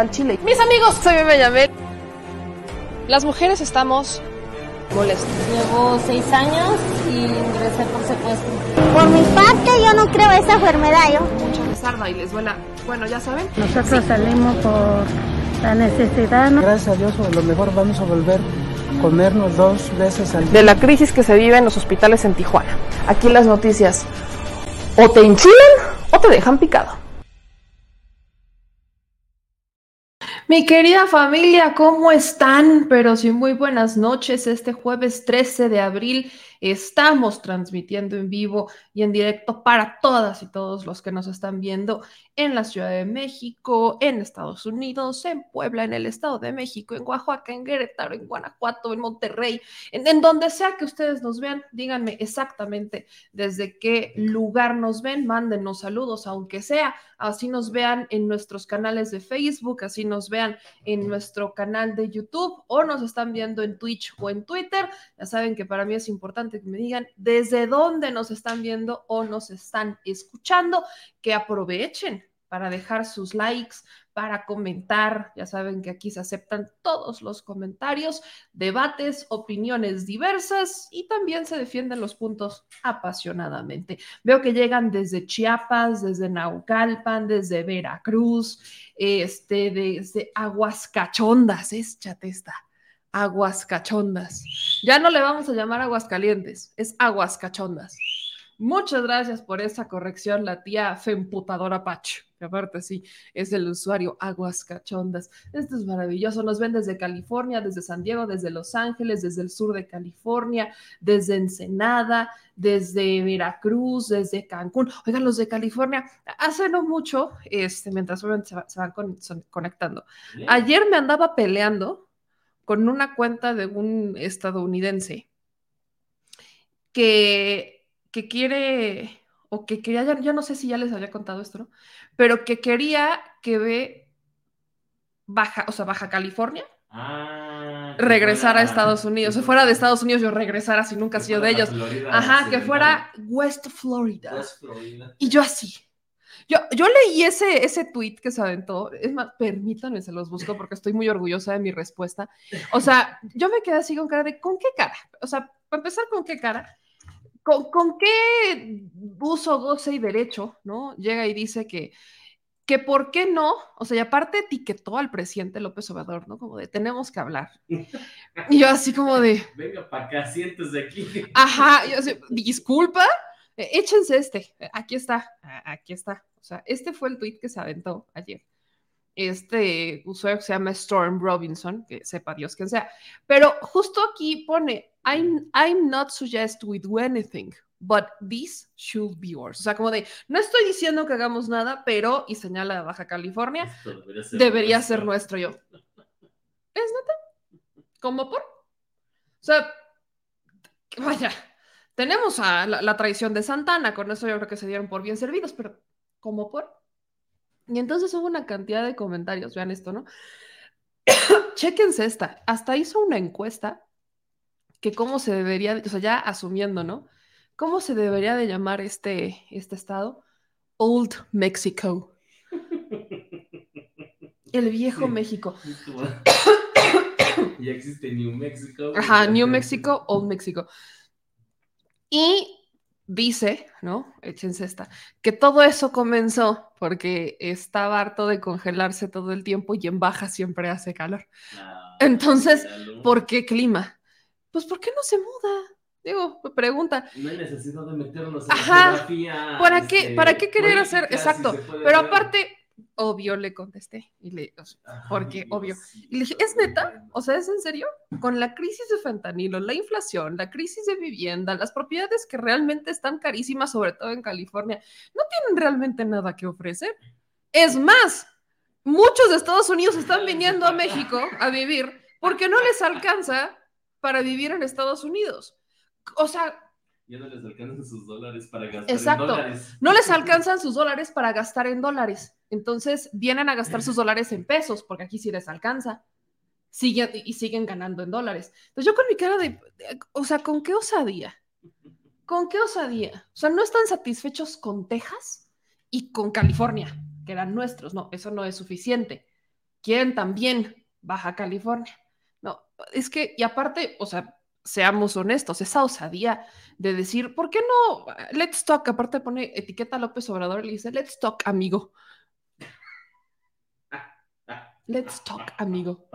al Chile. Mis amigos, soy Yamel. Las mujeres estamos molestas. Llevo seis años y ingresé por secuestro. Por mi parte, yo no creo esa enfermedad. Yo. Mucha les y les duela. Bueno, ya saben. Nosotros salimos por la necesidad. ¿no? Gracias a Dios, a lo mejor vamos a volver a comernos dos veces al día. De la crisis que se vive en los hospitales en Tijuana. Aquí las noticias o te enchilan o te dejan picado. Mi querida familia, ¿cómo están? Pero sí, muy buenas noches. Este jueves 13 de abril estamos transmitiendo en vivo y en directo para todas y todos los que nos están viendo en la Ciudad de México, en Estados Unidos, en Puebla, en el Estado de México, en Oaxaca, en Querétaro, en Guanajuato, en Monterrey, en, en, donde sea que ustedes nos vean, díganme exactamente desde qué lugar nos ven, mándenos saludos, aunque sea, así nos vean en nuestros canales de Facebook, así nos vean en nuestro canal de YouTube o nos están viendo en Twitch o en Twitter. Ya saben que para mí es importante que me digan desde dónde nos están viendo o nos están escuchando, que aprovechen para dejar sus likes, para comentar. Ya saben que aquí se aceptan todos los comentarios, debates, opiniones diversas y también se defienden los puntos apasionadamente. Veo que llegan desde Chiapas, desde Naucalpan, desde Veracruz, este, desde Aguascachondas, es chatesta. Aguascachondas. Ya no le vamos a llamar Aguascalientes, es Aguascachondas. Muchas gracias por esa corrección, la tía Femputadora Pacho, que aparte sí, es el usuario Aguas Cachondas. Esto es maravilloso. Nos ven desde California, desde San Diego, desde Los Ángeles, desde el sur de California, desde Ensenada, desde Veracruz, desde Cancún. Oigan, los de California, hace no mucho, este, mientras se, se van conectando. Ayer me andaba peleando con una cuenta de un estadounidense que que quiere, o que quería, ya, yo no sé si ya les había contado esto, ¿no? Pero que quería que ve Baja, o sea, Baja California, ah, regresar a Estados Unidos. Si fuera de Estados Unidos, yo regresara si nunca ha sido de ellos. Ajá, que fuera West Florida. Y yo así. Yo, yo leí ese, ese tweet que se aventó. Es más, permítanme, se los busco porque estoy muy orgullosa de mi respuesta. O sea, yo me quedé así con cara de, ¿con qué cara? O sea, para empezar, ¿con qué cara? ¿Con, qué uso, goce y derecho, no? Llega y dice que, que por qué no, o sea, y aparte etiquetó al presidente López Obrador, ¿no? Como de, tenemos que hablar. Y yo así como de... Venga para acá, siéntese aquí. Ajá, yo así, disculpa, échense este, aquí está, aquí está. O sea, este fue el tweet que se aventó ayer este usuario que se llama Storm Robinson, que sepa Dios quién sea. Pero justo aquí pone, I'm, I'm not suggest we do anything, but this should be yours. O sea, como de, no estoy diciendo que hagamos nada, pero, y señala Baja California, debería ser, nuestro. yo. ¿Es neta? ¿Cómo por? O sea, vaya, tenemos a la, la traición de Santana, con eso yo creo que se dieron por bien servidos, pero ¿cómo por? Y entonces hubo una cantidad de comentarios, vean esto, ¿no? Chéquense esta, hasta hizo una encuesta que cómo se debería, o sea, ya asumiendo, ¿no? ¿Cómo se debería de llamar este, este estado? Old Mexico. El viejo México. ya existe New Mexico. Ajá, New Mexico, Old Mexico. Y dice, ¿no? Échense esta, que todo eso comenzó porque estaba harto de congelarse todo el tiempo y en baja siempre hace calor. Ah, Entonces, ¿por qué clima? Pues ¿por qué no se muda? Digo, pregunta. No hay necesidad de meternos en Ajá, ¿Para qué, ¿Para qué querer hacer? Exacto. Pero aparte, obvio le contesté, y le, porque obvio. Y le dije, ¿es neta? O sea, ¿es en serio? Con la crisis de fentanilo, la inflación, la crisis de vivienda, las propiedades que realmente están carísimas, sobre todo en California, no tienen realmente nada que ofrecer. Es más, muchos de Estados Unidos están viniendo a México a vivir porque no les alcanza para vivir en Estados Unidos. O sea, ya no les alcanzan sus dólares para gastar Exacto. en dólares. No les alcanzan sus dólares para gastar en dólares. Entonces vienen a gastar sus dólares en pesos, porque aquí sí les alcanza. Siguen, y siguen ganando en dólares. Entonces yo con mi cara de, o sea, ¿con qué osadía? ¿Con qué osadía? O sea, no están satisfechos con Texas y con California, que eran nuestros. No, eso no es suficiente. quieren también Baja California. No, es que, y aparte, o sea, seamos honestos, esa osadía de decir, ¿por qué no? Let's talk, aparte pone etiqueta López Obrador y le dice, let's talk, amigo. Let's talk, amigo.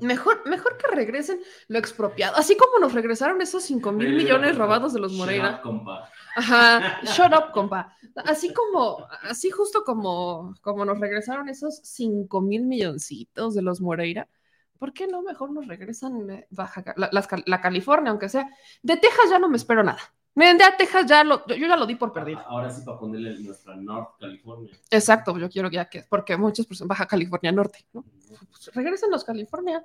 Mejor, mejor que regresen lo expropiado, así como nos regresaron esos 5 mil millones robados de los Moreira. Shut up, compa. Ajá, shut up, compa. Así como, así justo como, como nos regresaron esos 5 mil milloncitos de los Moreira, ¿por qué no mejor nos regresan eh, Baja, la, California, aunque sea? De Texas ya no me espero nada. Miren, de a Texas ya lo, yo ya lo di por perdido. Ahora sí para ponerle nuestra North California. Exacto, yo quiero ya que, porque muchos pues, en Baja California Norte, ¿no? Pues, regresen los California.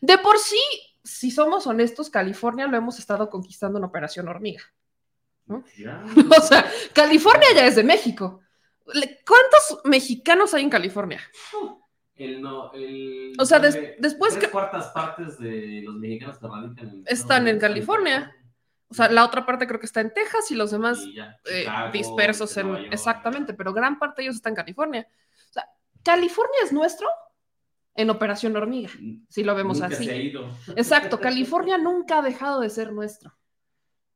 De por sí, si somos honestos, California lo hemos estado conquistando en Operación Hormiga. ¿No? Ya. O sea, California ya es de México. ¿Cuántos mexicanos hay en California? El no, el, O sea, des- después tres que- cuartas partes de los mexicanos que radican en Están en California. O sea, la otra parte creo que está en Texas y los demás Y ya, eh, dispersos en... York. Exactamente, pero gran parte de ellos están en California. O sea, California es nuestro en Operación Hormiga, si lo vemos Nunca así. se ha ido. Exacto, California nunca ha dejado de ser nuestro.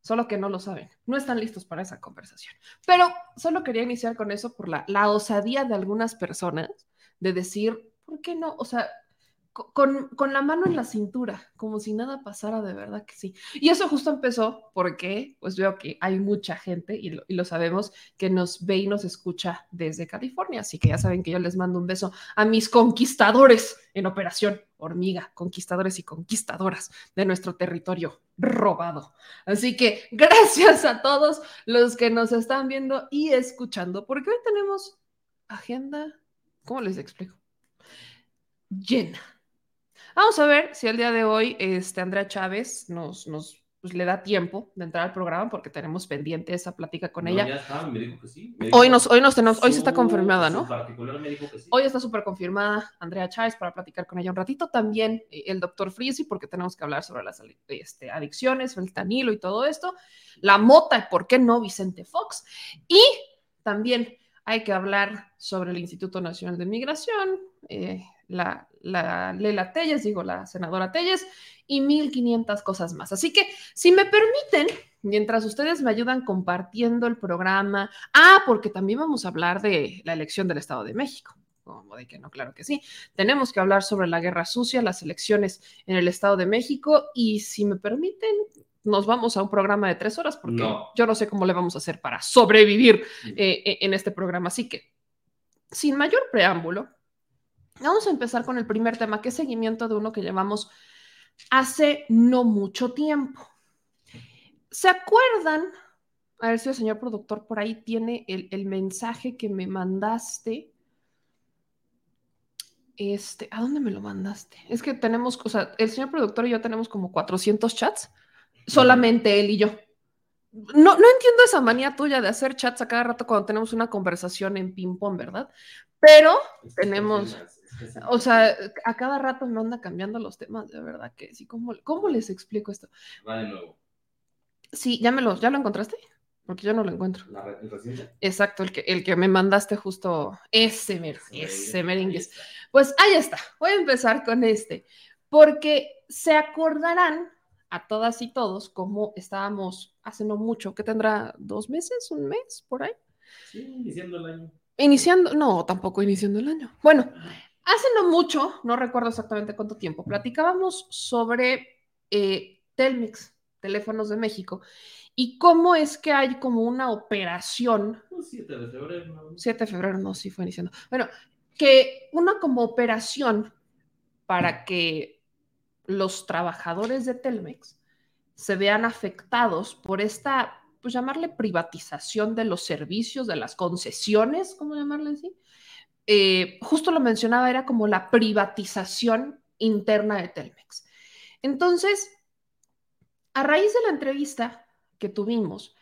Solo que no lo saben. No están listos para esa conversación. Pero solo quería iniciar con eso por la, la osadía de algunas personas de decir, ¿por qué no? O sea, con, con la mano en la cintura, como si nada pasara de verdad que sí. Y eso justo empezó porque, pues veo que hay mucha gente, y lo, y lo sabemos, que nos ve y nos escucha desde California. Así que ya saben que yo les mando un beso a mis conquistadores en Operación Hormiga, conquistadores y conquistadoras de nuestro territorio robado. Así que gracias a todos los que nos están viendo y escuchando, porque hoy tenemos agenda, ¿cómo les explico? Llena. Vamos a ver si el día de hoy este, Andrea Chávez nos, nos pues, le da tiempo de entrar al programa porque tenemos pendiente esa plática con No, ella. Ya estaba, me dijo que sí. Me Hoy nos, hoy nos tenemos, hoy se está confirmada, ¿no? particular me dijo que sí. Hoy está súper confirmada Andrea Chávez para platicar con ella un ratito. También eh, el doctor Frisi, porque tenemos que hablar sobre las este, adicciones, el tanilo y todo esto. La mota, y por qué no Vicente Fox. Y también hay que hablar sobre el Instituto Nacional de Migración, eh, la, la Lela Telles, digo, la senadora Telles, y 1500 cosas más. Así que, si me permiten, mientras ustedes me ayudan compartiendo el programa, ah, porque también vamos a hablar de la elección del Estado de México. Como de que no, claro que sí. Tenemos que hablar sobre la guerra sucia, las elecciones en el Estado de México, y si me permiten, nos vamos a un programa de tres horas, porque No. yo no sé cómo le vamos a hacer para sobrevivir eh, eh, en este programa. Así que, sin mayor preámbulo, vamos a empezar con el primer tema, que es seguimiento de uno que llevamos hace no mucho tiempo. ¿Se acuerdan? A ver si el señor productor por ahí tiene el, el mensaje que me mandaste. Este, ¿a dónde me lo mandaste? Es que tenemos, o sea, el señor productor y yo tenemos como 400 chats, solamente él y yo. No, no entiendo esa manía tuya de hacer chats a cada rato cuando tenemos una conversación en ping-pong, ¿verdad? Pero tenemos- o sea, a cada rato me anda cambiando los temas, de verdad que sí. ¿Cómo, cómo les explico esto? Va de nuevo. Sí, ya me lo, ¿ya lo encontraste? Porque yo no lo encuentro. La el reciente. Exacto, el que, el que me mandaste justo, ese, mer- ese merengues. Pues ahí está, voy a empezar con este, porque se acordarán a todas y todos cómo estábamos hace no mucho, que tendrá dos meses, un mes, por ahí, Sí, iniciando el año. iniciando, no, tampoco iniciando el año. Bueno, hace no mucho, no recuerdo exactamente cuánto tiempo, platicábamos sobre eh, Telmex, teléfonos de México, y cómo es que hay como una operación El 7 de febrero. ¿no? 7 de febrero, no, sí fue iniciando. Bueno, que una como operación para que los trabajadores de Telmex se vean afectados por esta, pues llamarle privatización de los servicios, de las concesiones, ¿cómo llamarle así? Eh, justo lo mencionaba, era como la privatización interna de Telmex. Entonces, a raíz de la entrevista que tuvimos,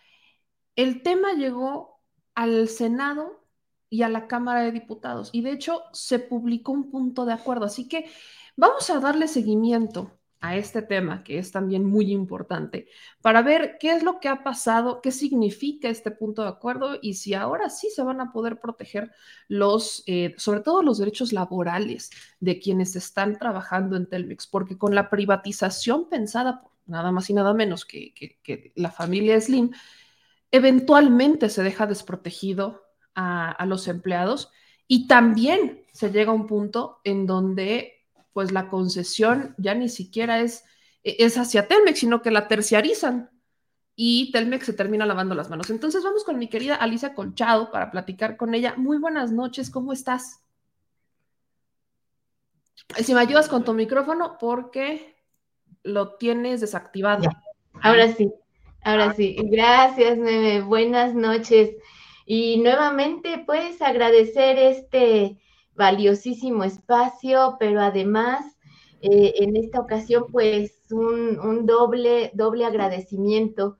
el tema llegó al Senado y a la Cámara de Diputados. Y de hecho se publicó un punto de acuerdo. Así que vamos a darle seguimiento a este tema, que es también muy importante, para ver qué es lo que ha pasado, qué significa este punto de acuerdo y si ahora sí se van a poder proteger los, eh, sobre todo los derechos laborales de quienes están trabajando en Telmex, porque con la privatización pensada por nada más y nada menos que, que, la familia Slim, eventualmente se deja desprotegido a, a los empleados y también se llega a un punto en donde pues la concesión ya ni siquiera es, e, es hacia Telmex, sino que la terciarizan y Telmex se termina lavando las manos. Entonces vamos con mi querida Alicia Colchado para platicar con ella. Muy buenas noches, ¿cómo estás? Si me ayudas con tu micrófono porque lo tienes desactivado. Ahora sí, ahora sí. Gracias, Meme. Buenas noches. Y nuevamente, pues agradecer este valiosísimo espacio, pero además eh, en esta ocasión pues un, doble, doble agradecimiento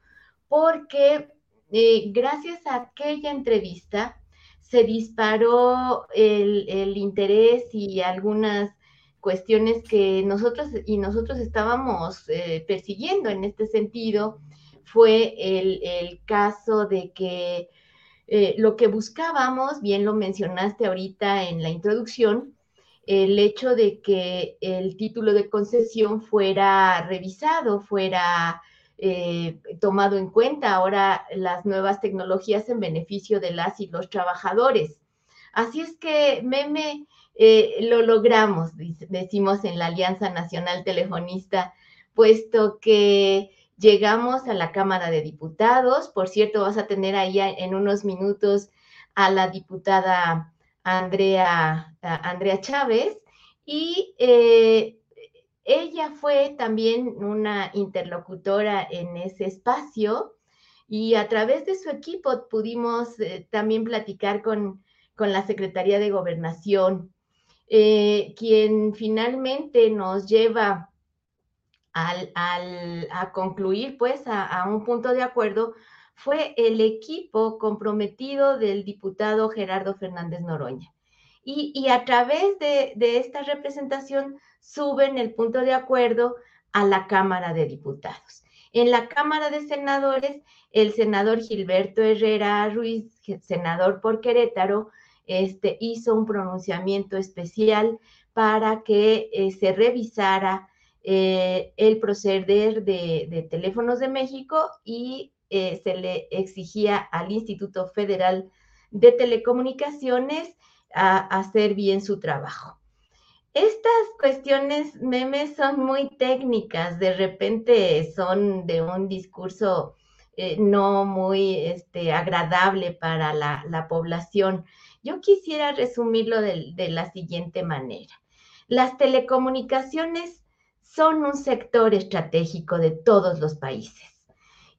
porque eh, gracias a aquella entrevista se disparó el, interés y algunas cuestiones que nosotros y nosotros estábamos eh, persiguiendo en este sentido fue el, el caso de que eh, lo que buscábamos, bien lo mencionaste ahorita en la introducción, el hecho de que el título de concesión fuera revisado, fuera eh, tomado en cuenta ahora las nuevas tecnologías en beneficio de las y los trabajadores. Así es que, Meme, eh, lo logramos, decimos en la Alianza Nacional Telefonista, puesto que Llegamos a la Cámara de Diputados. Por cierto, vas a tener ahí en unos minutos a la diputada Andrea, Andrea Chávez. Y eh, ella fue también una interlocutora en ese espacio y a través de su equipo pudimos eh, también platicar con, con, la Secretaría de Gobernación, eh, quien finalmente nos lleva al, concluir pues a, un punto de acuerdo fue el equipo comprometido del diputado Gerardo Fernández Noroña. Y, a través de, esta representación suben el punto de acuerdo a la Cámara de Diputados. En la Cámara de Senadores, el senador Gilberto Herrera Ruiz, senador por Querétaro, este, hizo un pronunciamiento especial para que eh, se revisara eh, el proceder de, teléfonos de México y eh, se le exigía al Instituto Federal de Telecomunicaciones a, hacer bien su trabajo. Estas cuestiones, memes, son muy técnicas, de repente son de un discurso eh, no muy este, agradable para la, población. Yo quisiera resumirlo de la siguiente manera. Las telecomunicaciones son un sector estratégico de todos los países.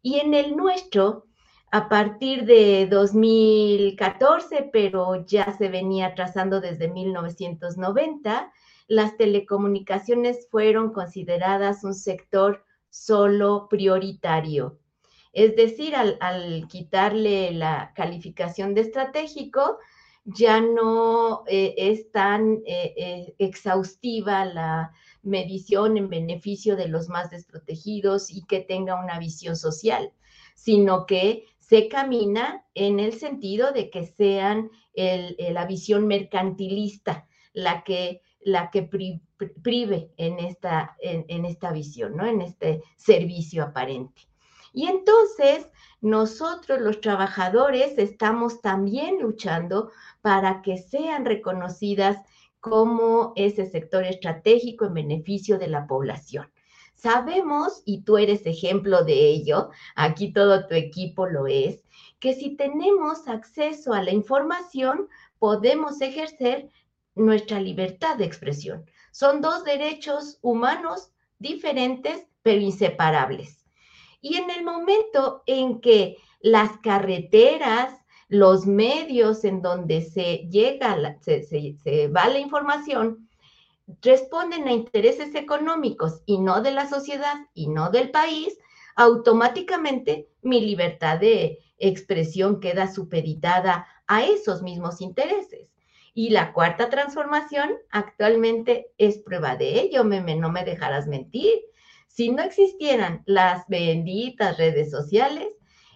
Y en el nuestro, a partir de 2014, pero ya se venía trazando desde 1990, las telecomunicaciones fueron consideradas un sector solo prioritario. Es decir, al, quitarle la calificación de estratégico, ya no eh, es tan eh, eh, exhaustiva la, medición en beneficio de los más desprotegidos y que tenga una visión social, sino que se camina en el sentido de que sean la visión mercantilista la que, la que prive en esta, en, esta visión, ¿no? en este servicio aparente. Y entonces nosotros los trabajadores estamos también luchando para que sean reconocidas como ese sector estratégico en beneficio de la población. Sabemos, y tú eres ejemplo de ello, aquí todo tu equipo lo es, que si tenemos acceso a la información, podemos ejercer nuestra libertad de expresión. Son dos derechos humanos diferentes, pero inseparables. Y en el momento en que las carreteras, los medios en donde se llega, se, va la información, responden a intereses económicos y no de la sociedad y no del país, automáticamente mi libertad de expresión queda supeditada a esos mismos intereses. Y la cuarta transformación actualmente es prueba de ello, meme, no me dejarás mentir. Si no existieran las benditas redes sociales,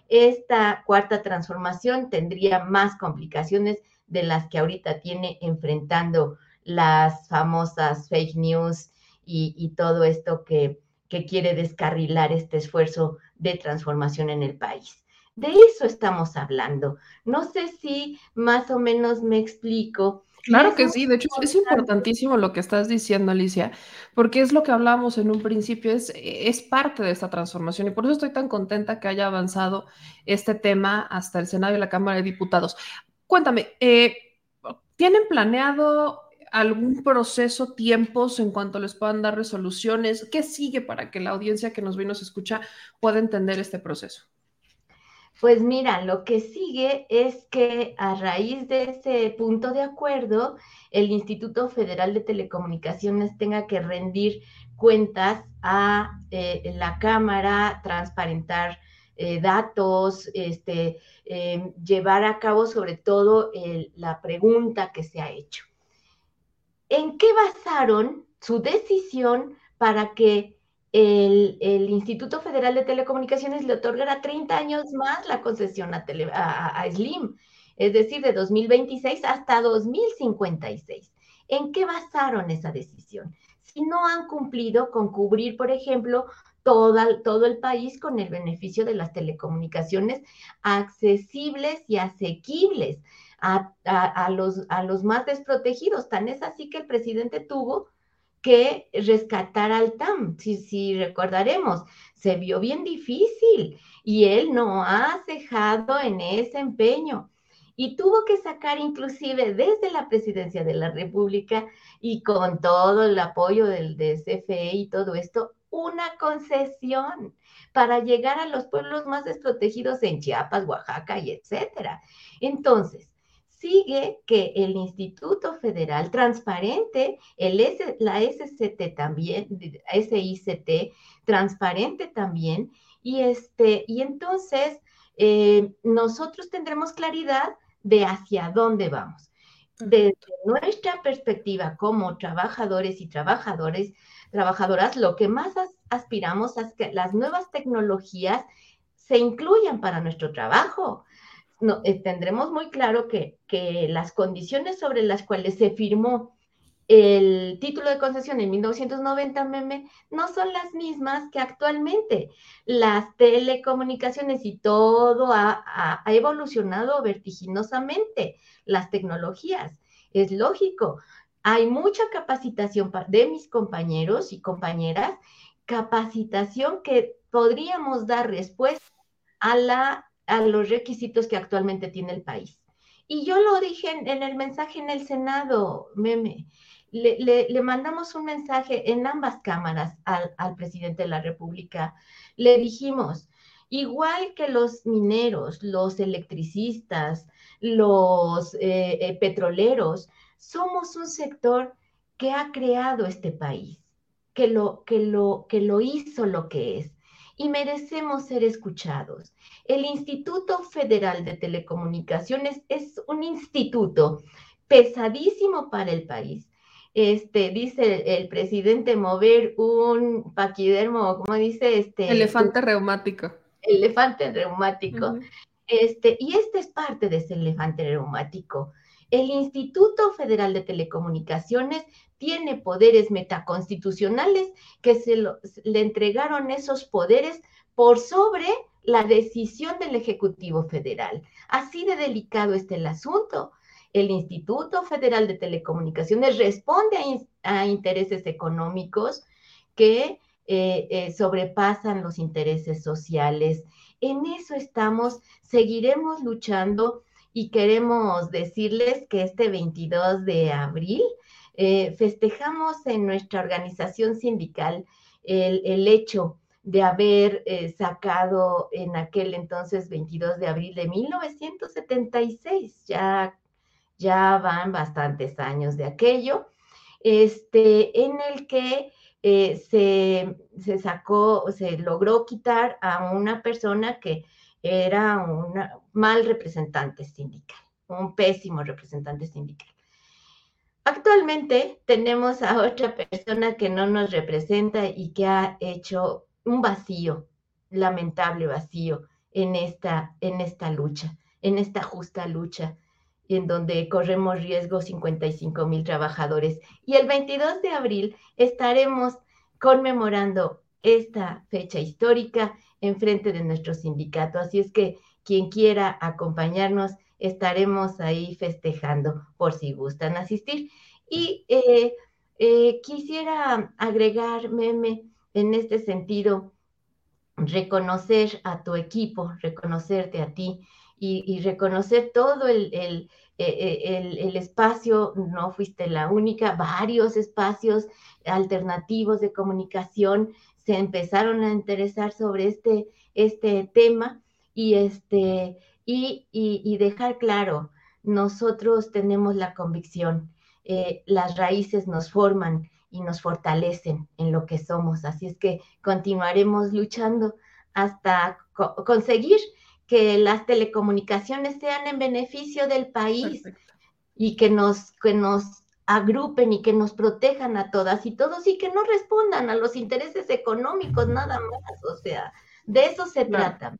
esta cuarta transformación tendría más complicaciones de las que ahorita tiene enfrentando las famosas fake news y, todo esto que, quiere descarrilar este esfuerzo de transformación en el país. De eso estamos hablando. No sé si más o menos me explico. Claro que sí, de hecho es importantísimo lo que estás diciendo, Alicia, porque es lo que hablamos en un principio, es, es parte de esta transformación y por eso estoy tan contenta que haya avanzado este tema hasta el Senado y la Cámara de Diputados. Cuéntame, eh, ¿tienen planeado algún proceso, tiempos en cuanto les puedan dar resoluciones? ¿Qué sigue para que la audiencia que nos vino se escucha pueda entender este proceso? Pues mira, lo que sigue es que a raíz de ese punto de acuerdo, el Instituto Federal de Telecomunicaciones tenga que rendir cuentas a eh, la Cámara, transparentar eh, datos, este, em, llevar a cabo sobre todo la pregunta que se ha hecho. ¿En qué basaron su decisión para que el, Instituto Federal de Telecomunicaciones le otorgará 30 años más la concesión a, a, Slim, es decir, de 2026 hasta 2056. ¿En qué basaron esa decisión? Si no han cumplido con cubrir, por ejemplo, todo el país con el beneficio de las telecomunicaciones accesibles y asequibles a los más desprotegidos. Tan es así que el presidente tuvo que rescatar al TAM. Si, si recordaremos, se vio bien difícil y él no ha cejado en ese empeño. Y tuvo que sacar inclusive desde la presidencia de la República y con todo el apoyo del, CFE y todo esto, una concesión para llegar a los pueblos más desprotegidos en Chiapas, Oaxaca y etcétera. Entonces, sigue que el Instituto Federal transparente, el S, la SCT también, SICT, transparente también, y, este, y entonces eh, nosotros tendremos claridad de hacia dónde vamos. Desde nuestra perspectiva como trabajadores y trabajadores, trabajadoras, lo que más aspiramos es que las nuevas tecnologías se incluyan para nuestro trabajo, no, eh, tendremos muy claro que, que las condiciones sobre las cuales se firmó el título de concesión en 1990, meme, no son las mismas que actualmente. Las telecomunicaciones y todo ha, ha, evolucionado vertiginosamente, las tecnologías. Es lógico, hay mucha capacitación de mis compañeros y compañeras, capacitación que podríamos dar respuesta a la a los requisitos que actualmente tiene el país. Y yo lo dije en, el mensaje en el Senado, meme. Le, mandamos un mensaje en ambas cámaras al, presidente de la República. Le dijimos, igual que los mineros, los electricistas, los eh, eh, petroleros, somos un sector que ha creado este país, que lo, que, lo, que lo hizo lo que es y merecemos ser escuchados. El Instituto Federal de Telecomunicaciones es un instituto pesadísimo para el país. Este, dice el, presidente, mover un paquidermo, como dice este? Elefante reumático. Elefante reumático. Este, y este es parte de ese elefante reumático. El Instituto Federal de Telecomunicaciones tiene poderes metaconstitucionales que se le entregaron esos poderes por sobre la decisión del Ejecutivo Federal. Así de delicado está el asunto. El Instituto Federal de Telecomunicaciones responde a, intereses económicos que eh, eh, sobrepasan los intereses sociales. En eso estamos, seguiremos luchando y queremos decirles que este 22 de abril eh, festejamos en nuestra organización sindical el, hecho de haber eh, sacado en aquel entonces 22 de abril de 1976, ya, ya van bastantes años de aquello, este, en el que eh, se, se, sacó, se logró quitar a una persona que era un mal representante sindical, un pésimo representante sindical. actualmente tenemos a otra persona que no nos representa y que ha hecho un vacío, lamentable vacío en esta, en esta lucha, en esta justa lucha en donde corremos riesgo 55 mil trabajadores. Y el 22 de abril estaremos conmemorando esta fecha histórica en frente de nuestro sindicato. Así es que quien quiera acompañarnos, estaremos ahí festejando por si gustan asistir. Y eh, eh, quisiera agregar, Meme, en este sentido, reconocer a tu equipo, reconocerte a ti y, reconocer todo el, el, el, el, espacio, no fuiste la única, varios espacios alternativos de comunicación se empezaron a interesar sobre este, este tema y, este, y, y, dejar claro, nosotros tenemos la convicción, eh, las raíces nos forman y nos fortalecen en lo que somos, así es que continuaremos luchando hasta conseguir que las telecomunicaciones sean en beneficio del país y que nos, que nos agrupen y que nos protejan a todas y todos y que no respondan a los intereses económicos nada más. O sea, de eso se trata.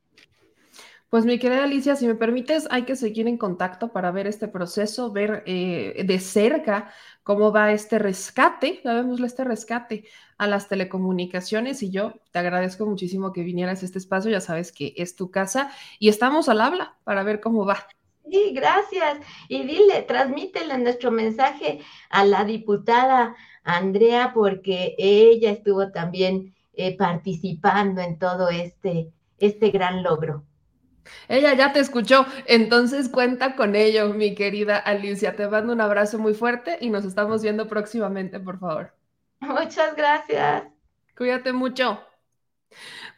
Pues mi querida Alicia, si me permites, hay que seguir en contacto para ver este proceso, ver eh, de cerca cómo va este rescate, llamémosle este rescate a las telecomunicaciones y yo te agradezco muchísimo que vinieras a este espacio, ya sabes que es tu casa y estamos al habla para ver cómo va. Sí, gracias. Y dile, transmítele nuestro mensaje a la diputada Andrea porque ella estuvo también eh, participando en todo este, este gran logro. Ella ya te escuchó, entonces cuenta con ello, mi querida Alicia. Te mando un abrazo muy fuerte y nos estamos viendo próximamente, por favor. Muchas gracias. Cuídate mucho.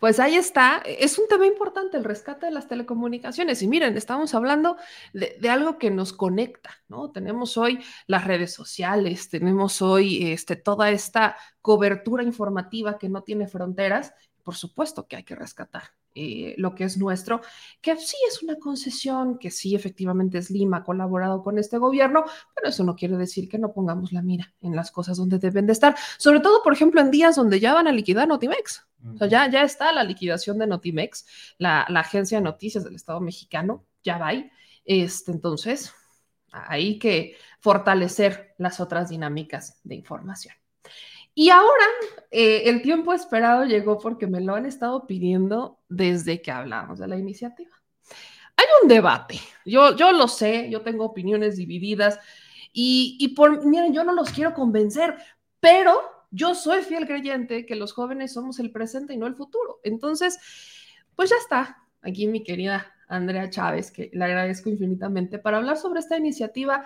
Pues ahí está, es un tema importante el rescate de las telecomunicaciones. Y miren, estamos hablando de, de, algo que nos conecta, ¿no? Tenemos hoy las redes sociales, tenemos hoy este, toda esta cobertura informativa que no tiene fronteras. Por supuesto que hay que rescatar eh, lo que es nuestro, que sí es una concesión, que sí efectivamente es Lima, ha colaborado con este gobierno, pero eso no quiere decir que no pongamos la mira en las cosas donde deben de estar, sobre todo, por ejemplo, en días donde ya van a liquidar Notimex. O sea, ya, ya está la liquidación de Notimex, la, la agencia de noticias del Estado mexicano, ya va ahí. Este, entonces, hay que fortalecer las otras dinámicas de información. Y ahora eh, el tiempo esperado llegó porque me lo han estado pidiendo desde que hablamos de la iniciativa. Hay un debate, yo, yo lo sé, yo tengo opiniones divididas y, y por, miren, yo no los quiero convencer, pero yo soy fiel creyente que los jóvenes somos el presente y no el futuro. Entonces, pues ya está, aquí mi querida Andrea Chávez, que le agradezco infinitamente, para hablar sobre esta iniciativa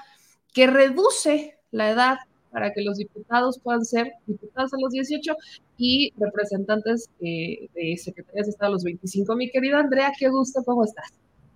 que reduce la edad para que los diputados puedan ser diputados a los 18 y representantes eh, de secretarías de Estado a los 25. Mi querida Andrea, qué gusto, ¿cómo estás?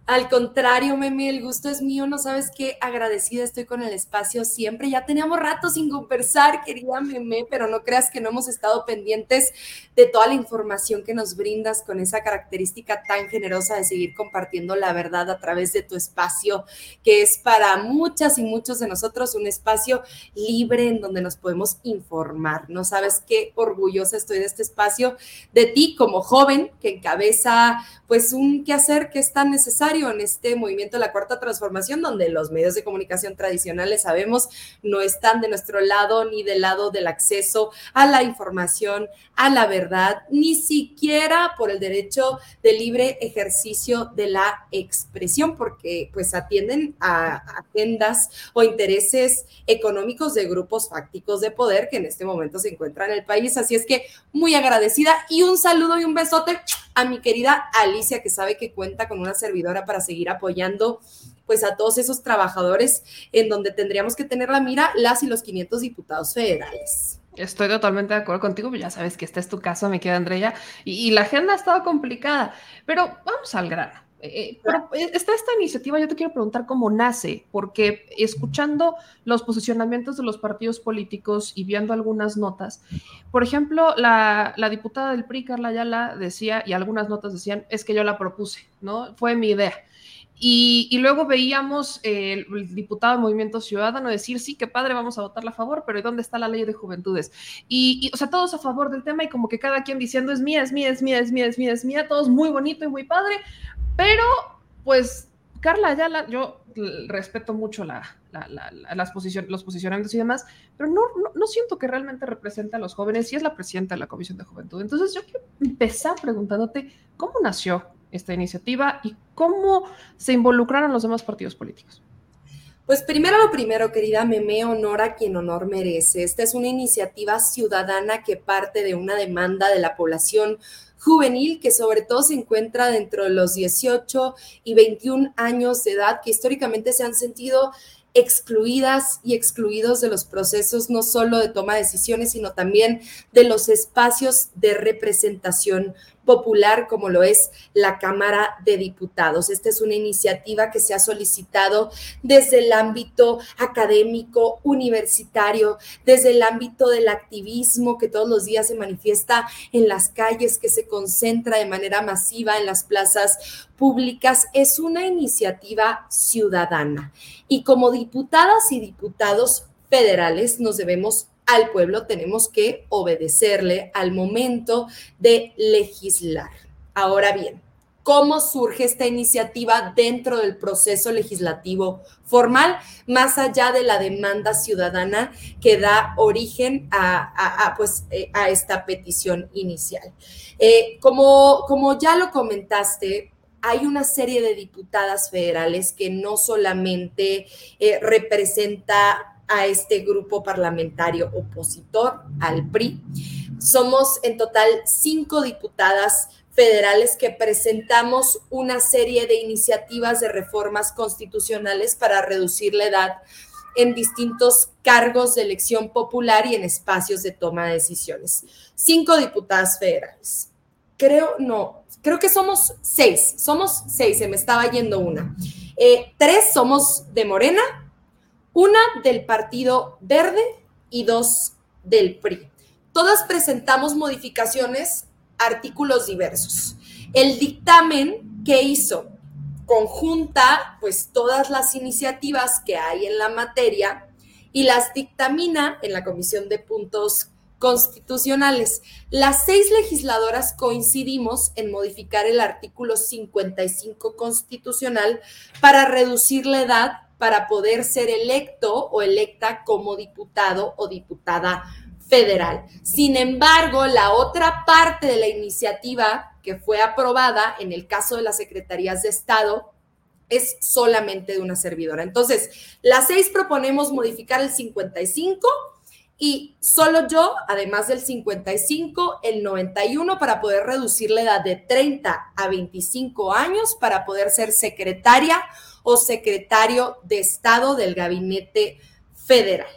Al contrario, Meme, el gusto es mío, no sabes qué agradecida estoy con el espacio siempre. Ya teníamos rato sin conversar, querida Meme, pero no creas que no hemos estado pendientes de toda la información que nos brindas con esa característica tan generosa de seguir compartiendo la verdad a través de tu espacio, que es para muchas y muchos de nosotros un espacio libre en donde nos podemos informar. No sabes qué orgullosa estoy de este espacio, de ti como joven que encabeza pues un quehacer que es tan necesario en este movimiento de la cuarta transformación, donde los medios de comunicación tradicionales, sabemos, no están de nuestro lado ni del lado del acceso a la información, a la verdad, ni siquiera por el derecho de libre ejercicio de la expresión, porque pues atienden a agendas o intereses económicos de grupos fácticos de poder que en este momento se encuentran en el país. Así es que muy agradecida y un saludo y un besote a mi querida Alicia, que sabe que cuenta con una servidora para seguir apoyando pues a todos esos trabajadores en donde tendríamos que tener la mira las y los 500 diputados federales. Estoy totalmente de acuerdo contigo, ya sabes que este es tu caso, me queda Andrea, y, y la agenda ha estado complicada, pero vamos al grano. Eh, pero eh, está esta iniciativa, yo te quiero preguntar cómo nace, porque escuchando los posicionamientos de los partidos políticos y viendo algunas notas, por ejemplo, la, diputada del PRI, Carla Ayala, decía, y algunas notas decían, es que yo la propuse, ¿no? Fue mi idea. Y, luego veíamos el, diputado Movimiento Ciudadano decir, sí, qué padre, vamos a votarla a favor, pero ¿dónde está la ley de juventudes? Y, o sea, todos a favor del tema y como que cada quien diciendo, es mía, es mía, es mía, es mía, es mía, es mía, todos muy bonito y muy padre, pero pues Carla Ayala, yo respeto mucho la, las posiciones, los posicionamientos y demás, pero no, no, siento que realmente represente a los jóvenes y es la presidenta de la Comisión de Juventud. Entonces yo quiero empezar preguntándote cómo nació esta iniciativa y cómo se involucraron los demás partidos políticos. Pues primero lo primero, querida Meme, honor a quien honor merece. Esta es una iniciativa ciudadana que parte de una demanda de la población juvenil que sobre todo se encuentra dentro de los 18 y 21 años de edad que históricamente se han sentido excluidas y excluidos de los procesos no solo de toma de decisiones, sino también de los espacios de representación popular como lo es la Cámara de Diputados. Esta es una iniciativa que se ha solicitado desde el ámbito académico, universitario, desde el ámbito del activismo que todos los días se manifiesta en las calles, que se concentra de manera masiva en las plazas públicas. Es una iniciativa ciudadana y como diputadas y diputados federales nos debemos al pueblo tenemos que obedecerle al momento de legislar. Ahora bien, ¿cómo surge esta iniciativa dentro del proceso legislativo formal, más allá de la demanda ciudadana que da origen a, pues, eh, a esta petición inicial? Eh, como, como ya lo comentaste, hay una serie de diputadas federales que no solamente eh, representa a este grupo parlamentario opositor, al PRI. Somos en total cinco diputadas federales que presentamos una serie de iniciativas de reformas constitucionales para reducir la edad en distintos cargos de elección popular y en espacios de toma de decisiones. Cinco diputadas federales. Creo, no, creo que somos seis, somos seis, se me estaba yendo una. Eh, tres somos de Morena, una del Partido Verde y dos del PRI. Todas presentamos modificaciones, artículos diversos. El dictamen que hizo conjunta pues todas las iniciativas que hay en la materia y las dictamina en la Comisión de Puntos Constitucionales. Las seis legisladoras coincidimos en modificar el artículo 55 constitucional para reducir la edad para poder ser electo o electa como diputado o diputada federal. Sin embargo, la otra parte de la iniciativa que fue aprobada en el caso de las secretarías de Estado es solamente de una servidora. Entonces, las seis proponemos modificar el 55 y solo yo, además del 55, el 91 para poder reducir la edad de 30 a 25 años para poder ser secretaria o secretario de Estado del Gabinete Federal.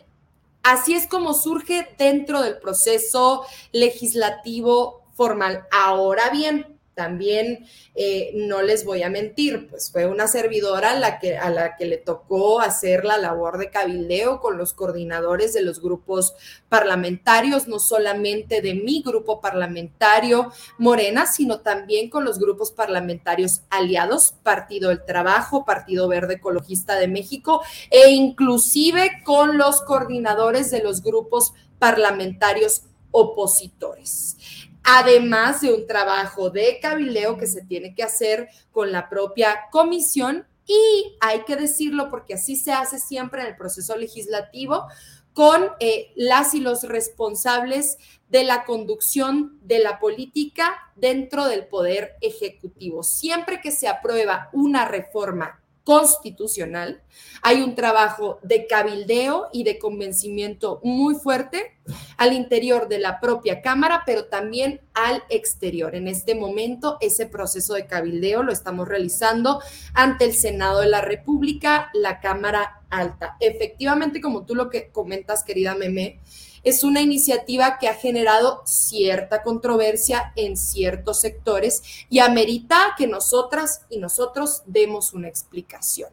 Así es como surge dentro del proceso legislativo formal. Ahora bien, también eh, no les voy a mentir, pues fue una servidora a la, que, a la que le tocó hacer la labor de cabildeo con los coordinadores de los grupos parlamentarios, no solamente de mi grupo parlamentario Morena, sino también con los grupos parlamentarios aliados, Partido del Trabajo, Partido Verde Ecologista de México, e inclusive con los coordinadores de los grupos parlamentarios opositores además de un trabajo de cabildeo que se tiene que hacer con la propia comisión y hay que decirlo porque así se hace siempre en el proceso legislativo con eh, las y los responsables de la conducción de la política dentro del poder ejecutivo. Siempre que se aprueba una reforma constitucional. Hay un trabajo de cabildeo y de convencimiento muy fuerte al interior de la propia Cámara, pero también al exterior. En este momento, ese proceso de cabildeo lo estamos realizando ante el Senado de la República, la Cámara Alta. Efectivamente, como tú lo que comentas, querida Meme, es una iniciativa que ha generado cierta controversia en ciertos sectores y amerita que nosotras y nosotros demos una explicación.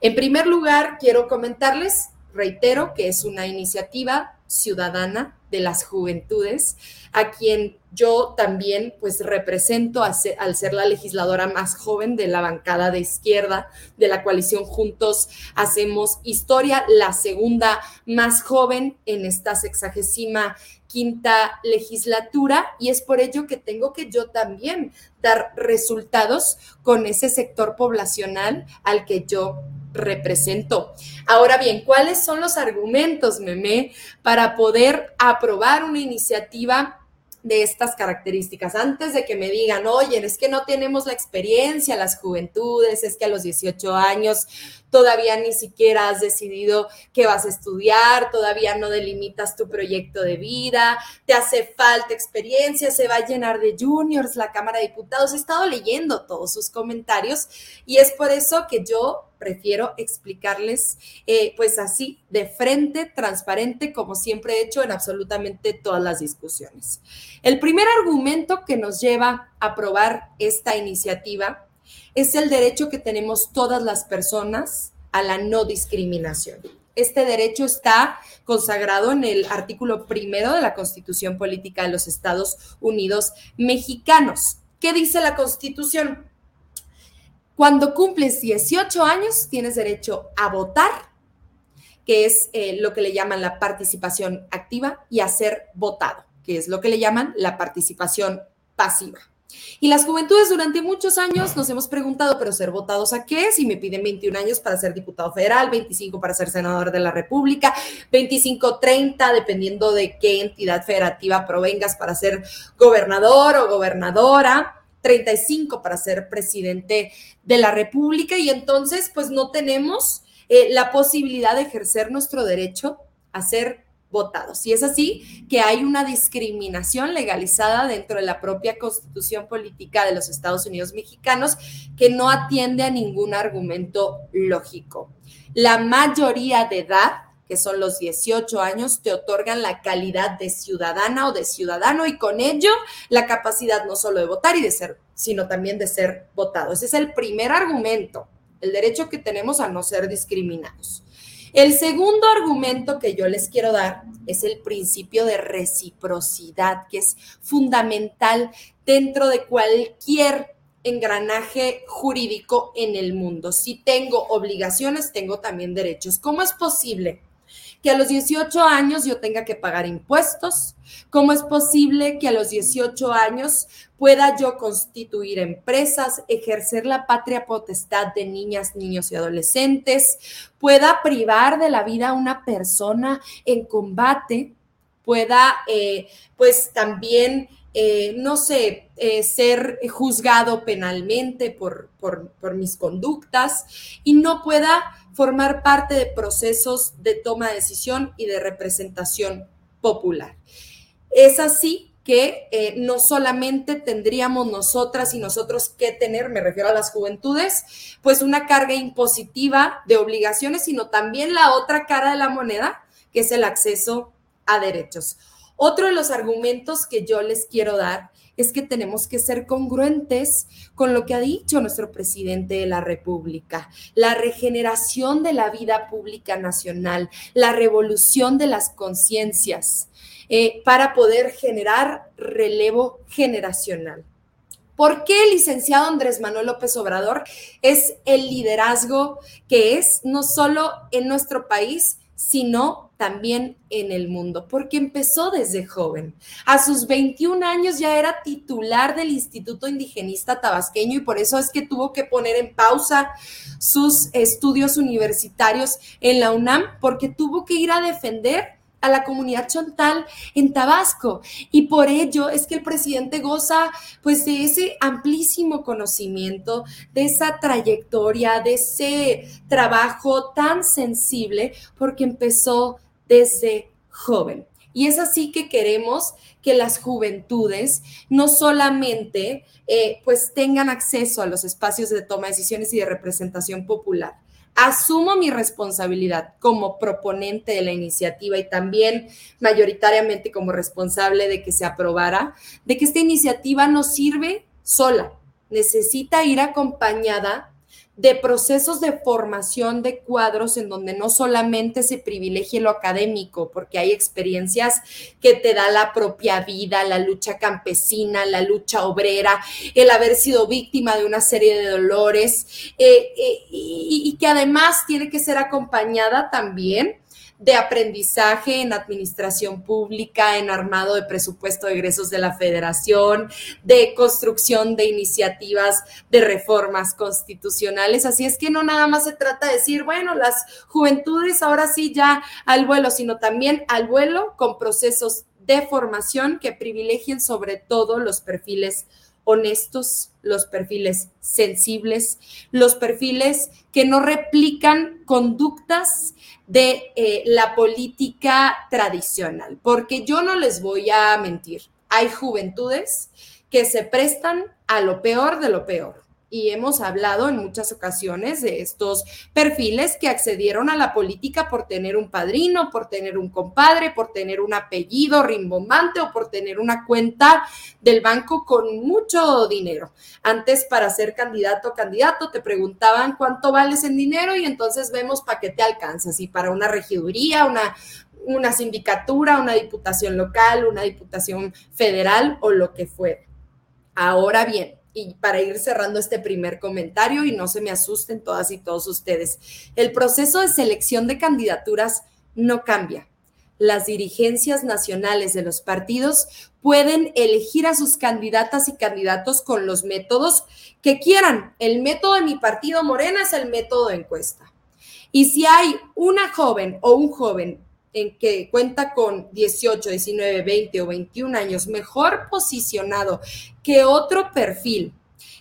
En primer lugar, quiero comentarles, reitero, que es una iniciativa ciudadana de las juventudes, a quien yo también pues represento al ser la legisladora más joven de la bancada de izquierda de la coalición Juntos Hacemos Historia, la segunda más joven en esta sexagésima quinta legislatura y es por ello que tengo que yo también dar resultados con ese sector poblacional al que yo represento. Ahora bien, ¿cuáles son los argumentos, Meme, para poder aprobar una iniciativa de estas características. Antes de que me digan, oye, es que no tenemos la experiencia, las juventudes, es que a los 18 años todavía ni siquiera has decidido qué vas a estudiar, todavía no delimitas tu proyecto de vida, te hace falta experiencia, se va a llenar de juniors la Cámara de Diputados. He estado leyendo todos sus comentarios y es por eso que yo prefiero explicarles eh, pues así, de frente, transparente, como siempre he hecho en absolutamente todas las discusiones. El primer argumento que nos lleva a aprobar esta iniciativa es el derecho que tenemos todas las personas a la no discriminación. Este derecho está consagrado en el artículo primero de la Constitución Política de los Estados Unidos Mexicanos. ¿Qué dice la Constitución? Cuando cumples 18 años, tienes derecho a votar, que es eh, lo que le llaman la participación activa, y a ser votado, que es lo que le llaman la participación pasiva. Y las juventudes durante muchos años nos hemos preguntado, pero ser votados a qué? Si me piden 21 años para ser diputado federal, 25 para ser senador de la República, 25, 30, dependiendo de qué entidad federativa provengas para ser gobernador o gobernadora. 35 para ser presidente de la República y entonces pues no tenemos eh, la posibilidad de ejercer nuestro derecho a ser votados. Y es así que hay una discriminación legalizada dentro de la propia constitución política de los Estados Unidos mexicanos que no atiende a ningún argumento lógico. La mayoría de edad que son los 18 años, te otorgan la calidad de ciudadana o de ciudadano y con ello la capacidad no solo de votar y de ser, sino también de ser votado. Ese es el primer argumento, el derecho que tenemos a no ser discriminados. El segundo argumento que yo les quiero dar es el principio de reciprocidad, que es fundamental dentro de cualquier engranaje jurídico en el mundo. Si tengo obligaciones, tengo también derechos. ¿Cómo es posible que a los 18 años yo tenga que pagar impuestos? ¿Cómo es posible que a los 18 años pueda yo constituir empresas, ejercer la patria potestad de niñas, niños y adolescentes, pueda privar de la vida a una persona en combate, pueda eh, pues también... Eh, no sé, eh, ser juzgado penalmente por, por, por, mis conductas y no pueda formar parte de procesos de toma de decisión y de representación popular. Es así que eh, no solamente tendríamos nosotras y nosotros que tener, me refiero a las juventudes, pues una carga impositiva de obligaciones, sino también la otra cara de la moneda, que es el acceso a derechos. Otro de los argumentos que yo les quiero dar es que tenemos que ser congruentes con lo que ha dicho nuestro presidente de la República, la regeneración de la vida pública nacional, la revolución de las conciencias, eh, para poder generar relevo generacional. ¿Por qué el licenciado Andrés Manuel López Obrador es el liderazgo que es no solo en nuestro país, sino también en el mundo, porque empezó desde joven. A sus 21 años ya era titular del Instituto Indigenista Tabasqueño y por eso es que tuvo que poner en pausa sus estudios universitarios en la UNAM, porque tuvo que ir a defender a la comunidad chontal en Tabasco. Y por ello es que el presidente goza pues de ese amplísimo conocimiento, de esa trayectoria, de ese trabajo tan sensible, porque empezó desde joven. Y es así que queremos que las juventudes no solamente eh, pues tengan acceso a los espacios de toma de decisiones y de representación popular. Asumo mi responsabilidad como proponente de la iniciativa y también mayoritariamente como responsable de que se aprobara, de que esta iniciativa no sirve sola, necesita ir acompañada de procesos de formación de cuadros en donde no solamente se privilegie lo académico, porque hay experiencias que te da la propia vida, la lucha campesina, la lucha obrera, el haber sido víctima de una serie de dolores, eh, eh, y que además tiene que ser acompañada también de aprendizaje en administración pública, en armado de presupuesto de egresos de la federación, de construcción de iniciativas de reformas constitucionales. Así es que no nada más se trata de decir, bueno, las juventudes ahora sí ya al vuelo, sino también al vuelo con procesos de formación que privilegien sobre todo los perfiles honestos, los perfiles sensibles, los perfiles que no replican conductas de eh, la política tradicional, porque yo no les voy a mentir, hay juventudes que se prestan a lo peor de lo peor y hemos hablado en muchas ocasiones de estos perfiles que accedieron a la política por tener un padrino, por tener un compadre, por tener un apellido rimbombante o por tener una cuenta del banco con mucho dinero. Antes para ser candidato o candidato te preguntaban cuánto vales en dinero y entonces vemos para qué te alcanzas y para una regiduría, una una sindicatura, una diputación local, una diputación federal o lo que fuera. Ahora bien, y para ir cerrando este primer comentario y no se me asusten todas y todos ustedes, el proceso de selección de candidaturas no cambia. Las dirigencias nacionales de los partidos pueden elegir a sus candidatas y candidatos con los métodos que quieran. El método de mi partido Morena es el método de encuesta. Y si hay una joven o un joven en que cuenta con 18, 19, 20 o 21 años mejor posicionado que otro perfil,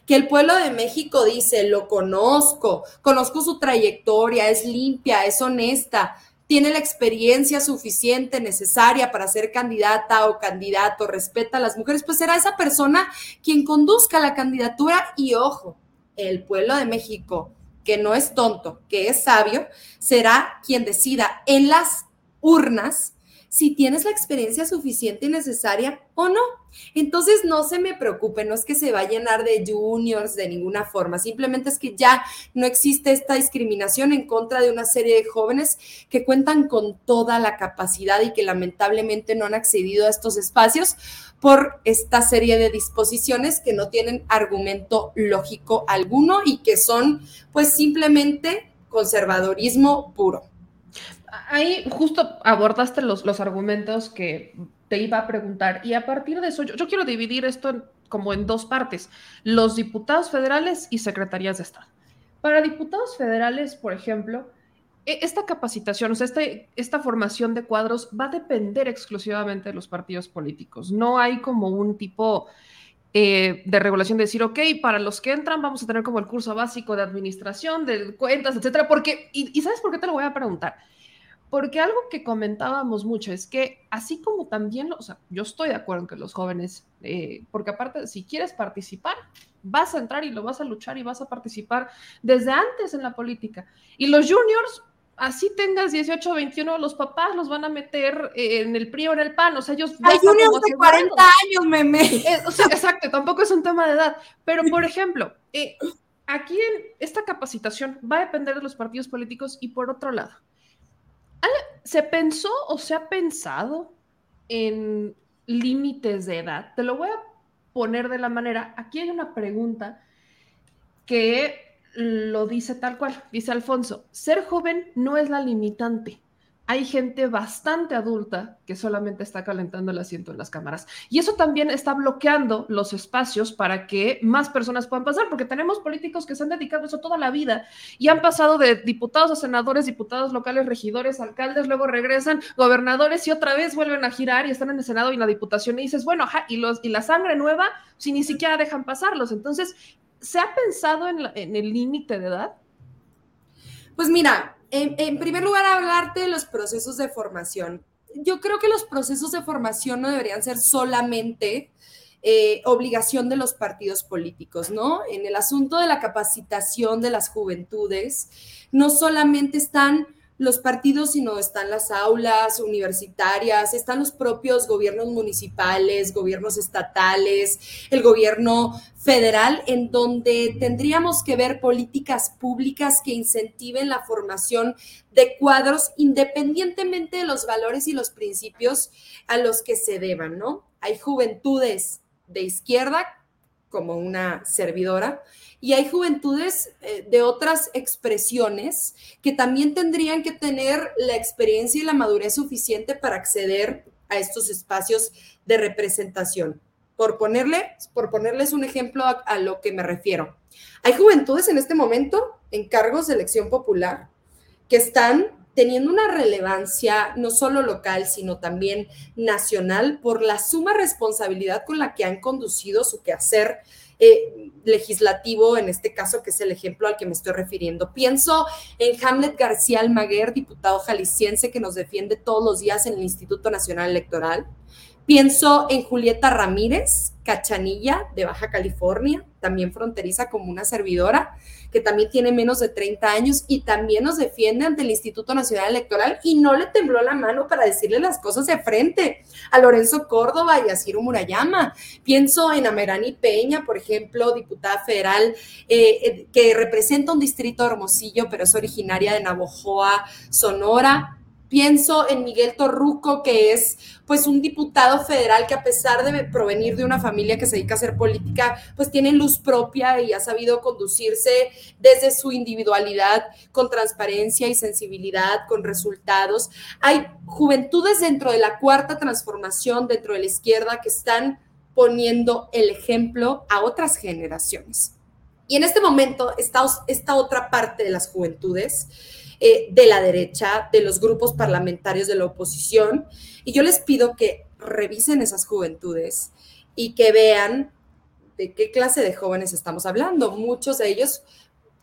que el pueblo de México dice, lo conozco, conozco su trayectoria, es limpia, es honesta, tiene la experiencia suficiente, necesaria para ser candidata o candidato, respeta a las mujeres, pues será esa persona quien conduzca la candidatura y ojo, el pueblo de México, que no es tonto, que es sabio, será quien decida en las urnas si tienes la experiencia suficiente y necesaria o no. Entonces, no se me preocupe, no es que se va a llenar de juniors de ninguna forma, simplemente es que ya no existe esta discriminación en contra de una serie de jóvenes que cuentan con toda la capacidad y que lamentablemente no han accedido a estos espacios por esta serie de disposiciones que no tienen argumento lógico alguno y que son pues simplemente conservadorismo puro ahí justo abordaste los, los argumentos que te iba a preguntar y a partir de eso yo, quiero dividir esto como en dos partes, los diputados federales y secretarías de Estado. Para diputados federales, por ejemplo, e, esta capacitación, o sea, este, esta formación de cuadros va a depender exclusivamente de los partidos políticos. No hay como un tipo eh, de regulación de decir, ok, para los que entran vamos a tener como el curso básico de administración, de cuentas, etcétera, porque, y ¿sabes por qué te lo voy a preguntar? Porque algo que comentábamos mucho es que así como también, o sea, yo estoy de acuerdo en que los jóvenes, eh, porque aparte, si quieres participar, vas a entrar y lo vas a luchar y vas a participar desde antes en la política. Y los juniors, así tengas 18 o 21, los papás los van a meter eh, en el PRI o en el PAN, o sea, ellos... Hay juniors de 40 años, meme. Eh, o sea, exacto, tampoco es un tema de edad, pero por ejemplo, aquí en esta capacitación va a depender de los partidos políticos y por otro lado, ¿Se pensó o se ha pensado en límites de edad? Te lo voy a poner de la manera, aquí hay una pregunta que lo dice tal cual, dice Alfonso, ser joven no es la limitante hay gente bastante adulta que solamente está calentando el asiento en las cámaras. Y eso también está bloqueando los espacios para que más personas puedan pasar, porque tenemos políticos que se han dedicado a eso toda la vida y han pasado de diputados a senadores, diputados locales, regidores, alcaldes, luego regresan gobernadores y otra vez vuelven a girar y están en el Senado y en la Diputación y dices, bueno, ajá, y, la sangre nueva, si ni siquiera dejan pasarlos. Entonces, ¿se ha pensado en, en el límite de edad? Pues mira, en, primer lugar, hablarte de los procesos de formación. Yo creo que los procesos de formación no deberían ser solamente eh, obligación de los partidos políticos, ¿no? En el asunto de la capacitación de las juventudes, no solamente están los partidos, sino están las aulas universitarias, están los propios gobiernos municipales, gobiernos estatales, el gobierno federal, en donde tendríamos que ver políticas públicas que incentiven la formación de cuadros independientemente de los valores y los principios a los que se deban, ¿no? Hay juventudes de izquierda, como una servidora, y hay juventudes eh, de otras expresiones que también tendrían que tener la experiencia y la madurez suficiente para acceder a estos espacios de representación. Por, ponerle, por ponerles un ejemplo a, a lo que me refiero. Hay juventudes en este momento en cargos de elección popular que están teniendo una relevancia no solo local, sino también nacional por la suma responsabilidad con la que han conducido su quehacer eh, legislativo, en este caso, que es el ejemplo al que me estoy refiriendo. Pienso en Hamlet García Almaguer, diputado jalisciense que nos defiende todos los días en el Instituto Nacional Electoral. Pienso en Julieta Ramírez, Cachanilla, de Baja California, también fronteriza como una servidora, que también tiene menos de 30 años y también nos defiende ante el Instituto Nacional Electoral y no le tembló la mano para decirle las cosas de frente a Lorenzo Córdoba y a Ciro Murayama. Pienso en Amerani Peña, por ejemplo, diputada federal, eh, eh, que representa un distrito Hermosillo, pero es originaria de Navojoa, Sonora Pienso en Miguel Torruco, que es pues un diputado federal que a pesar de provenir de una familia que se dedica a hacer política, pues tiene luz propia y ha sabido conducirse desde su individualidad con transparencia y sensibilidad, con resultados. Hay juventudes dentro de la cuarta transformación, dentro de la izquierda, que están poniendo el ejemplo a otras generaciones. Y en este momento está esta otra parte de las juventudes eh, de la derecha, de los grupos parlamentarios de la oposición. Y yo les pido que revisen esas juventudes y que vean de qué clase de jóvenes estamos hablando. Muchos de ellos,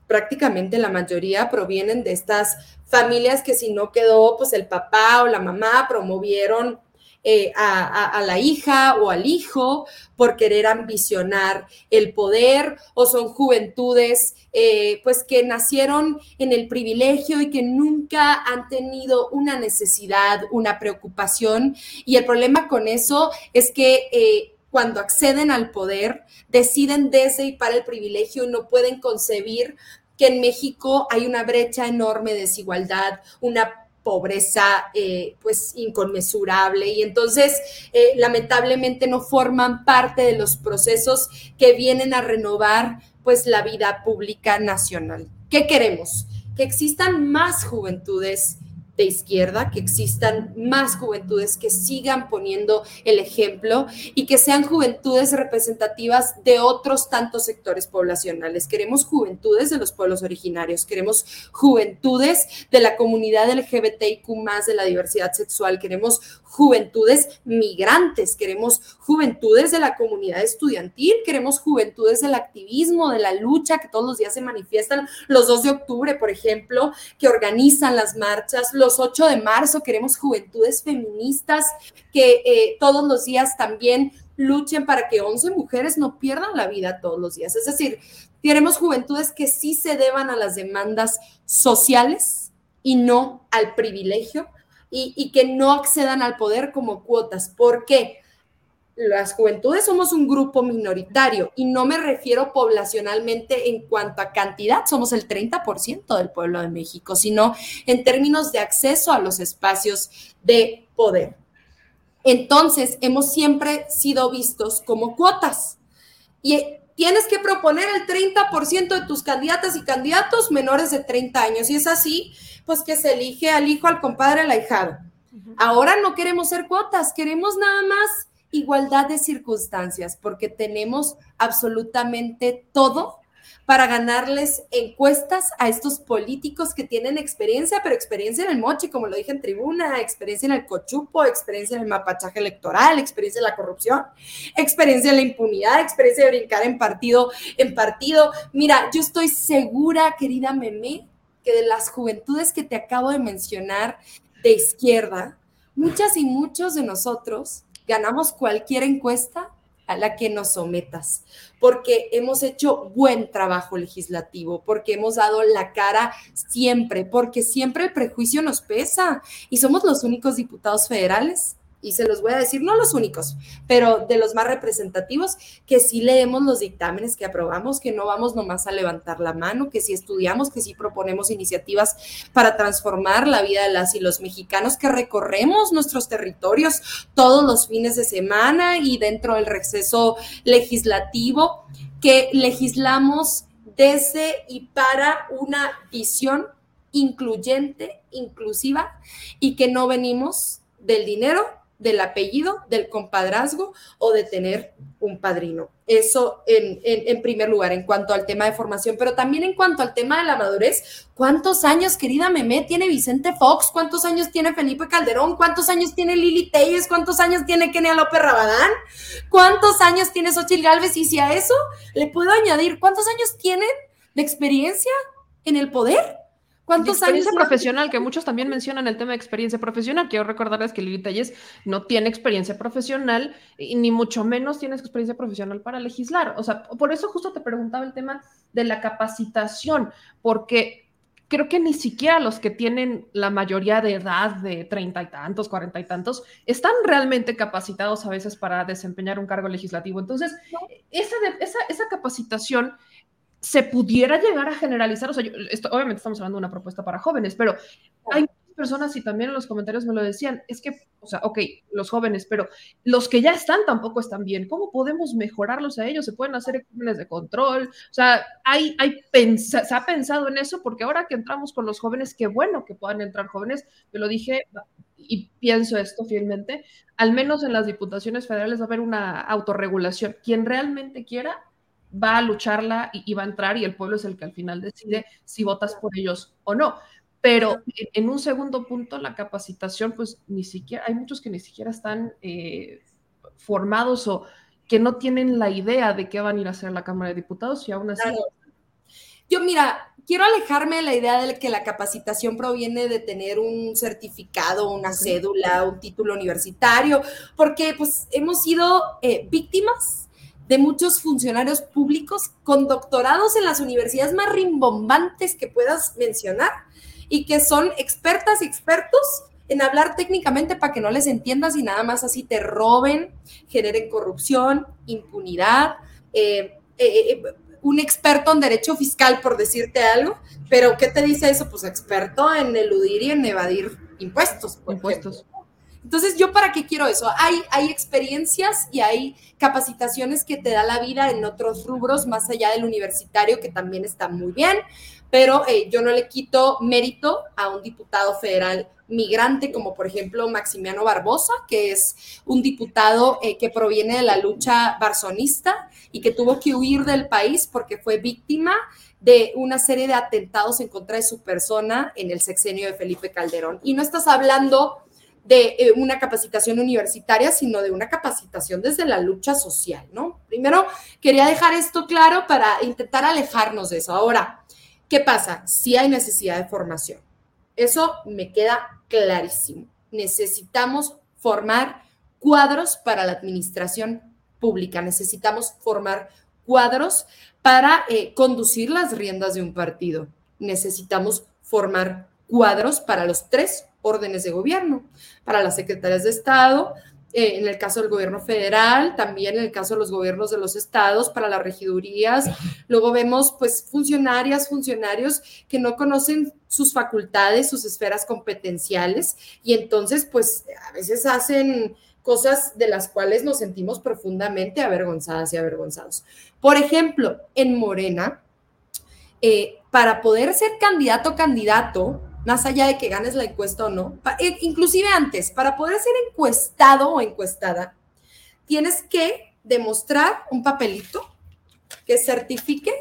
prácticamente la mayoría, provienen de estas familias que si no quedó, pues el papá o la mamá promovieron eh, a, la hija o al hijo por querer ambicionar el poder o son juventudes eh, pues que nacieron en el privilegio y que nunca han tenido una necesidad, una preocupación. Y el problema con eso es que... Eh, cuando acceden al poder, deciden desde y para el privilegio no pueden concebir que en México hay una brecha enorme de desigualdad, una pobreza eh, pues inconmensurable y entonces eh, lamentablemente no forman parte de los procesos que vienen a renovar pues la vida pública nacional. ¿Qué queremos? Que existan más juventudes de izquierda, que existan más juventudes que sigan poniendo el ejemplo y que sean juventudes representativas de otros tantos sectores poblacionales. Queremos juventudes de los pueblos originarios, queremos juventudes de la comunidad LGBTIQ más de la diversidad sexual, queremos juventudes migrantes, queremos juventudes de la comunidad estudiantil, queremos juventudes del activismo, de la lucha que todos los días se manifiestan, los 2 de octubre, por ejemplo, que organizan las marchas, los 8 de marzo, queremos juventudes feministas que eh, todos los días también luchen para que 11 mujeres no pierdan la vida todos los días. Es decir, queremos juventudes que sí se deban a las demandas sociales y no al privilegio y, que no accedan al poder como cuotas. ¿Por qué? Las juventudes somos un grupo minoritario y no me refiero poblacionalmente en cuanto a cantidad, somos el 30% del pueblo de México, sino en términos de acceso a los espacios de poder. Entonces, hemos siempre sido vistos como cuotas y tienes que proponer el 30% de tus candidatas y candidatos menores de 30 años. Y es así, pues que se elige al hijo, al compadre, al ahijado. Ahora no queremos ser cuotas, queremos nada más igualdad de circunstancias, porque tenemos absolutamente todo para ganarles encuestas a estos políticos que tienen experiencia, pero experiencia en el moche, como lo dije en tribuna, experiencia en el cochupo, experiencia en el mapachaje electoral, experiencia en la corrupción, experiencia en la impunidad, experiencia de brincar en partido en partido. Mira, yo estoy segura, querida Meme, que de las juventudes que te acabo de mencionar de izquierda, muchas y muchos de nosotros ganamos cualquier encuesta a la que nos sometas, porque hemos hecho buen trabajo legislativo, porque hemos dado la cara siempre, porque siempre el prejuicio nos pesa y somos los únicos diputados federales y se los voy a decir, no los únicos, pero de los más representativos, que sí leemos los dictámenes que aprobamos, que no vamos nomás a levantar la mano, que sí estudiamos, que sí proponemos iniciativas para transformar la vida de las y los mexicanos, que recorremos nuestros territorios todos los fines de semana y dentro del receso legislativo, que legislamos desde y para una visión incluyente, inclusiva y que no venimos del dinero del apellido, del compadrazgo o de tener un padrino. Eso en, primer lugar, en cuanto al tema de formación, pero también en cuanto al tema de la madurez. ¿Cuántos años, querida Meme, tiene Vicente Fox? ¿Cuántos años tiene Felipe Calderón? ¿Cuántos años tiene Lili Telles? ¿Cuántos años tiene Kenia López Rabadán? ¿Cuántos años tiene Xochitl Galvez? Y si a eso le puedo añadir, ¿cuántos años tienen de experiencia en el poder? ¿Cuántos experiencia profesional, que muchos también mencionan el tema de experiencia profesional. Quiero recordarles que Lili Telles no tiene experiencia profesional y ni mucho menos tiene experiencia profesional para legislar. O sea, por eso justo te preguntaba el tema de la capacitación, porque creo que ni siquiera los que tienen la mayoría de edad de treinta y tantos, cuarenta y tantos, están realmente capacitados a veces para desempeñar un cargo legislativo. Entonces, esa, esa, esa capacitación se pudiera llegar a generalizar, o sea, esto, obviamente estamos hablando de una propuesta para jóvenes, pero hay personas y también en los comentarios me lo decían, es que, o sea, ok, los jóvenes, pero los que ya están tampoco están bien, ¿cómo podemos mejorarlos a ellos? ¿Se pueden hacer exámenes de control? O sea, hay, hay se ha pensado en eso porque ahora que entramos con los jóvenes, qué bueno que puedan entrar jóvenes, yo lo dije y pienso esto fielmente, al menos en las diputaciones federales va a haber una autorregulación. Quien realmente quiera va a lucharla y, va a entrar y el pueblo es el que al final decide si votas por ellos o no. Pero en, un segundo punto, la capacitación, pues ni siquiera, hay muchos que ni siquiera están eh, formados o que no tienen la idea de qué van a ir a hacer la Cámara de Diputados y aún así... Yo, mira, quiero alejarme de la idea de que la capacitación proviene de tener un certificado, una cédula, un título universitario, porque pues hemos sido eh, víctimas de muchos funcionarios públicos con doctorados en las universidades más rimbombantes que puedas mencionar y que son expertas y expertos en hablar técnicamente para que no les entiendas y nada más así te roben, generen corrupción, impunidad. Eh, eh, eh, un experto en derecho fiscal, por decirte algo, pero ¿qué te dice eso? Pues experto en eludir y en evadir impuestos. impuestos. Entonces, ¿yo para qué quiero eso? Hay, experiencias y hay capacitaciones que te da la vida en otros rubros, más allá del universitario, que también está muy bien, pero eh, yo no le quito mérito a un diputado federal migrante, como por ejemplo Maximiano Barbosa, que es un diputado eh, que proviene de la lucha barzonista y que tuvo que huir del país porque fue víctima de una serie de atentados en contra de su persona en el sexenio de Felipe Calderón. Y no estás hablando de eh, una capacitación universitaria, sino de una capacitación desde la lucha social, ¿no? Primero, quería dejar esto claro para intentar alejarnos de eso. Ahora, ¿qué pasa? Si hay necesidad de formación. Eso me queda clarísimo. Necesitamos formar cuadros para la administración pública, necesitamos formar cuadros para eh, conducir las riendas de un partido, necesitamos formar cuadros para los tres órdenes de gobierno, para las secretarias de Estado, eh, en el caso del gobierno federal, también en el caso de los gobiernos de los estados, para las regidurías. Luego vemos pues funcionarias, funcionarios que no conocen sus facultades, sus esferas competenciales y entonces pues a veces hacen cosas de las cuales nos sentimos profundamente avergonzadas y avergonzados. Por ejemplo, en Morena, eh, para poder ser candidato o candidato, más allá de que ganes la encuesta o no, eh, inclusive antes, para poder ser encuestado o encuestada, tienes que demostrar un papelito que certifique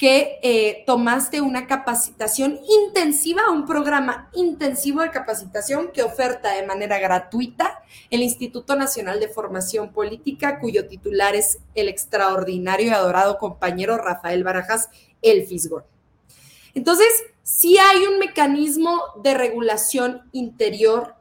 que eh, tomaste una capacitación intensiva, un programa intensivo de capacitación que oferta de manera gratuita el Instituto Nacional de Formación Política, cuyo titular es el extraordinario y adorado compañero Rafael Barajas El Fisgón. Entonces, sí hay un mecanismo de regulación interior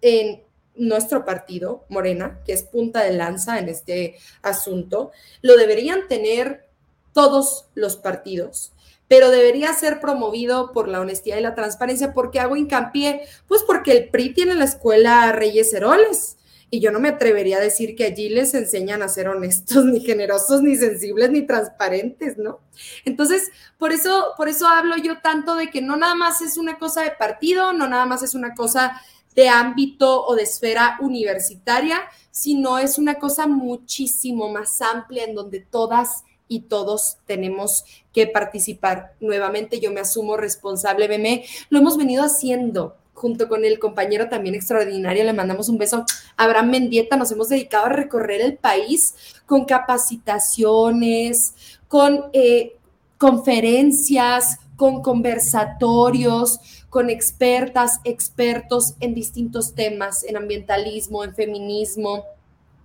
en nuestro partido, Morena, que es punta de lanza en este asunto, lo deberían tener todos los partidos, pero debería ser promovido por la honestidad y la transparencia. porque hago hincapié? Pues porque el PRI tiene la escuela Reyes Heroles. Y yo no me atrevería a decir que allí les enseñan a ser honestos, ni generosos, ni sensibles, ni transparentes, ¿no? Entonces, por eso, por eso hablo yo tanto de que no nada más es una cosa de partido, no nada más es una cosa de ámbito o de esfera universitaria, sino es una cosa muchísimo más amplia en donde todas y todos tenemos que participar. Nuevamente yo me asumo responsable. Lo hemos venido haciendo junto con el compañero también extraordinario, le mandamos un beso. Abraham Mendieta, nos hemos dedicado a recorrer el país con capacitaciones, con eh, conferencias, con conversatorios, con expertas, expertos en distintos temas, en ambientalismo, en feminismo,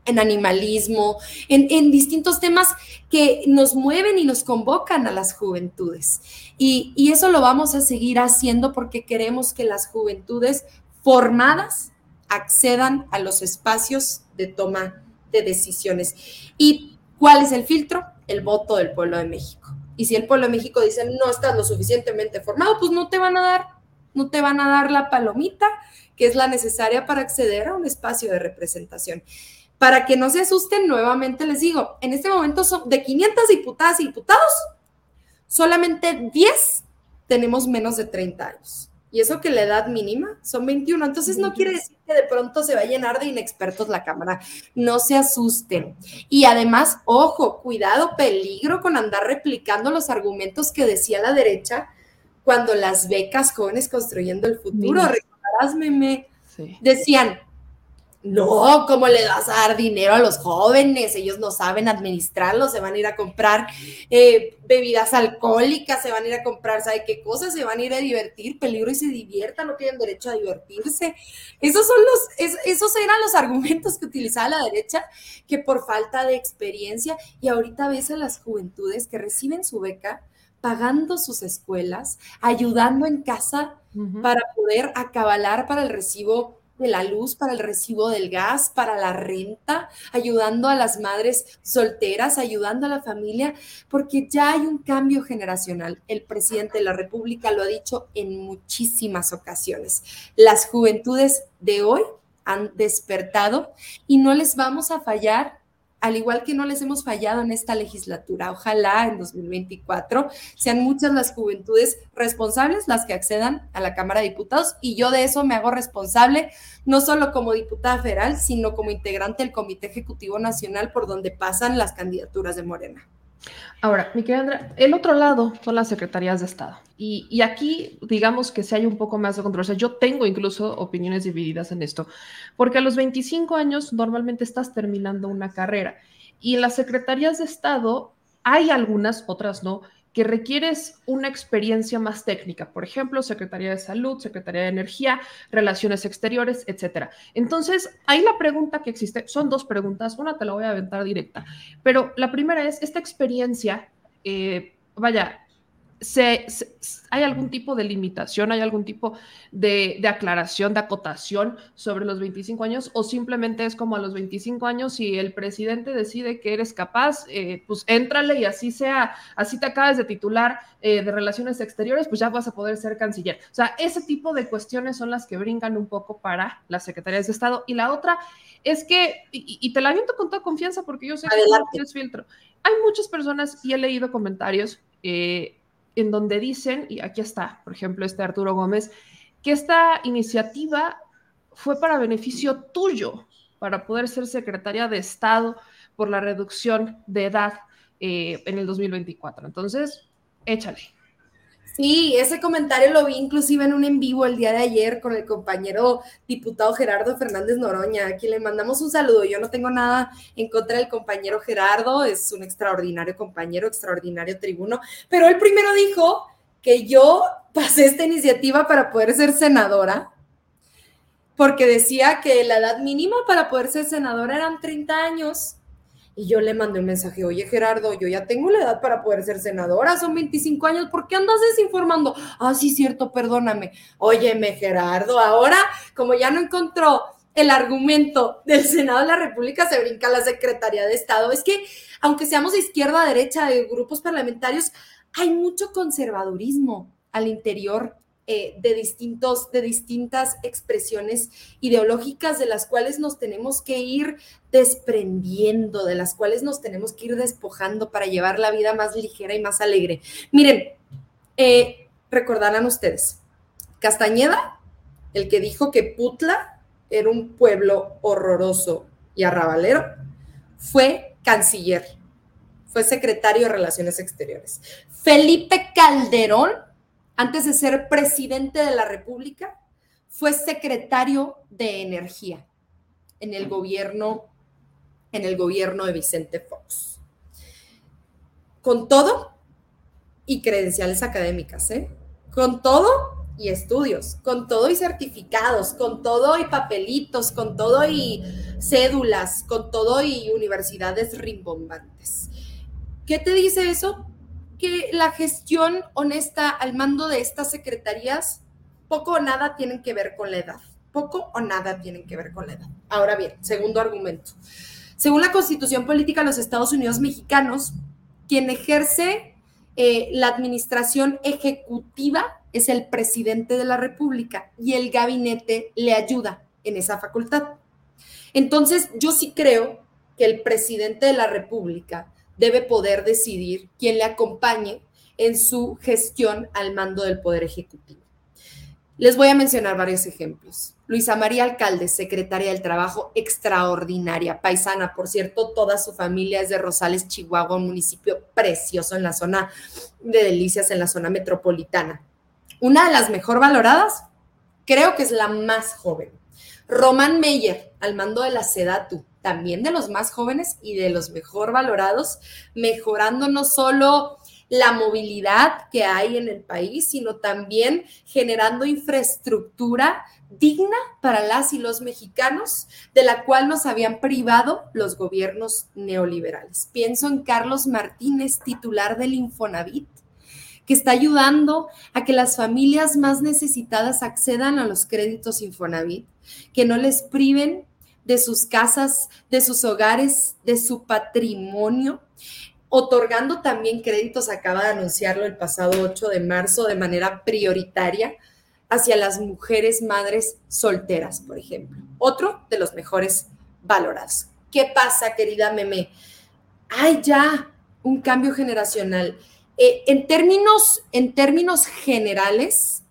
en animalismo, en, distintos temas que nos mueven y nos convocan a las juventudes. Y, y eso lo vamos a seguir haciendo porque queremos que las juventudes formadas accedan a los espacios de toma de decisiones. ¿Y cuál es el filtro? El voto del pueblo de México. Y si el pueblo de México dice no estás lo suficientemente formado, pues no te van a dar, no te van a dar la palomita que es la necesaria para acceder a un espacio de representación. Para que no se asusten, nuevamente les digo, en este momento son de 500 diputadas y diputados, solamente 10 tenemos menos de 30 años. Y eso que la edad mínima son 21. Entonces no quiere decir que de pronto se va a llenar de inexpertos la Cámara. No se asusten. Y además, ojo, cuidado, peligro con andar replicando los argumentos que decía la derecha cuando las becas jóvenes construyendo el futuro. Recordarás, meme. Decían, no, ¿cómo le vas a dar dinero a los jóvenes? Ellos no saben administrarlo, se van a ir a comprar eh, bebidas alcohólicas, se van a ir a comprar, ¿sabe qué cosas? Se van a ir a divertir, peligro y se diviertan, no tienen derecho a divertirse. Esos son los, esos eran los argumentos que utilizaba la derecha, que por falta de experiencia, y ahorita ves a las juventudes que reciben su beca pagando sus escuelas, ayudando en casa para poder acabalar para el recibo de la luz, para el recibo del gas, para la renta, ayudando a las madres solteras, ayudando a la familia, porque ya hay un cambio generacional. El presidente de la República lo ha dicho en muchísimas ocasiones. Las juventudes de hoy han despertado y no les vamos a fallar al igual que no les hemos fallado en esta legislatura. Ojalá en 2024 sean muchas las juventudes responsables las que accedan a la Cámara de Diputados y yo de eso me hago responsable, no solo como diputada federal, sino como integrante del Comité Ejecutivo Nacional por donde pasan las candidaturas de Morena. Ahora, mi querida Andrea, el otro lado son las secretarías de Estado. Y, aquí, digamos que si hay un poco más de controversia. Yo tengo incluso opiniones divididas en esto, porque a los 25 años normalmente estás terminando una carrera. Y en las secretarías de Estado hay algunas, otras no, que requieres una experiencia más técnica, por ejemplo, Secretaría de Salud, Secretaría de Energía, Relaciones Exteriores, etcétera. Entonces, ahí la pregunta que existe, son dos preguntas, una te la voy a aventar directa, pero la primera es, esta experiencia, eh, vaya, se, ¿hay algún tipo de limitación, hay algún tipo de, aclaración, de acotación sobre los 25 años o simplemente es como a los 25 años si el presidente decide que eres capaz, eh, pues éntrale y así sea, así te acabas de titular eh, de relaciones exteriores, pues ya vas a poder ser canciller. O sea, ese tipo de cuestiones son las que brincan un poco para las secretarías de Estado. Y la otra es que, y, te la aviento con toda confianza porque yo sé que no tienes filtro, hay muchas personas y he leído comentarios. Eh, en donde dicen, y aquí está, por ejemplo, este Arturo Gómez, que esta iniciativa fue para beneficio tuyo, para poder ser secretaria de Estado por la reducción de edad eh, en el 2024. Entonces, échale. Sí, ese comentario lo vi inclusive en un en vivo el día de ayer con el compañero diputado Gerardo Fernández Noroña, a quien le mandamos un saludo. Yo no tengo nada en contra del compañero Gerardo, es un extraordinario compañero, extraordinario tribuno, pero él primero dijo que yo pasé esta iniciativa para poder ser senadora, porque decía que la edad mínima para poder ser senadora eran 30 años y yo le mandé un mensaje, oye Gerardo, yo ya tengo la edad para poder ser senadora, son 25 años, ¿por qué andas desinformando? Ah, sí, cierto, perdóname. Óyeme Gerardo, ahora como ya no encontró el argumento del Senado de la República se brinca la Secretaría de Estado. Es que, aunque seamos de izquierda a derecha de grupos parlamentarios, hay mucho conservadurismo al interior eh, de, distintos, de distintas expresiones ideológicas de las cuales nos tenemos que ir desprendiendo, de las cuales nos tenemos que ir despojando para llevar la vida más ligera y más alegre. Miren, eh, recordarán ustedes, Castañeda, el que dijo que Putla era un pueblo horroroso y arrabalero, fue canciller, fue secretario de Relaciones Exteriores. Felipe Calderón antes de ser presidente de la República, fue secretario de Energía en el gobierno, en el gobierno de Vicente Fox. Con todo y credenciales académicas, ¿eh? Con todo y estudios, con todo y certificados, con todo y papelitos, con todo y cédulas, con todo y universidades rimbombantes. ¿Qué te dice eso? Que la gestión honesta al mando de estas secretarías poco o nada tienen que ver con la edad. Poco o nada tienen que ver con la edad. Ahora bien, segundo argumento. Según la Constitución Política de los Estados Unidos Mexicanos, quien ejerce eh, la administración ejecutiva es el presidente de la República y el gabinete le ayuda en esa facultad. Entonces, yo sí creo que el presidente de la República debe poder decidir quién le acompañe en su gestión al mando del Poder Ejecutivo. Les voy a mencionar varios ejemplos. Luisa María Alcalde, secretaria del Trabajo, extraordinaria, paisana, por cierto, toda su familia es de Rosales, Chihuahua, un municipio precioso en la zona de Delicias, en la zona metropolitana. Una de las mejor valoradas, creo que es la más joven. Román Meyer, al mando de la SEDATU, también de los más jóvenes y de los mejor valorados, mejorando no solo la movilidad que hay en el país, sino también generando infraestructura digna para las y los mexicanos, de la cual nos habían privado los gobiernos neoliberales. Pienso en Carlos Martínez, titular del Infonavit, que está ayudando a que las familias más necesitadas accedan a los créditos Infonavit, que no les priven de sus casas, de sus hogares, de su patrimonio, otorgando también créditos, acaba de anunciarlo el pasado 8 de marzo de manera prioritaria hacia las mujeres madres solteras, por ejemplo. Otro de los mejores valorados. ¿Qué pasa, querida Meme? Hay ya un cambio generacional. Eh, en, términos, en términos generales,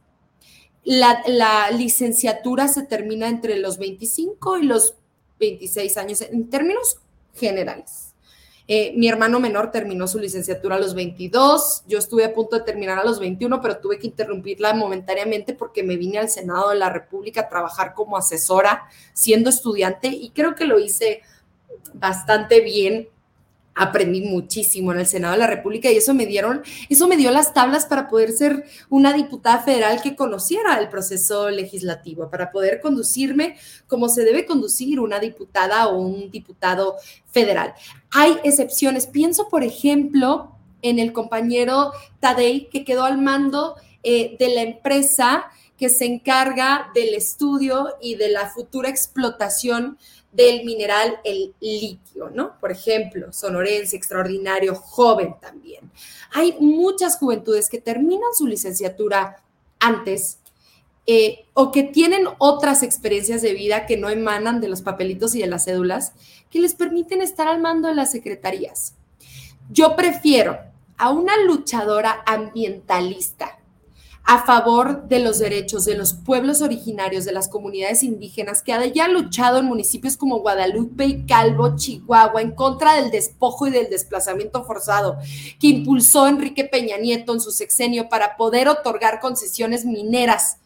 la, la, licenciatura se termina entre los 25 y los 26 años en términos generales. Eh, mi hermano menor terminó su licenciatura a los 22, yo estuve a punto de terminar a los 21, pero tuve que interrumpirla momentáneamente porque me vine al Senado de la República a trabajar como asesora siendo estudiante y creo que lo hice bastante bien aprendí muchísimo en el Senado de la República y eso me dieron, eso me dio las tablas para poder ser una diputada federal que conociera el proceso legislativo, para poder conducirme como se debe conducir una diputada o un diputado federal. Hay excepciones. Pienso, por ejemplo, en el compañero Tadei, que quedó al mando eh, de la empresa que se encarga del estudio y de la futura explotación del mineral, el litio, ¿no? Por ejemplo, sonorense, extraordinario, joven también. Hay muchas juventudes que terminan su licenciatura antes eh, o que tienen otras experiencias de vida que no emanan de los papelitos y de las cédulas que les permiten estar al mando de las secretarías. Yo prefiero a una luchadora ambientalista a favor de los derechos de los pueblos originarios, de las comunidades indígenas, que haya luchado en municipios como Guadalupe y Calvo, Chihuahua, en contra del despojo y del desplazamiento forzado, que impulsó Enrique Peña Nieto en su sexenio para poder otorgar concesiones mineras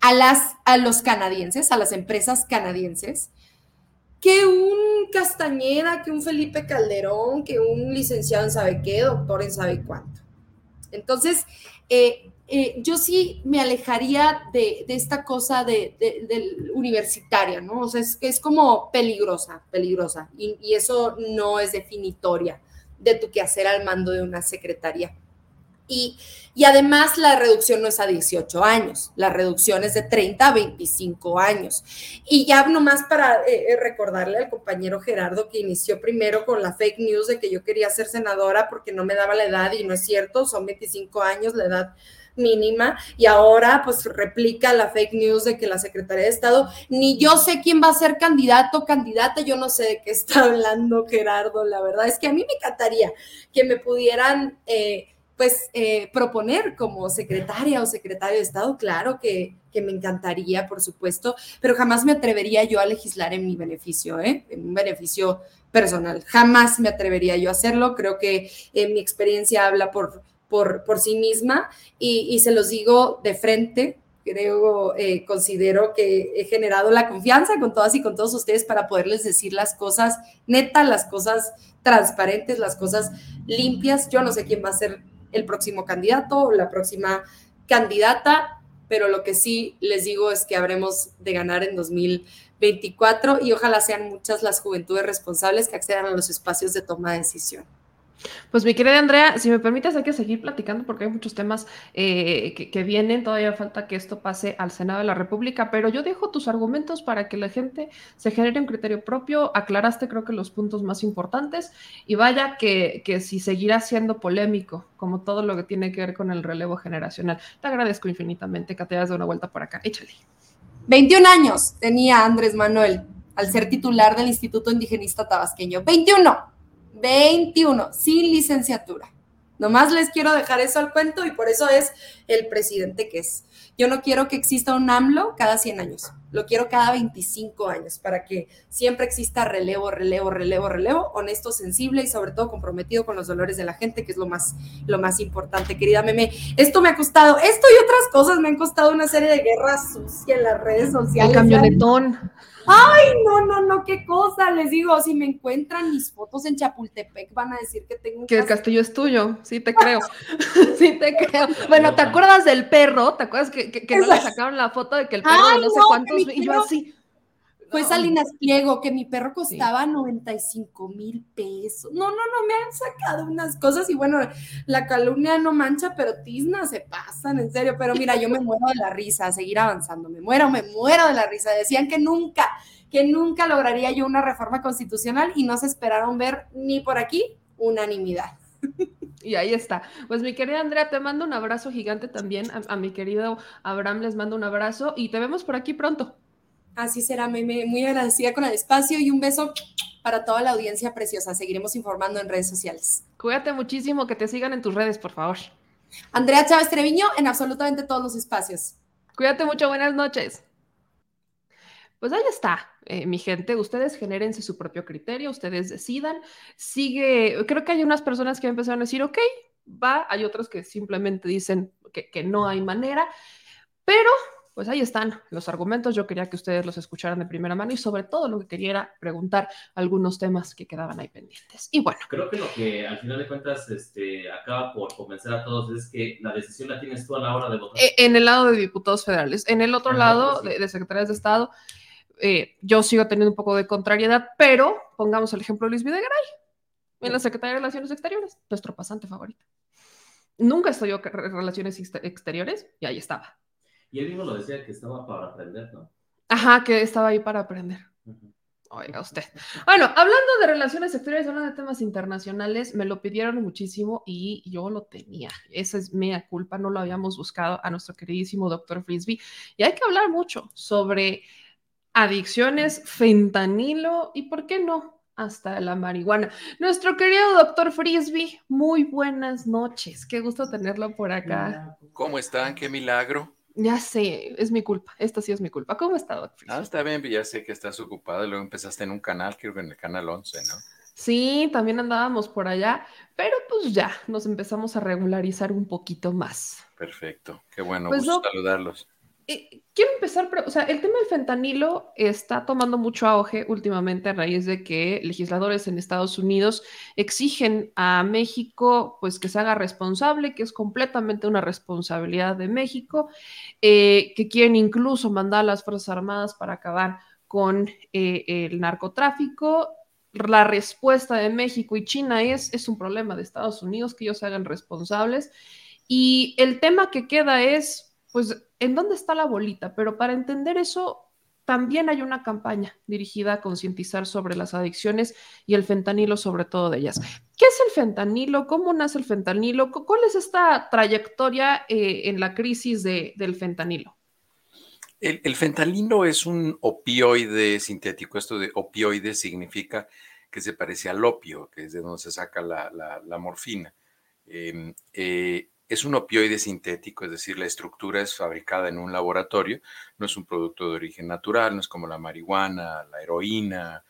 a, las, a los canadienses, a las empresas canadienses, que un Castañeda, que un Felipe Calderón, que un licenciado en sabe qué, doctor en sabe cuánto. Entonces, eh, eh, yo sí me alejaría de, esta cosa de, universitaria, ¿no? O sea, es que es como peligrosa, peligrosa, y, eso no es definitoria de tu quehacer al mando de una secretaría. Y, y, además la reducción no es a 18 años, la reducción es de 30 a 25 años. Y ya nomás para eh, eh, recordarle al compañero Gerardo que inició primero con la fake news de que yo quería ser senadora porque no me daba la edad y no es cierto, son 25 años la edad mínima y ahora pues replica la fake news de que la Secretaría de Estado, ni yo sé quién va a ser candidato o candidata, yo no sé de qué está hablando Gerardo, la verdad es que a mí me encantaría que me pudieran... Eh, pues eh, proponer como secretaria o secretario de Estado, claro que, me encantaría, por supuesto, pero jamás me atrevería yo a legislar en mi beneficio, ¿eh? en un beneficio personal. Jamás me atrevería yo a hacerlo. Creo que eh, mi experiencia habla por, por, por sí misma y, y, se los digo de frente. Creo, eh, considero que he generado la confianza con todas y con todos ustedes para poderles decir las cosas netas, las cosas transparentes, las cosas limpias. Yo no sé quién va a ser el próximo candidato o la próxima candidata, pero lo que sí les digo es que habremos de ganar en 2024 y ojalá sean muchas las juventudes responsables que accedan a los espacios de toma de decisión. Pues mi querida Andrea, si me permites, hay que seguir platicando porque hay muchos temas eh, que, vienen. Todavía falta que esto pase al Senado de la República, pero yo dejo tus argumentos para que la gente se genere un criterio propio. Aclaraste, creo que los puntos más importantes. Y vaya que, que si seguirá siendo polémico, como todo lo que tiene que ver con el relevo generacional. Te agradezco infinitamente que te dado una vuelta por acá. Échale. 21 años tenía Andrés Manuel al ser titular del Instituto Indigenista Tabasqueño. 21 21, sin licenciatura. Nomás les quiero dejar eso al cuento y por eso es el presidente que es. Yo no quiero que exista un AMLO cada 100 años, lo quiero cada 25 años para que siempre exista relevo, relevo, relevo, relevo, honesto, sensible y sobre todo comprometido con los dolores de la gente, que es lo más, lo más importante, querida Meme. Esto me ha costado, esto y otras cosas me han costado una serie de guerras sucias en las redes sociales. El camionetón. Ay, no, no, no, qué cosa. Les digo, si me encuentran mis fotos en Chapultepec, van a decir que tengo. Que el castillo es tuyo, sí te creo. sí te creo. Bueno, ¿te acuerdas del perro? ¿Te acuerdas que, que, no le sacaron la foto de que el perro de no, sé cuántos. Y yo así. Fue Salinas Pliego, que mi perro costaba 95 mil pesos. No, no, no, me han sacado unas cosas y bueno, la calumnia no mancha, pero tizna se pasan, en serio. Pero mira, yo me muero de la risa, a seguir avanzando, me muero, me muero de la risa. Decían que nunca, que nunca lograría yo una reforma constitucional y no se esperaron ver ni por aquí unanimidad. Y ahí está. Pues mi querida Andrea, te mando un abrazo gigante también. A, a mi querido Abraham les mando un abrazo y te vemos por aquí pronto. Así será, Meme. Muy agradecida con el espacio y un beso para toda la audiencia preciosa. Seguiremos informando en redes sociales. Cuídate muchísimo, que te sigan en tus redes, por favor. Andrea Chávez Treviño en absolutamente todos los espacios. Cuídate mucho, buenas noches. Pues ahí está, eh, mi gente. Ustedes genérense su propio criterio, ustedes decidan. Sigue, creo que hay unas personas que empezaron a decir, ok, va, hay otros que simplemente dicen que, que no hay manera, pero pues ahí están los argumentos. Yo quería que ustedes los escucharan de primera mano y sobre todo lo que quería era preguntar algunos temas que quedaban ahí pendientes. Y bueno. Creo que lo que al final de cuentas este, acaba por convencer a todos es que la decisión la tienes tú a la hora de votar. Eh, en el lado de diputados federales. En el otro lado, de, de, secretarias de Estado, eh, yo sigo teniendo un poco de contrariedad, pero pongamos el ejemplo de Luis Videgaray en la Secretaría de Relaciones Exteriores, nuestro pasante favorito. Nunca estudió relaciones exteriores y ahí estaba y él mismo lo decía que estaba para aprender, ¿no? Ajá, que estaba ahí para aprender. Oiga usted. Bueno, hablando de relaciones exteriores, hablando de temas internacionales, me lo pidieron muchísimo y yo lo tenía. Esa es mi culpa, no lo habíamos buscado a nuestro queridísimo doctor Frisbee. Y hay que hablar mucho sobre adicciones, fentanilo y, ¿por qué no? Hasta la marihuana. Nuestro querido doctor Frisbee, muy buenas noches. Qué gusto tenerlo por acá. ¿Cómo están? Qué milagro. Ya sé, es mi culpa. Esta sí es mi culpa. ¿Cómo está, doctor? Ah, está bien, ya sé que estás ocupado. Luego empezaste en un canal, creo que en el canal 11, ¿no? Sí, también andábamos por allá, pero pues ya nos empezamos a regularizar un poquito más. Perfecto, qué bueno, pues gusto saludarlos. Eh, quiero empezar, pero, o sea, el tema del fentanilo está tomando mucho auge últimamente a raíz de que legisladores en Estados Unidos exigen a México, pues, que se haga responsable, que es completamente una responsabilidad de México, eh, que quieren incluso mandar a las Fuerzas Armadas para acabar con eh, el narcotráfico. La respuesta de México y China es, es un problema de Estados Unidos, que ellos se hagan responsables Y el tema que queda es, pues, ¿en dónde está la bolita? Pero para entender eso, también hay una campaña dirigida a concientizar sobre las adicciones y el fentanilo sobre todo de ellas. ¿Qué es el fentanilo? ¿Cómo nace el fentanilo? ¿Cuál es esta trayectoria eh, en la crisis de, del fentanilo? El, fentanilo es un opioide sintético. Esto de opioide significa que se parece al opio, que es de donde se saca la, morfina. Em, eh, es un opioide sintético, es decir, la estructura es fabricada en un laboratorio, no es un producto de origen natural, no es como la marihuana, la heroína,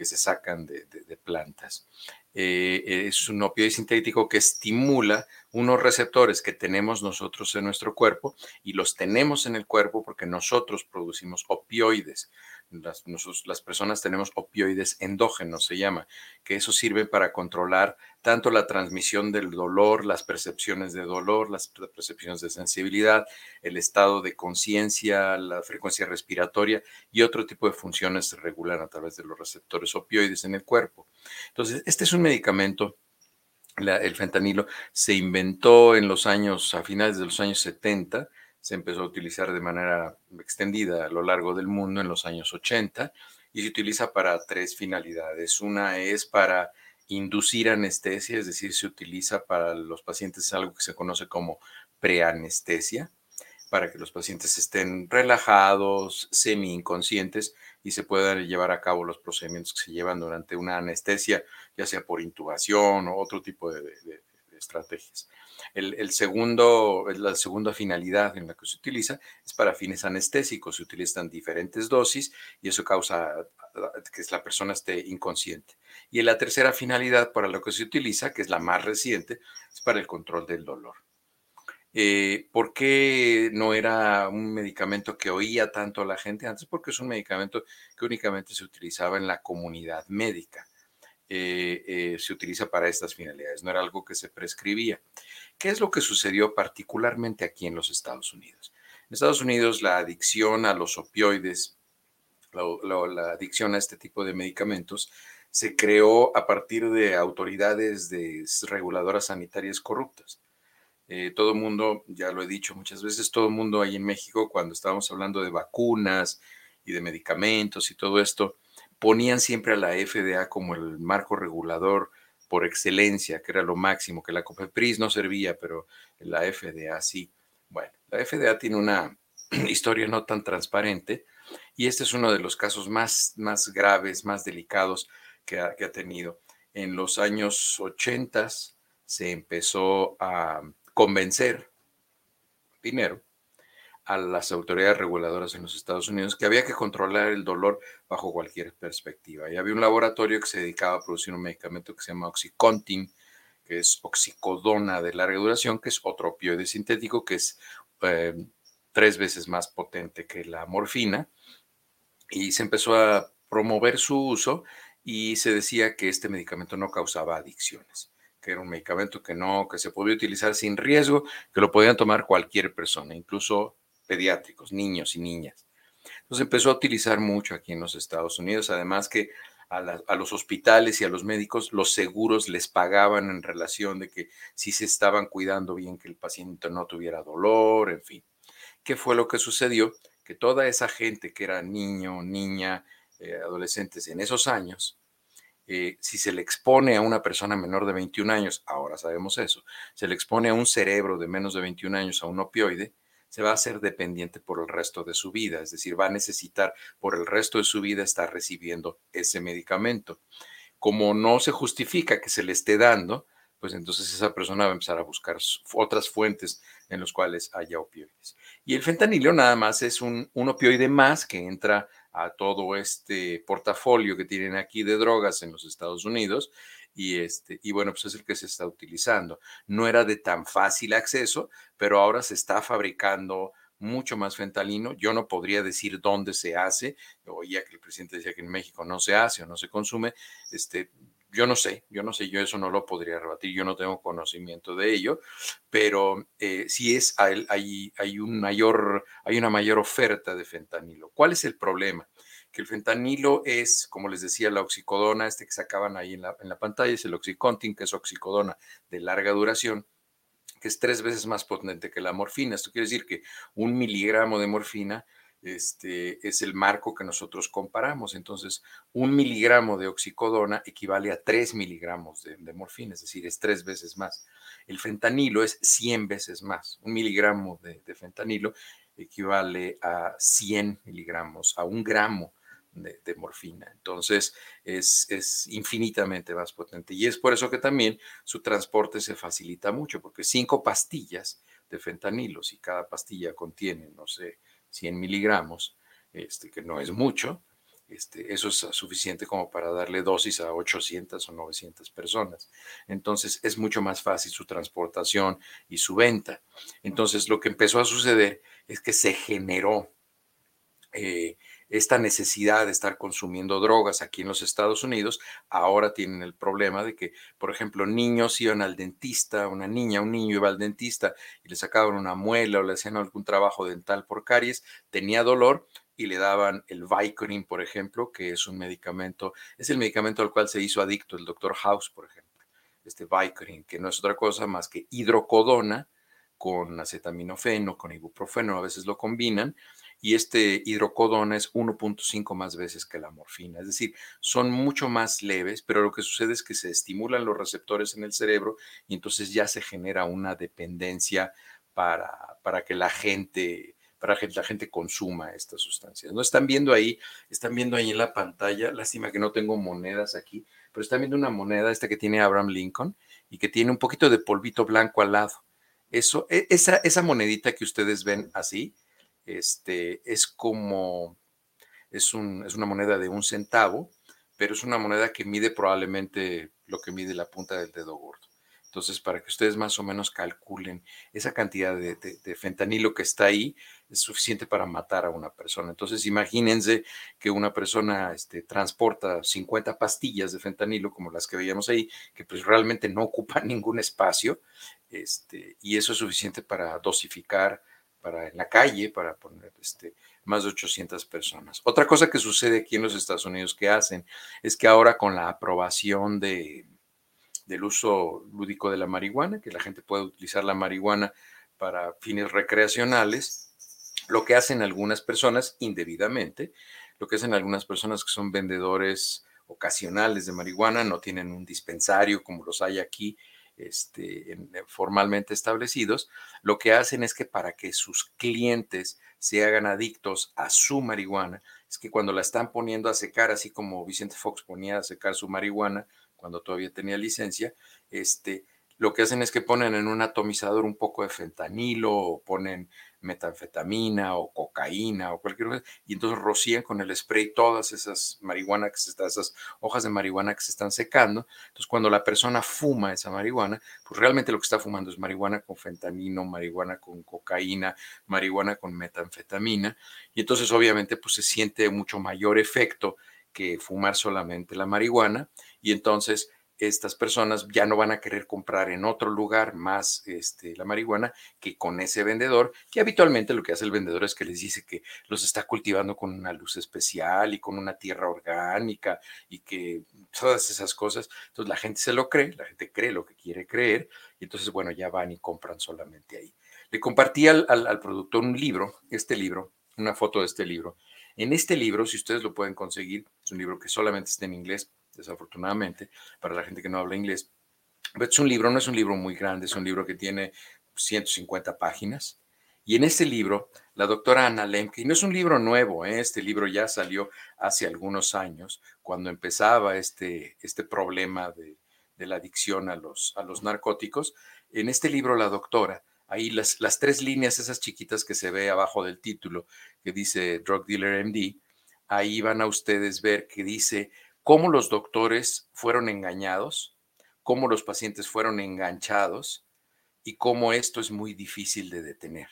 que se sacan de, plantas. Eh, es un opioide sintético que estimula unos receptores que tenemos nosotros en nuestro cuerpo y los tenemos en el cuerpo porque nosotros producimos opioides las, las personas tenemos opioides endógenos, se llama, que eso sirve para controlar tanto la transmisión del dolor, las percepciones de dolor, las percepciones de sensibilidad, el estado de conciencia, la frecuencia respiratoria y otro tipo de funciones se regulan a través de los receptores opioides en el cuerpo. Entonces, este es un medicamento el fentanilo se inventó en los años, a finales de los años 70, se empezó a utilizar de manera extendida a lo largo del mundo en los años 80 y se utiliza para tres finalidades. Una es para inducir anestesia, es decir, se utiliza para los pacientes algo que se conoce como preanestesia, para que los pacientes estén relajados, semi inconscientes y se puedan llevar a cabo los procedimientos que se llevan durante una anestesia, ya sea por intubación o otro tipo de, estrategias. El, el, segundo, la segunda finalidad en la que se utiliza es para fines anestésicos. Se utilizan diferentes dosis y eso causa que la persona esté inconsciente. Y la tercera finalidad para lo que se utiliza, que es la más reciente, es para el control del dolor. Eh, ¿Por qué no era un medicamento que oía tanto a la gente antes? Porque es un medicamento que únicamente se utilizaba en la comunidad médica. Eh, eh, se utiliza para estas finalidades, no era algo que se prescribía. ¿Qué es lo que sucedió particularmente aquí en los Estados Unidos? En Estados Unidos la adicción a los opioides, la, adicción a este tipo de medicamentos, se creó a partir de autoridades de reguladoras sanitarias corruptas. Eh, todo mundo, ya lo he dicho muchas veces, todo mundo ahí en México, cuando estábamos hablando de vacunas y de medicamentos y todo esto, ponían siempre a la FDA como el marco regulador por excelencia, que era lo máximo, que la COFEPRIS no servía, pero la FDA sí. Bueno, la FDA tiene una historia no tan transparente y este es uno de los casos más, más graves, más delicados que ha, que ha tenido. En los años 80 se empezó a convencer, primero, a las autoridades reguladoras en los Estados Unidos que había que controlar el dolor bajo cualquier perspectiva. Y había un laboratorio que se dedicaba a producir un medicamento que se llama Oxycontin, que es oxicodona de larga duración, que es otro opioide sintético que es eh, tres veces más potente que la morfina. Y se empezó a promover su uso y se decía que este medicamento no causaba adicciones que era un medicamento que no, que se podía utilizar sin riesgo, que lo podían tomar cualquier persona, incluso pediátricos, niños y niñas. Entonces empezó a utilizar mucho aquí en los Estados Unidos, además que a, los hospitales y a los médicos los seguros les pagaban en relación de que si se estaban cuidando bien que el paciente no tuviera dolor, en fin. ¿Qué fue lo que sucedió? Que toda esa gente que era niño, niña, eh, adolescentes en esos años, eh, si se le expone a una persona menor de 21 años, ahora sabemos eso, se le expone a un cerebro de menos de 21 años a un opioide, se va a hacer dependiente por el resto de su vida, es decir, va a necesitar por el resto de su vida estar recibiendo ese medicamento. Como no se justifica que se le esté dando, pues entonces esa persona va a empezar a buscar otras fuentes en las cuales haya opioides. Y el fentanilo nada más es un, un opioide más que entra a todo este portafolio que tienen aquí de drogas en los Estados Unidos y, este, y bueno, pues es el que se está utilizando. No era de tan fácil acceso, pero ahora se está fabricando mucho más fentalino. Yo no podría decir dónde se hace. Oía que el presidente decía que en México no se hace o no se consume. Este, yo no sé, yo no sé, yo eso no lo podría rebatir, yo no tengo conocimiento de ello, pero eh, sí es, hay, hay, un mayor, hay una mayor oferta de fentanilo. ¿Cuál es el problema? Que el fentanilo es, como les decía, la oxicodona, este que sacaban ahí en la, en la pantalla, es el oxicontin, que es oxicodona de larga duración, que es tres veces más potente que la morfina. Esto quiere decir que un miligramo de morfina este, es el marco que nosotros comparamos. Entonces, un miligramo de oxicodona equivale a tres miligramos de, morfina, es decir, es tres veces más. El fentanilo es 100 veces más. Un miligramo de, fentanilo equivale a 100 miligramos, a un gramo de, morfina. Entonces, es, es, infinitamente más potente. Y es por eso que también su transporte se facilita mucho, porque cinco pastillas de fentanilo, si cada pastilla contiene, no sé, 100 miligramos, este, que no es mucho, este, eso es suficiente como para darle dosis a 800 o 900 personas. Entonces es mucho más fácil su transportación y su venta. Entonces lo que empezó a suceder es que se generó eh, esta necesidad de estar consumiendo drogas aquí en los Estados Unidos, ahora tienen el problema de que, por ejemplo, niños iban al dentista, una niña, un niño iba al dentista y le sacaban una muela o le hacían algún trabajo dental por caries, tenía dolor y le daban el Vicodin, por ejemplo, que es un medicamento, es el medicamento al cual se hizo adicto el doctor House, por ejemplo, este Vicodin, que no es otra cosa más que hidrocodona con acetaminofeno, con ibuprofeno, a veces lo combinan, y este hidrocodona es 1.5 más veces que la morfina. Es decir, son mucho más leves, pero lo que sucede es que se estimulan los receptores en el cerebro y entonces ya se genera una dependencia para, para que la gente para que la gente consuma estas sustancias. ¿No? Están viendo ahí, están viendo ahí en la pantalla, lástima que no tengo monedas aquí, pero están viendo una moneda, esta que tiene Abraham Lincoln y que tiene un poquito de polvito blanco al lado. Eso, e, esa, esa monedita que ustedes ven así, este, es como, es, un, es una moneda de un centavo, pero es una moneda que mide probablemente lo que mide la punta del dedo gordo. Entonces, para que ustedes más o menos calculen esa cantidad de, fentanilo que está ahí, es suficiente para matar a una persona. Entonces, imagínense que una persona este, transporta 50 pastillas de fentanilo, como las que veíamos ahí, que pues realmente no ocupan ningún espacio, este, y eso es suficiente para dosificar para en la calle, para poner este, más de 800 personas. Otra cosa que sucede aquí en los Estados Unidos que hacen es que ahora con la aprobación de, del uso lúdico de la marihuana, que la gente puede utilizar la marihuana para fines recreacionales, lo que hacen algunas personas indebidamente, lo que hacen algunas personas que son vendedores ocasionales de marihuana, no tienen un dispensario como los hay aquí, este, eh, formalmente establecidos, lo que hacen es que para que sus clientes se hagan adictos a su marihuana, es que cuando la están poniendo a secar, así como Vicente Fox ponía a secar su marihuana cuando todavía tenía licencia, este, lo que hacen es que ponen en un atomizador un poco de fentanilo o ponen metanfetamina o cocaína o cualquier cosa, y entonces rocían con el spray todas esas marihuana que se esas hojas de marihuana que se están secando. Entonces, cuando la persona fuma esa marihuana, pues realmente lo que está fumando es marihuana con fentanilo, marihuana con cocaína, marihuana con metanfetamina, y entonces obviamente pues se siente mucho mayor efecto que fumar solamente la marihuana, y entonces estas personas ya no van a querer comprar en otro lugar más este, la marihuana que con ese vendedor, que habitualmente lo que hace el vendedor es que les dice que los está cultivando con una luz especial y con una tierra orgánica y que todas esas cosas. Entonces la gente se lo cree, la gente cree lo que quiere creer y entonces, bueno, ya van y compran solamente ahí. Le compartí al, al productor un libro, este libro, una foto de este libro. En este libro, si ustedes lo pueden conseguir, es un libro que solamente está en inglés, desafortunadamente, para la gente que no habla inglés. Pero es un libro, no es un libro muy grande, es un libro que tiene 150 páginas. Y en este libro, la doctora Ana Lemke, y no es un libro nuevo, ¿eh? este libro ya salió hace algunos años, cuando empezaba este, este problema de, de la adicción a los, a los narcóticos. En este libro, la doctora, ahí las, las tres líneas, esas chiquitas que se ve abajo del título, que dice Drug Dealer MD, ahí van a ustedes ver que dice cómo los doctores fueron engañados, cómo los pacientes fueron enganchados y cómo esto es muy difícil de detener.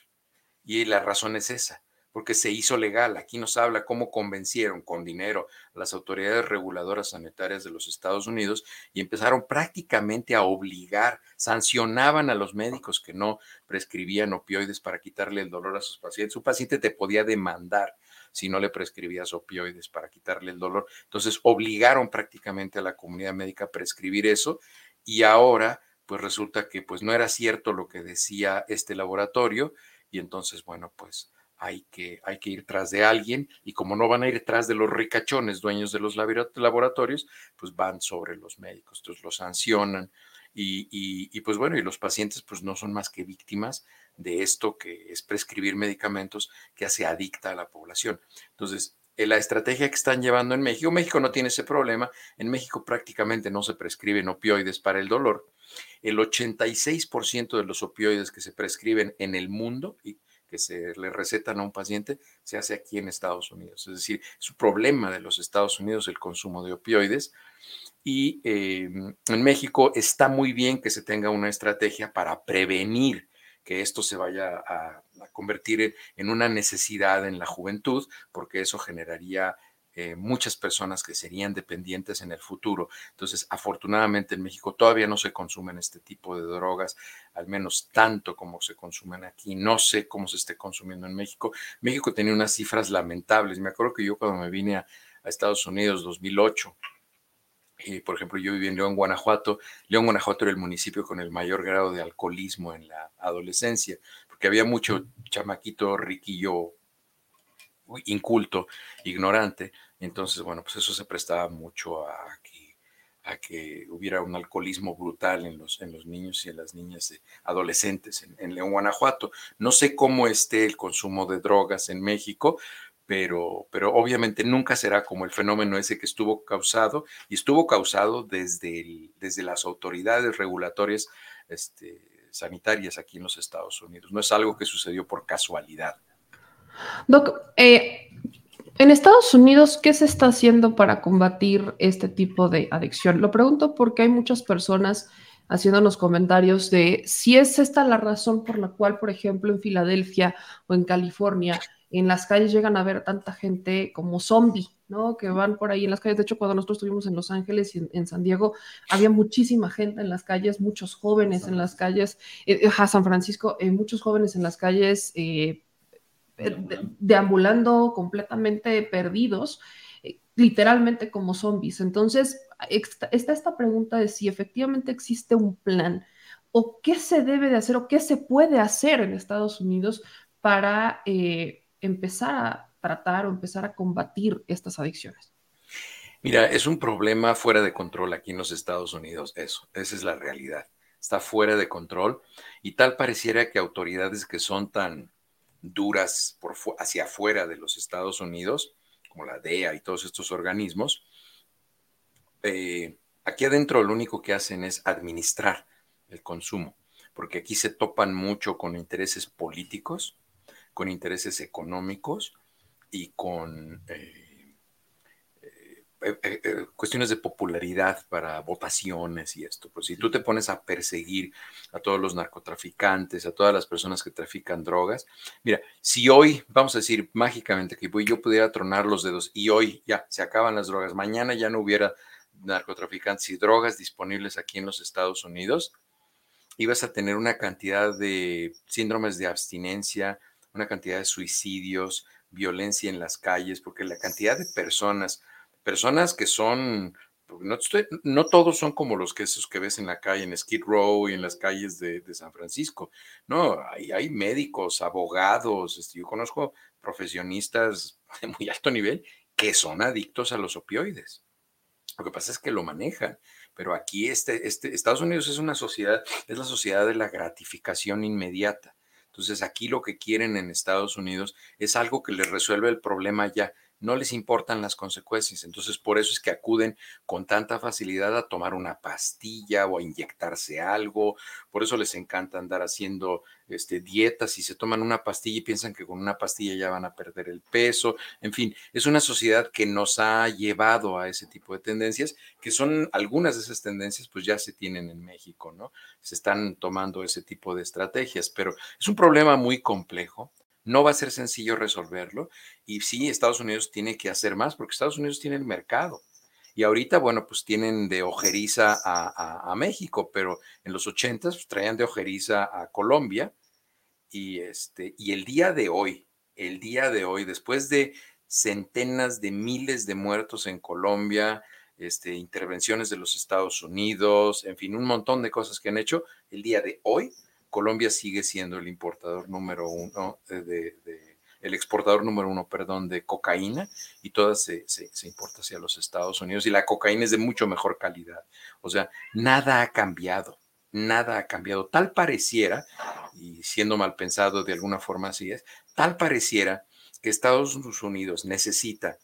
Y la razón es esa, porque se hizo legal. Aquí nos habla cómo convencieron con dinero a las autoridades reguladoras sanitarias de los Estados Unidos y empezaron prácticamente a obligar, sancionaban a los médicos que no prescribían opioides para quitarle el dolor a sus pacientes. Un paciente te podía demandar si no le prescribías opioides para quitarle el dolor. Entonces obligaron prácticamente a la comunidad médica a prescribir eso y ahora pues resulta que pues no era cierto lo que decía este laboratorio y entonces, bueno, pues hay que, hay que ir tras de alguien y como no van a ir tras de los ricachones dueños de los laboratorios, pues van sobre los médicos, entonces los sancionan y, pues bueno, y los pacientes pues no son más que víctimas de esto que es prescribir medicamentos que hace adicta a la población. Entonces, eh, la estrategia que están llevando en México, México no tiene ese problema, en México prácticamente no se prescriben opioides para el dolor. El 86% de los opioides que se prescriben en el mundo y que se le recetan a un paciente se hace aquí en Estados Unidos. Es decir, es un problema de los Estados Unidos el consumo de opioides. Y em, en México está muy bien que se tenga una estrategia para prevenir que esto se vaya a, convertir en una necesidad en la juventud, porque eso generaría eh, muchas personas que serían dependientes en el futuro. Entonces, afortunadamente en México todavía no se consumen este tipo de drogas, al menos tanto como se consumen aquí. No sé cómo se esté consumiendo en México. México tenía unas cifras lamentables. Me acuerdo que yo cuando me vine a, a Estados Unidos, 2008, eh, por ejemplo, yo viví en León, Guanajuato. León, Guanajuato era el municipio con el mayor grado de alcoholismo en la adolescencia, porque había mucho chamaquito riquillo, inculto, ignorante. Entonces, bueno, pues eso se prestaba mucho a que, a que hubiera un alcoholismo brutal en los, en los niños y en las niñas adolescentes en, en León, Guanajuato. No sé cómo esté el consumo de drogas en México, pero, pero obviamente nunca será como el fenómeno ese que estuvo causado y estuvo causado desde, desde las autoridades regulatorias este, sanitarias aquí en los Estados Unidos. No es algo que sucedió por casualidad. Doc, eh, en Estados Unidos, ¿qué se está haciendo para combatir este tipo de adicción? Lo pregunto porque hay muchas personas haciendo los comentarios de si es esta la razón por la cual, por ejemplo, en Filadelfia o en California, en las calles llegan a ver tanta gente como zombie, ¿no? Que van por ahí en las calles. De hecho, cuando nosotros estuvimos en Los Ángeles y en, San Diego, había muchísima gente en las calles, muchos jóvenes en las calles, eh, San Francisco, eh, muchos jóvenes en las calles eh, deambulando completamente perdidos, literalmente como zombies. Entonces, está esta pregunta de si efectivamente existe un plan o qué se debe de hacer o qué se puede hacer en Estados Unidos para empezar a tratar o empezar a combatir estas adicciones? Mira, es un problema fuera de control aquí en los Estados Unidos, eso, esa es la realidad. Está fuera de control y tal pareciera que autoridades que son tan duras hacia afuera de los Estados Unidos, como la DEA y todos estos organismos, eh, aquí adentro lo único que hacen es administrar el consumo, porque aquí se topan mucho con intereses políticos con intereses económicos y con eh, eh, eh, cuestiones de popularidad para votaciones y esto. Pues si tú te pones a perseguir a todos los narcotraficantes, a todas las personas que trafican drogas, mira, si hoy, vamos a decir mágicamente que yo pudiera tronar los dedos y hoy ya se acaban las drogas, mañana ya no hubiera narcotraficantes y drogas disponibles aquí en los Estados Unidos, ibas a tener una cantidad de síndromes de abstinencia, una cantidad de suicidios, violencia en las calles, porque la cantidad de personas, personas que son, no, no todos son como los que esos que ves en la calle, en Skid Row y en las calles de, San Francisco, no, hay, hay médicos, abogados, este, yo conozco profesionistas de muy alto nivel que son adictos a los opioides. Lo que pasa es que lo manejan, pero aquí este, este, Estados Unidos es una sociedad, es la sociedad de la gratificación inmediata. Entonces aquí lo que quieren en Estados Unidos es algo que les resuelve el problema ya no les importan las consecuencias. Entonces, por eso es que acuden con tanta facilidad a tomar una pastilla o a inyectarse algo. Por eso les encanta andar haciendo este, dietas y se toman una pastilla y piensan que con una pastilla ya van a perder el peso. En fin, es una sociedad que nos ha llevado a ese tipo de tendencias, que son algunas de esas tendencias, pues ya se tienen en México, ¿no? Se están tomando ese tipo de estrategias, pero es un problema muy complejo no va a ser sencillo resolverlo y sí, Estados Unidos tiene que hacer más porque Estados Unidos tiene el mercado. Y ahorita, bueno, pues tienen de ojeriza a, México, pero en los 80 pues, traían de ojeriza a Colombia. Y, este, y el día de hoy, el día de hoy, después de centenas de miles de muertos en Colombia, este, intervenciones de los Estados Unidos, en fin, un montón de cosas que han hecho. El día de hoy, Colombia sigue siendo el importador número uno de, el exportador número uno, perdón, de cocaína y toda se, se, se, importa hacia los Estados Unidos y la cocaína es de mucho mejor calidad. O sea, nada ha cambiado, nada ha cambiado. Tal pareciera, y siendo mal pensado de alguna forma así es, tal pareciera que Estados Unidos necesita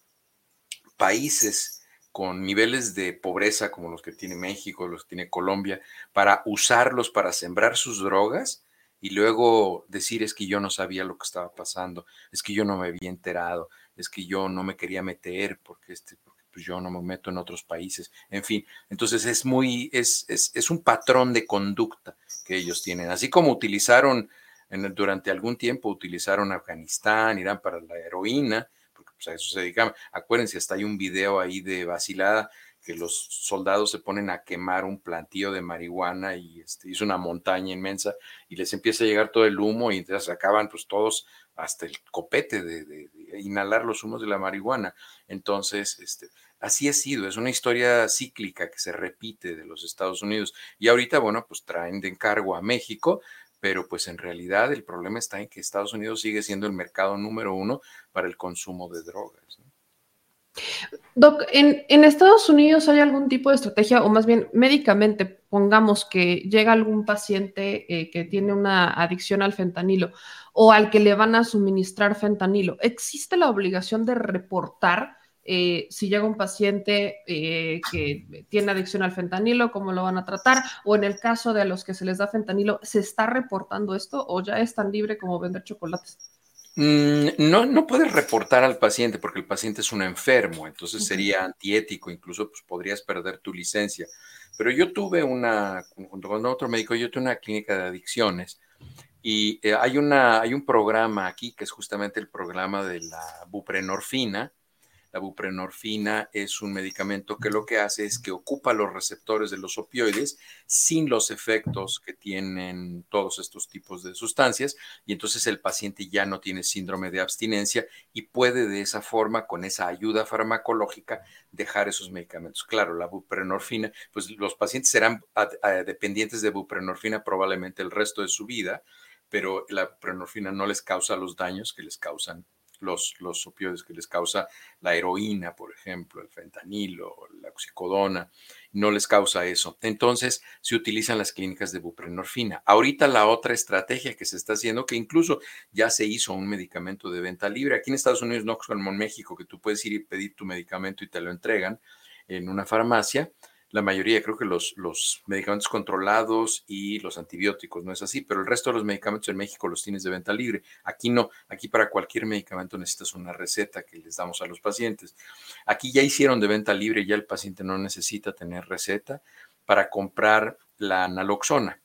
países con niveles de pobreza como los que tiene México, los que tiene Colombia, para usarlos para sembrar sus drogas y luego decir es que yo no sabía lo que estaba pasando, es que yo no me había enterado, es que yo no me quería meter porque, este, pues yo no me meto en otros países, en fin, entonces es muy, es, es, es un patrón de conducta que ellos tienen, así como utilizaron durante algún tiempo, utilizaron Afganistán, Irán para la heroína, pues, a eso se dedicaban. Acuérdense, hasta hay un video ahí de vacilada que los soldados se ponen a quemar un plantío de marihuana y este, hizo una montaña inmensa y les empieza a llegar todo el humo y entonces acaban pues todos hasta el copete de, inhalar los humos de la marihuana. Entonces, este, así ha sido, es una historia cíclica que se repite de los Estados Unidos y ahorita, bueno, pues traen de encargo a México pero pues en realidad el problema está en que Estados Unidos sigue siendo el mercado número uno para el consumo de drogas. Doc, ¿en, Estados Unidos hay algún tipo de estrategia, o más bien médicamente, pongamos que llega algún paciente eh, que tiene una adicción al fentanilo o al que le van a suministrar fentanilo? ¿Existe la obligación de reportar eh, si llega un paciente eh, que tiene adicción al fentanilo, cómo lo van a tratar, o en el caso de los que se les da fentanilo, ¿se está reportando esto o ya es tan libre como vender chocolates? Mm, no, no puedes reportar al paciente porque el paciente es un enfermo, entonces sería antiético, incluso pues, podrías perder tu licencia. Pero yo tuve una, junto con otro médico, yo tuve una clínica de adicciones y eh, hay, una, hay un programa aquí que es justamente el programa de la buprenorfina, la buprenorfina es un medicamento que lo que hace es que ocupa los receptores de los opioides sin los efectos que tienen todos estos tipos de sustancias y entonces el paciente ya no tiene síndrome de abstinencia y puede de esa forma, con esa ayuda farmacológica, dejar esos medicamentos. Claro, la buprenorfina, pues los pacientes serán dependientes de buprenorfina probablemente el resto de su vida, pero la buprenorfina no les causa los daños que les causan los, los opioides que les causa la heroína, por ejemplo, el fentanilo, la oxicodona, no les causa eso. Entonces, se utilizan las clínicas de buprenorfina. Ahorita la otra estrategia que se está haciendo, que incluso ya se hizo un medicamento de venta libre, aquí en Estados Unidos, no como en México, que tú puedes ir y pedir tu medicamento y te lo entregan en una farmacia, la mayoría, creo que los, los medicamentos controlados y los antibióticos, no es así, pero el resto de los medicamentos en México los tienes de venta libre. Aquí no, aquí para cualquier medicamento necesitas una receta que les damos a los pacientes. Aquí ya hicieron de venta libre, ya el paciente no necesita tener receta para comprar la naloxona.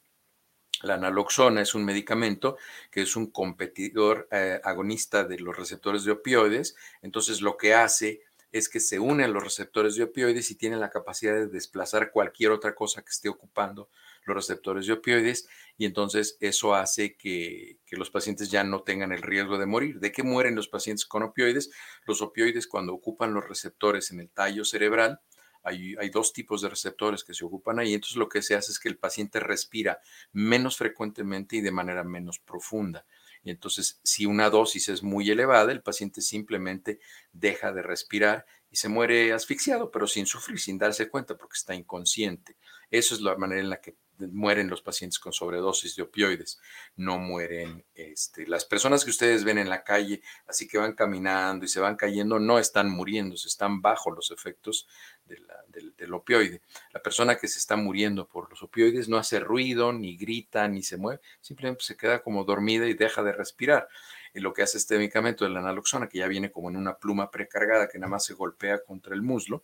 La naloxona es un medicamento que es un competidor eh, agonista de los receptores de opioides, entonces lo que hace es que se unen los receptores de opioides y tienen la capacidad de desplazar cualquier otra cosa que esté ocupando los receptores de opioides y entonces eso hace que, los pacientes ya no tengan el riesgo de morir. ¿De qué mueren los pacientes con opioides? Los opioides cuando ocupan los receptores en el tallo cerebral, hay, hay, dos tipos de receptores que se ocupan ahí, entonces lo que se hace es que el paciente respira menos frecuentemente y de manera menos profunda. Y entonces, si una dosis es muy elevada, el paciente simplemente deja de respirar y se muere asfixiado, pero sin sufrir, sin darse cuenta, porque está inconsciente. Eso es la manera en la que mueren los pacientes con sobredosis de opioides, no mueren este, las personas que ustedes ven en la calle, así que van caminando y se van cayendo, no están muriendo, se están bajo los efectos del, del, opioide. La persona que se está muriendo por los opioides no hace ruido, ni grita, ni se mueve, simplemente se queda como dormida y deja de respirar. Y lo que hace este medicamento de la naloxona, que ya viene como en una pluma precargada que nada más se golpea contra el muslo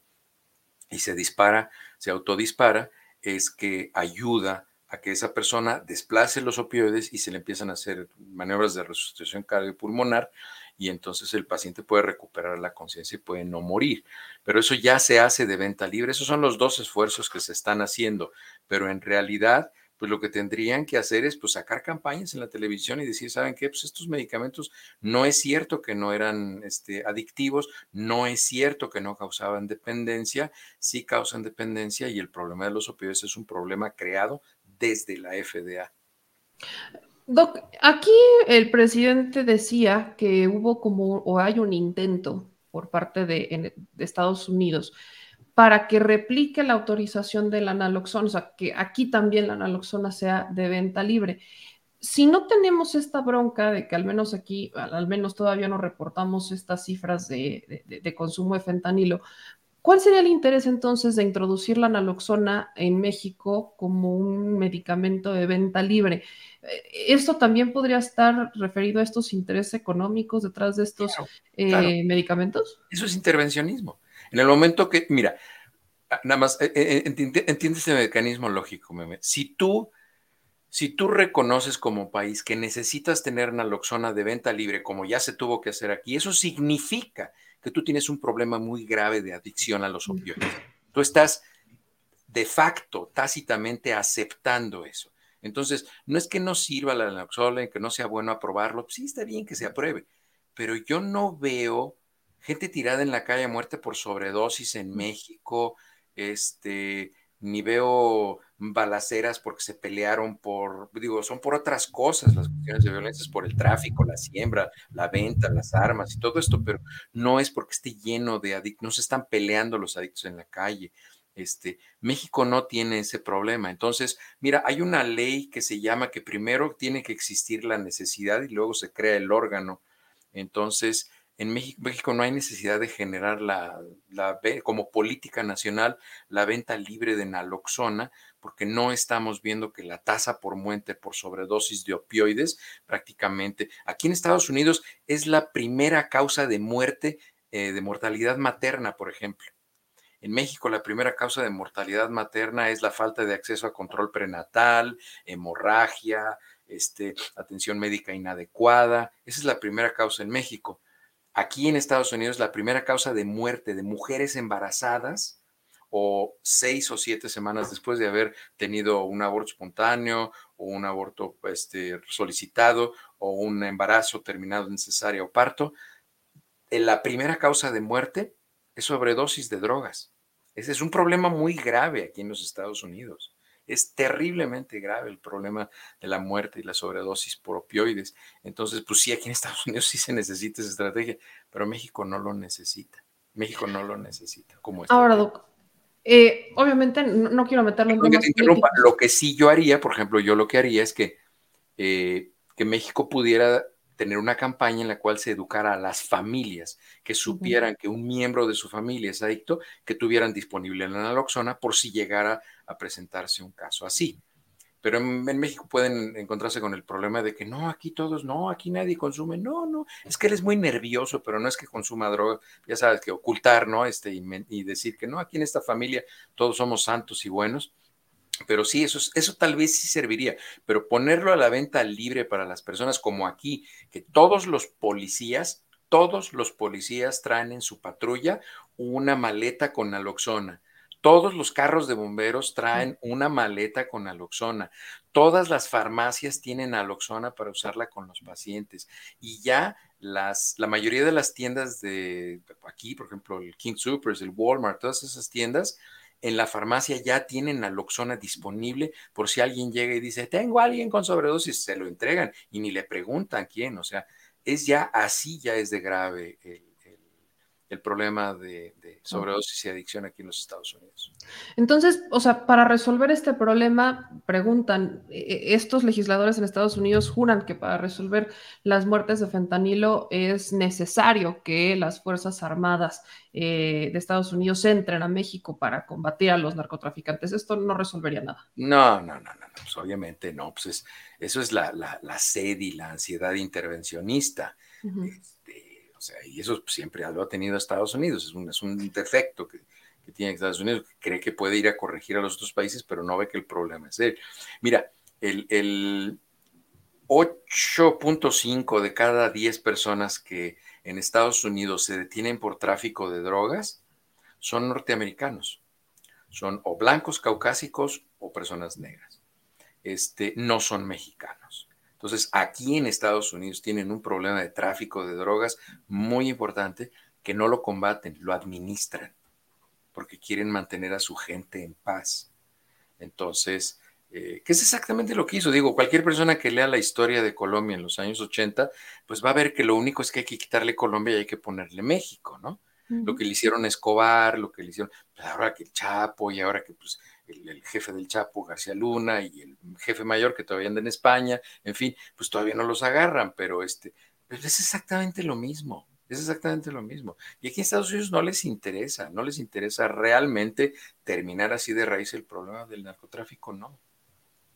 y se dispara, se autodispara, es que ayuda a que esa persona desplace los opioides y se le empiezan a hacer maniobras de resucitación cardiopulmonar y entonces el paciente puede recuperar la conciencia y puede no morir. Pero eso ya se hace de venta libre. Esos son los dos esfuerzos que se están haciendo, pero en realidad pues lo que tendrían que hacer es pues sacar campañas en la televisión y decir, ¿saben qué? Pues estos medicamentos no es cierto que no eran este, adictivos, no es cierto que no causaban dependencia, sí causan dependencia y el problema de los opioides es un problema creado desde la FDA. Doc, aquí el presidente decía que hubo como, o hay un intento por parte de, de Estados Unidos para que replique la autorización del naloxona, o sea, que aquí también la naloxona sea de venta libre. Si no tenemos esta bronca de que al menos aquí, al menos todavía no reportamos estas cifras de, consumo de fentanilo, ¿cuál sería el interés entonces de introducir la naloxona en México como un medicamento de venta libre? Eh, ¿Esto también podría estar referido a estos intereses económicos detrás de estos eh, medicamentos? Eso es intervencionismo. En el momento que, mira, ah, nada más, eh, eh, entiende, ese mecanismo lógico, meme. Si tú, si tú reconoces como país que necesitas tener naloxona de venta libre, como ya se tuvo que hacer aquí, eso significa que tú tienes un problema muy grave de adicción a los opioides. Tú estás de facto, tácitamente aceptando eso. Entonces, no es que no sirva la naloxona, que no sea bueno aprobarlo, sí está bien que se apruebe, pero yo no veo gente tirada en la calle a muerte por sobredosis en México, este, ni veo balaceras porque se pelearon por, digo, son por otras cosas, las cuestiones de violencia es por el tráfico, la siembra, la venta, las armas y todo esto, pero no es porque esté lleno de adictos, no se están peleando los adictos en la calle. Este, México no tiene ese problema. Entonces, mira, hay una ley que se llama que primero tiene que existir la necesidad y luego se crea el órgano. Entonces, en México, no hay necesidad de generar la, como política nacional la venta libre de naloxona, porque no estamos viendo que la tasa por muerte por sobredosis de opioides prácticamente aquí en Estados Unidos es la primera causa de muerte eh, de mortalidad materna, por ejemplo. En México la primera causa de mortalidad materna es la falta de acceso a control prenatal, hemorragia, este, atención médica inadecuada. Esa es la primera causa en México. Aquí en Estados Unidos, la primera causa de muerte de mujeres embarazadas o seis o siete semanas después de haber tenido un aborto espontáneo o un aborto este, solicitado o un embarazo terminado en cesárea o parto, eh, la primera causa de muerte es sobredosis de drogas. Ese es un problema muy grave aquí en los Estados Unidos. Es terriblemente grave el problema de la muerte y la sobredosis por opioides. Entonces, pues sí, aquí en Estados Unidos sí se necesita esa estrategia, pero México no lo necesita. México no lo necesita. Como Ahora, Doc, eh, obviamente no, quiero meterlo en que interrumpa. Lo que sí yo haría, por ejemplo, yo lo que haría es que, eh, que México pudiera tener una campaña en la cual se educara a las familias, que supieran que un miembro de su familia es adicto, que tuvieran disponible la naloxona por si llegara a presentarse un caso así. Pero en, México pueden encontrarse con el problema de que no, aquí todos, no, aquí nadie consume, no, no, es que él es muy nervioso, pero no es que consuma droga, ya sabes, que ocultar, ¿no? Este, y, y decir que no, aquí en esta familia todos somos santos y buenos pero sí, eso, eso tal vez sí serviría, pero ponerlo a la venta libre para las personas como aquí, que todos los policías, todos los policías traen en su patrulla una maleta con naloxona. Todos los carros de bomberos traen una maleta con naloxona. Todas las farmacias tienen naloxona para usarla con los pacientes. Y ya las, la mayoría de las tiendas de aquí, por ejemplo, el King Supers, el Walmart, todas esas tiendas, en la farmacia ya tienen naloxona disponible por si alguien llega y dice, tengo a alguien con sobredosis, se lo entregan y ni le preguntan quién, o sea, es ya así, ya es de grave el problema de, sobredosis y adicción aquí en los Estados Unidos. Entonces, o sea, para resolver este problema, preguntan, e, e, estos legisladores en Estados Unidos juran que para resolver las muertes de fentanilo es necesario que las Fuerzas Armadas eh, de Estados Unidos entren a México para combatir a los narcotraficantes. Esto no resolvería nada. No, no, no, no, pues obviamente no, pues eso es la, la, sed y la ansiedad intervencionista y eso siempre lo ha tenido Estados Unidos, es un, es un defecto que, tiene Estados Unidos, cree que puede ir a corregir a los otros países, pero no ve que el problema es él. Mira, el, el 8.5 de cada 10 personas que en Estados Unidos se detienen por tráfico de drogas son norteamericanos, son o blancos, caucásicos o personas negras. este, no son mexicanos. Entonces, aquí en Estados Unidos tienen un problema de tráfico de drogas muy importante que no lo combaten, lo administran, porque quieren mantener a su gente en paz. Entonces, eh, ¿qué es exactamente lo que hizo? Digo, cualquier persona que lea la historia de Colombia en los años 80, pues va a ver que lo único es que hay que quitarle Colombia y hay que ponerle México, ¿no? Lo que le hicieron a Escobar, lo que le hicieron, pues ahora que el Chapo y ahora que pues el, jefe del Chapo, García Luna, y el jefe mayor que todavía anda en España, en fin, pues todavía no los agarran, pero este, es exactamente lo mismo. Es exactamente lo mismo. Y aquí en Estados Unidos no les interesa, no les interesa realmente terminar así de raíz el problema del narcotráfico, no.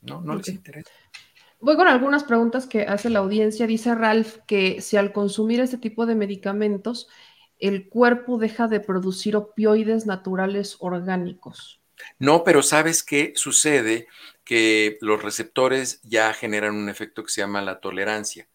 No, no les interesa. Voy con algunas preguntas que hace la audiencia. Dice Ralph que si al consumir este tipo de medicamentos, el cuerpo deja de producir opioides naturales orgánicos. No, pero ¿sabes qué sucede? Que los receptores ya generan un efecto que se llama la tolerancia.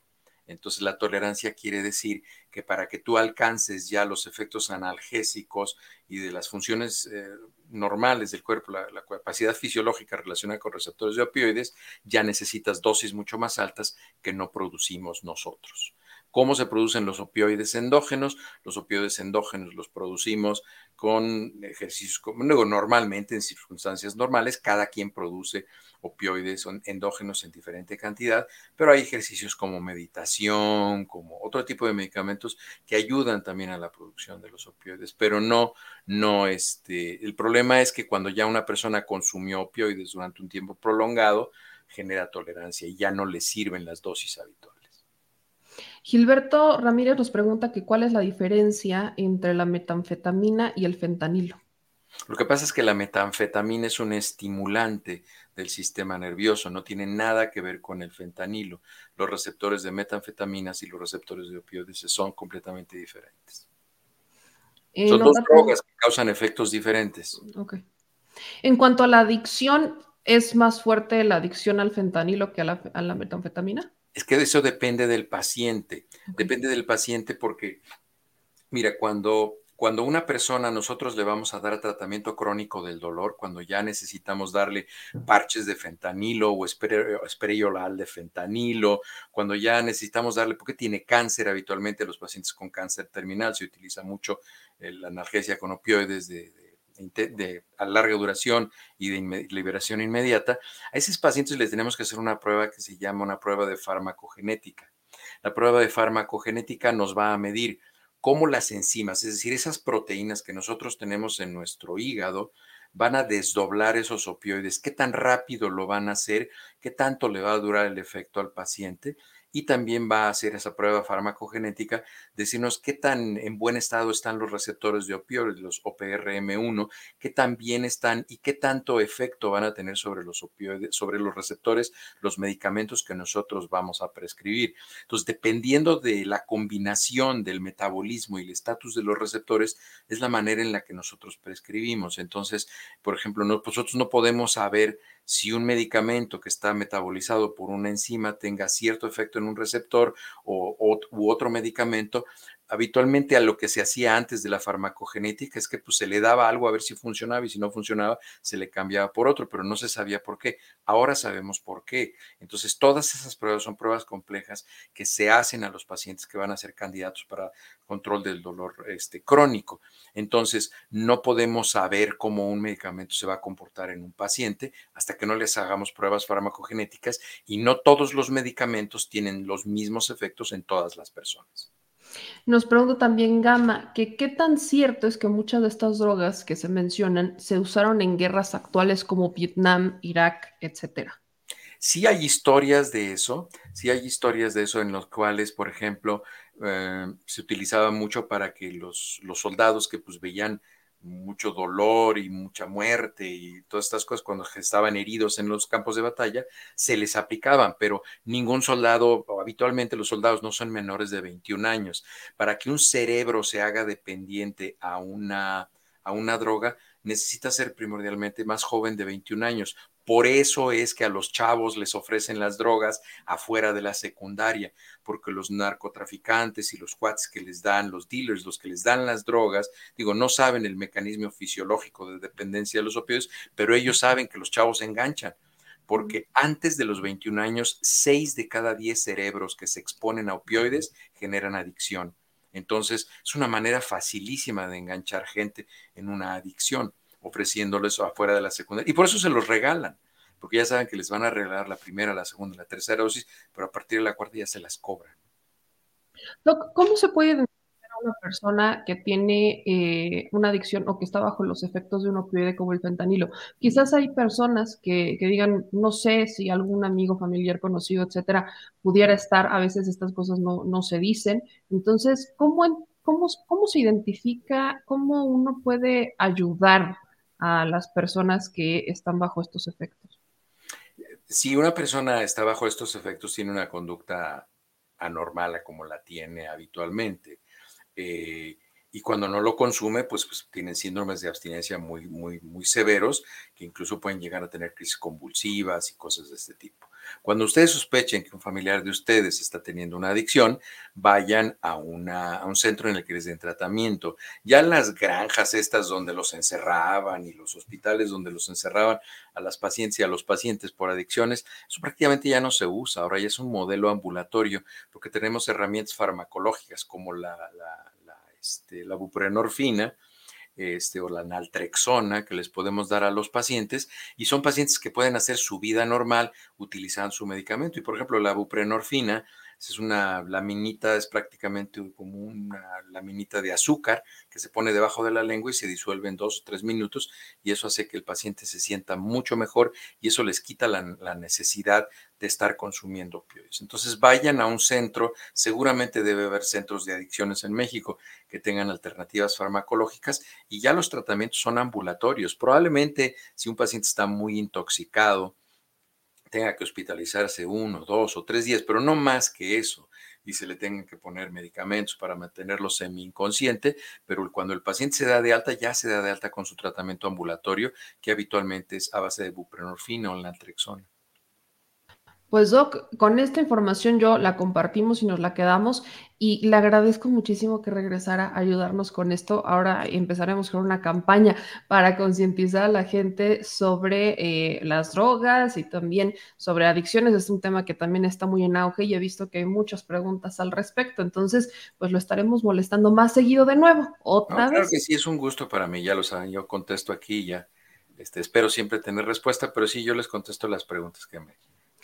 Entonces, la tolerancia quiere decir que para que tú alcances ya los efectos analgésicos y de las funciones eh, normales del cuerpo, la, la, capacidad fisiológica relacionada con receptores de opioides, ya necesitas dosis mucho más altas que no producimos nosotros. ¿Cómo se producen los opioides endógenos? Los opioides endógenos los producimos con ejercicios, normalmente en circunstancias normales, cada quien produce opioides endógenos en diferente cantidad, pero hay ejercicios como meditación, como otro tipo de medicamentos que ayudan también a la producción de los opioides, pero no, no, este, el problema es que cuando ya una persona consumió opioides durante un tiempo prolongado, genera tolerancia y ya no le sirven las dosis habituales. Gilberto Ramírez nos pregunta que cuál es la diferencia entre la metanfetamina y el fentanilo. Lo que pasa es que la metanfetamina es un estimulante del sistema nervioso, no tiene nada que ver con el fentanilo. Los receptores de metanfetaminas y los receptores de opioides son completamente diferentes. Eh, son dos drogas que causan efectos diferentes. Okay. En cuanto a la adicción, ¿es más fuerte la adicción al fentanilo que a la, a la metanfetamina? Es que eso depende del paciente, depende del paciente porque, mira, cuando, cuando una persona nosotros le vamos a dar tratamiento crónico del dolor, cuando ya necesitamos darle parches de fentanilo o esperioral de fentanilo, cuando ya necesitamos darle, porque tiene cáncer habitualmente, los pacientes con cáncer terminal se utiliza mucho la analgesia con opioides de de a larga duración y de liberación inmediata, a esos pacientes les tenemos que hacer una prueba que se llama una prueba de farmacogenética. La prueba de farmacogenética nos va a medir cómo las enzimas, es decir, esas proteínas que nosotros tenemos en nuestro hígado, van a desdoblar esos opioides, qué tan rápido lo van a hacer, qué tanto le va a durar el efecto al paciente y también va a hacer esa prueba farmacogenética, decirnos qué tan en buen estado están los receptores de opioides, los OPRM1, qué tan bien están y qué tanto efecto van a tener sobre los opioides, sobre los receptores, los medicamentos que nosotros vamos a prescribir. Entonces, dependiendo de la combinación del metabolismo y el estatus de los receptores, es la manera en la que nosotros prescribimos. Entonces, por ejemplo, nosotros no podemos saber si un medicamento que está metabolizado por una enzima tenga cierto efecto en un receptor o, u otro medicamento, habitualmente a lo que se hacía antes de la farmacogenética es que pues, se le daba algo a ver si funcionaba y si no funcionaba se le cambiaba por otro, pero no se sabía por qué. Ahora sabemos por qué. Entonces, todas esas pruebas son pruebas complejas que se hacen a los pacientes que van a ser candidatos para control del dolor este, crónico. Entonces, no podemos saber cómo un medicamento se va a comportar en un paciente hasta que no les hagamos pruebas farmacogenéticas y no todos los medicamentos tienen los mismos efectos en todas las personas. Nos pregunta también Gama que qué tan cierto es que muchas de estas drogas que se mencionan se usaron en guerras actuales como Vietnam, Irak, etcétera. Sí hay historias de eso, sí hay historias de eso en los cuales, por ejemplo, eh, se utilizaba mucho para que los, los soldados que pues veían mucho dolor y mucha muerte y todas estas cosas cuando estaban heridos en los campos de batalla, se les aplicaban, pero ningún soldado, habitualmente los soldados no son menores de 21 años. Para que un cerebro se haga dependiente a una, a una droga, necesita ser primordialmente más joven de 21 años. Por eso es que a los chavos les ofrecen las drogas afuera de la secundaria, porque los narcotraficantes y los cuates que les dan, los dealers, los que les dan las drogas, digo, no saben el mecanismo fisiológico de dependencia de los opioides, pero ellos saben que los chavos se enganchan. porque antes de los 21 años, 6 de cada 10 cerebros que se exponen a opioides generan adicción. Entonces, es una manera facilísima de enganchar gente en una adicción, ofreciéndoles afuera de la secundaria. Y por eso se los regalan, porque ya saben que les van a regalar la primera, la segunda, la tercera dosis, pero a partir de la cuarta ya se las cobran. ¿Cómo se puede una persona que tiene eh, una adicción o que está bajo los efectos de un opioide como el fentanilo. Quizás hay personas que, digan, no sé si algún amigo, familiar, conocido, etcétera, pudiera estar, a veces estas cosas no, se dicen. Entonces, ¿cómo, cómo, ¿cómo se identifica, cómo uno puede ayudar a las personas que están bajo estos efectos? Si una persona está bajo estos efectos, tiene una conducta anormal como la tiene habitualmente eh, y cuando no lo consume, pues, pues, tienen síndromes de abstinencia muy, muy, muy severos que incluso pueden llegar a tener crisis convulsivas y cosas de este tipo. Cuando ustedes sospechen que un familiar de ustedes está teniendo una adicción, vayan a, a un centro en el que les den tratamiento. Ya las granjas estas donde los encerraban y los hospitales donde los encerraban a las pacientes y a los pacientes por adicciones, eso prácticamente ya no se usa. Ahora ya es un modelo ambulatorio porque tenemos herramientas farmacológicas como la, la, este, la buprenorfina, este, o la naltrexona que les podemos dar a los pacientes y son pacientes que pueden hacer su vida normal utilizando su medicamento. Y por ejemplo, la buprenorfina es una laminita, es prácticamente como una laminita de azúcar que se pone debajo de la lengua y se disuelve en dos o tres minutos y eso hace que el paciente se sienta mucho mejor y eso les quita la, necesidad de estar consumiendo opioides. Entonces vayan a un centro, seguramente debe haber centros de adicciones en México que tengan alternativas farmacológicas y ya los tratamientos son ambulatorios. Probablemente si un paciente está muy intoxicado, tenga que hospitalizarse uno, dos o tres días, pero no más que eso, y se le tengan que poner medicamentos para mantenerlo semi-inconsciente, pero cuando el paciente se da de alta, ya se da de alta con su tratamiento ambulatorio, que habitualmente es a base de buprenorfina o naltrexona. Pues Doc, con esta información yo la compartimos y nos la quedamos y le agradezco muchísimo que regresara a ayudarnos con esto. Ahora empezaremos con una campaña para concientizar a la gente sobre eh, las drogas y también sobre adicciones. Es un tema que también está muy en auge y he visto que hay muchas preguntas al respecto. Entonces, pues lo estaremos molestando más seguido de nuevo. Otra vez. Claro que sí, es un gusto para mí, ya lo saben, yo contesto aquí ya. Este, espero siempre tener respuesta, pero sí, yo les contesto las preguntas que me,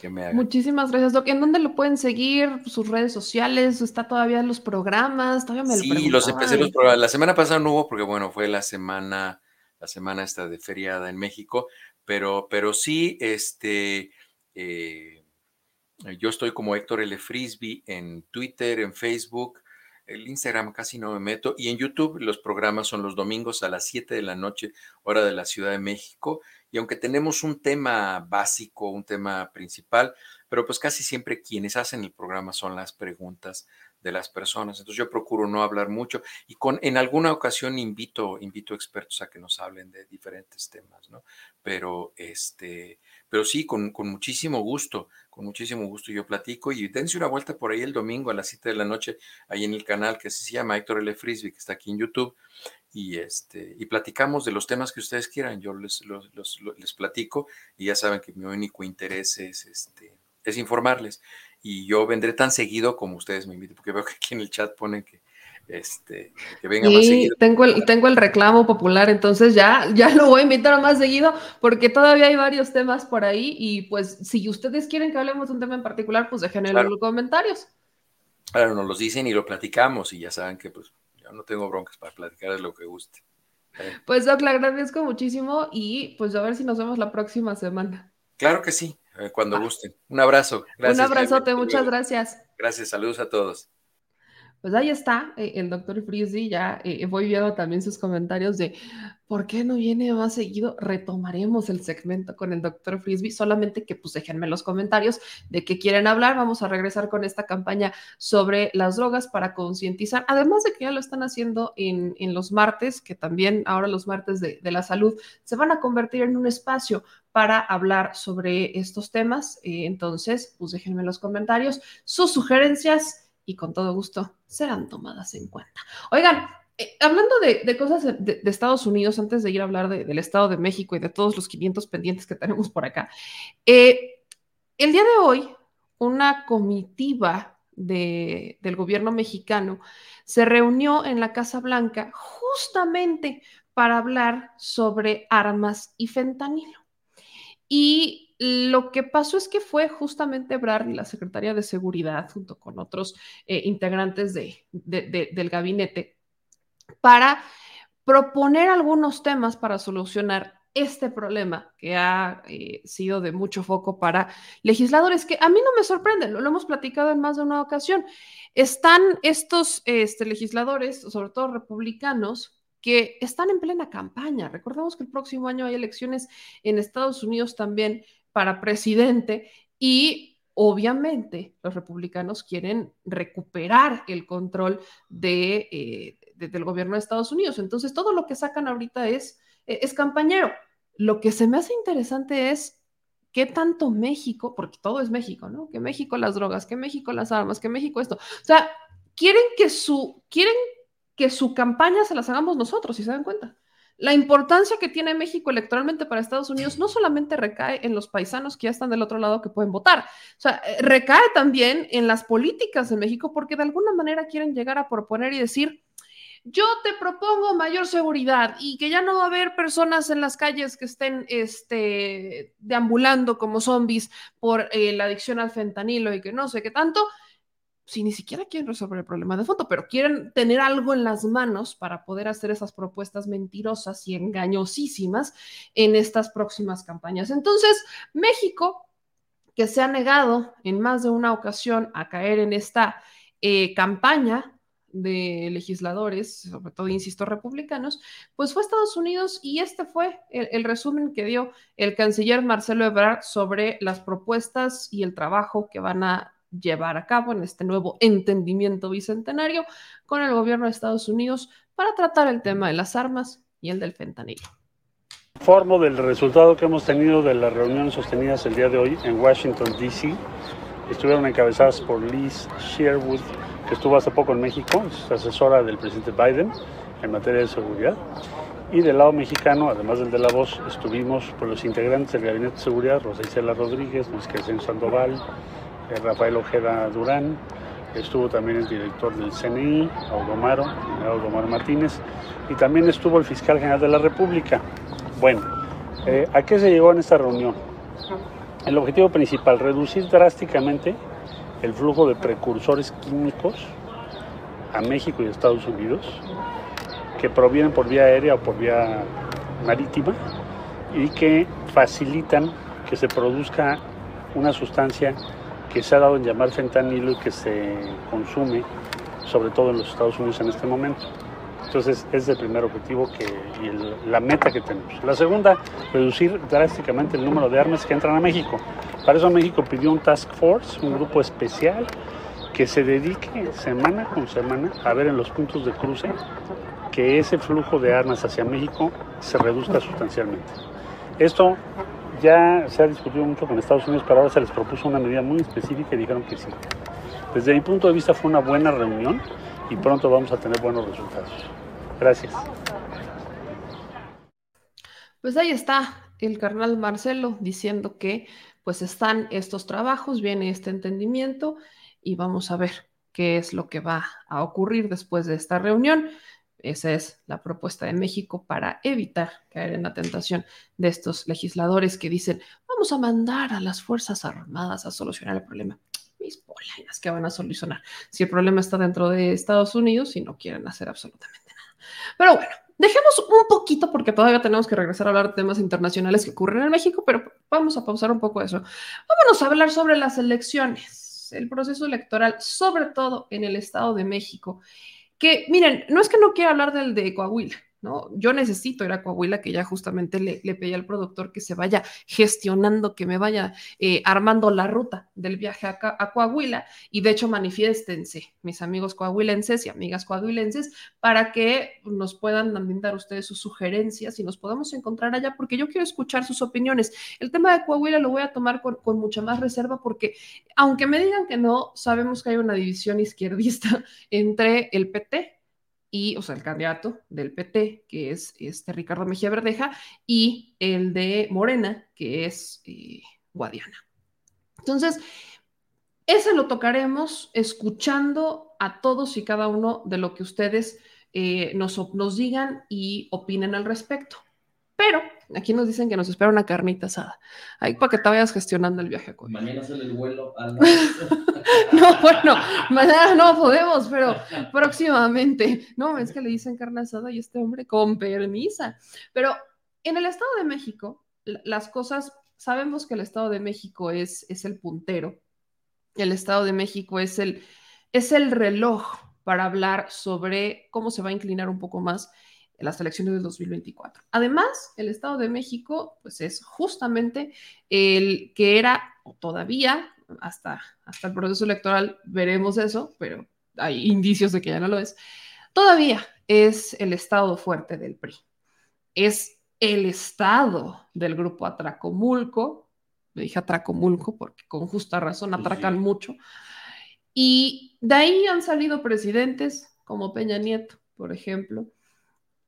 Muchísimas gracias, Doc. ¿En dónde lo pueden seguir? ¿Sus redes sociales? ¿Está todavía en los programas? Todavía me sí, los empecé los programas. La semana pasada no hubo porque, bueno, fue la semana, la semana esta de feriada en México, pero, pero sí, este, eh, yo estoy como Héctor L. Frisby en Twitter, en Facebook, el Instagram casi no me meto, y en YouTube los programas son los domingos a las 7 de la noche, hora de la Ciudad de México, y aunque tenemos un tema básico, un tema principal, pero pues casi siempre quienes hacen el programa son las preguntas de las personas. Entonces yo procuro no hablar mucho y con en alguna ocasión invito invito expertos a que nos hablen de diferentes temas, ¿no? Pero este, pero sí con, con muchísimo gusto, con muchísimo gusto yo platico y dense una vuelta por ahí el domingo a las 7 de la noche ahí en el canal que se llama Héctor L. Frisby, que está aquí en YouTube y, este, y platicamos de los temas que ustedes quieran. Yo les, les platico y ya saben que mi único interés es, este, es informarles. Y yo vendré tan seguido como ustedes me inviten, porque veo que aquí en el chat ponen que, este, que venga más seguido. Tengo el, tengo el reclamo popular, entonces ya, ya lo voy a invitar más seguido, porque todavía hay varios temas por ahí. Y pues, si ustedes quieren que hablemos de un tema en particular, pues dejen en los comentarios. Claro, nos los dicen y lo platicamos, y ya saben que pues no tengo broncas para platicar de lo que guste. Pues Doc, le agradezco muchísimo y pues a ver si nos vemos la próxima semana. Claro que sí, eh, cuando gusten. Un abrazo. Gracias, Un abrazote, muchas gracias. Gracias, saludos a todos. Pues ahí está eh, el doctor Frizzy, ya eh, voy viendo también sus comentarios de por qué no viene más seguido. Retomaremos el segmento con el doctor Frisby, solamente que pues déjenme los comentarios de qué quieren hablar. Vamos a regresar con esta campaña sobre las drogas para concientizar, además de que ya lo están haciendo en, los martes, que también ahora los martes de, de, la salud se van a convertir en un espacio para hablar sobre estos temas. Eh, entonces, pues déjenme los comentarios sus sugerencias y con todo gusto serán tomadas en cuenta. Oigan, eh, hablando de, cosas de, Estados Unidos, antes de ir a hablar del Estado de México y de todos los 500 pendientes que tenemos por acá, eh, el día de hoy, una comitiva del gobierno mexicano se reunió en la Casa Blanca justamente para hablar sobre armas y fentanilo. Y lo que pasó es que fue justamente y la secretaria de Seguridad, junto con otros eh, integrantes del gabinete, para proponer algunos temas para solucionar este problema que ha eh, sido de mucho foco para legisladores, que a mí no me sorprende, lo, hemos platicado en más de una ocasión. Están estos este, legisladores, sobre todo republicanos, que están en plena campaña. Recordemos que el próximo año hay elecciones en Estados Unidos también para presidente y obviamente los republicanos quieren recuperar el control de, eh, del gobierno de Estados Unidos. Entonces, todo lo que sacan ahorita es e-, es campañero. Lo que se me hace interesante es qué tanto México, porque todo es México, ¿no? Que México las drogas, que México las armas, que México esto. O sea, quieren que su, quieren que su campaña se las hagamos nosotros, si se dan cuenta. La importancia que tiene México electoralmente para Estados Unidos no solamente recae en los paisanos que ya están del otro lado que pueden votar, o sea, eh, recae también en las políticas de México porque de alguna manera quieren llegar a proponer y decir, yo te propongo mayor seguridad y que ya no va a haber personas en las calles que estén este, deambulando como zombies por eh, la adicción al fentanilo y que no sé qué tanto, si ni siquiera quieren resolver el problema de fondo, pero quieren tener algo en las manos para poder hacer esas propuestas mentirosas y engañosísimas en estas próximas campañas. Entonces, México, que se ha negado en más de una ocasión a caer en esta eh, campaña de legisladores, sobre todo, insisto, republicanos, pues fue Estados Unidos y este fue el, resumen que dio el canciller Marcelo Ebrard sobre las propuestas y el trabajo que van a llevar a cabo en este nuevo entendimiento bicentenario con el gobierno de Estados Unidos para tratar el tema de las armas y el del fentanilo. Formo del resultado que hemos tenido de las reuniones sostenidas el día de hoy en Washington, D.C. Estuvieron encabezadas por Liz Sherwood, que estuvo hace poco en México, es asesora del presidente Biden en materia de seguridad. Y del lado mexicano, además del de la voz, estuvimos por los integrantes del Gabinete de Seguridad, Rosa Isela Rodríguez, Luis Crescencio Sandoval, Rafael Ojeda Durán, estuvo también el director del CNI, Audomaro, Audomaro Martínez, y también estuvo el fiscal general de la República. Bueno, eh, ¿a qué se llegó en esta reunión? El objetivo principal, reducir drásticamente el flujo de precursores químicos a México y Estados Unidos que provienen por vía aérea o por vía marítima y que facilitan que se produzca una sustancia que se ha dado en llamar fentanilo y que se consume sobre todo en los Estados Unidos en este momento. Entonces, es el primer objetivo que, y la meta que tenemos. La segunda, reducir drásticamente el número de armas que entran a México. Para eso México pidió un task force, un grupo especial que se dedique semana con semana a ver en los puntos de cruce que ese flujo de armas hacia México se reduzca sustancialmente. Esto ya se ha discutido mucho con Estados Unidos, pero ahora se les propuso una medida muy específica y dijeron que sí. Desde mi punto de vista fue una buena reunión y pronto vamos a tener buenos resultados. Gracias. Pues ahí está el carnal Marcelo diciendo que pues están estos trabajos, viene este entendimiento y vamos a ver qué es lo que va a ocurrir después de esta reunión. Esa es la propuesta de México para evitar caer en la tentación de estos legisladores que dicen, vamos a mandar a las Fuerzas Armadas a solucionar el problema. Mis polainas que van a solucionar si el problema está dentro de Estados Unidos y no quieren hacer absolutamente pero bueno, dejemos un poquito porque todavía tenemos que regresar a hablar de temas internacionales que ocurren en México, pero vamos a pausar un poco eso. Vámonos a hablar sobre las elecciones, el proceso electoral, sobre todo en el Estado de México. Que miren, no es que no quiera hablar del de Coahuila, ¿no? Yo necesito ir a Coahuila, que ya justamente le, pedí al productor que se vaya gestionando, que me vaya eh, armando la ruta del viaje a, a, Coahuila y de hecho manifiéstense, mis amigos coahuilenses y amigas coahuilenses, para que nos puedan también dar ustedes sus sugerencias y nos podamos encontrar allá, porque yo quiero escuchar sus opiniones. El tema de Coahuila lo voy a tomar con, con mucha más reserva porque aunque me digan que no, sabemos que hay una división izquierdista entre el PT y, o sea, el candidato del PT, que es este Ricardo Mejía Verdeja, y el de Morena, que es eh, Guadiana. Entonces, ese lo tocaremos escuchando a todos y cada uno de lo que ustedes eh, nos, nos digan y opinen al respecto. Pero aquí nos dicen que nos espera una carnita asada. Ahí para que te vayas gestionando el viaje. Mañana sale el vuelo a No, bueno, mañana no podemos, pero próximamente. No, es que le dicen carne asada y este hombre con permisa. Pero en el Estado de México, las cosas, sabemos que el Estado de México es, es el puntero. El Estado de México es el, es el reloj para hablar sobre cómo se va a inclinar un poco más en las elecciones del 2024. Además, el Estado de México, pues es justamente el que era, o todavía, hasta, hasta el proceso electoral veremos eso, pero hay indicios de que ya no lo es, todavía es el Estado fuerte del PRI. Es el Estado del grupo Atracomulco, me dije Atracomulco porque con justa razón atracan mucho, y de ahí han salido presidentes como Peña Nieto, por ejemplo,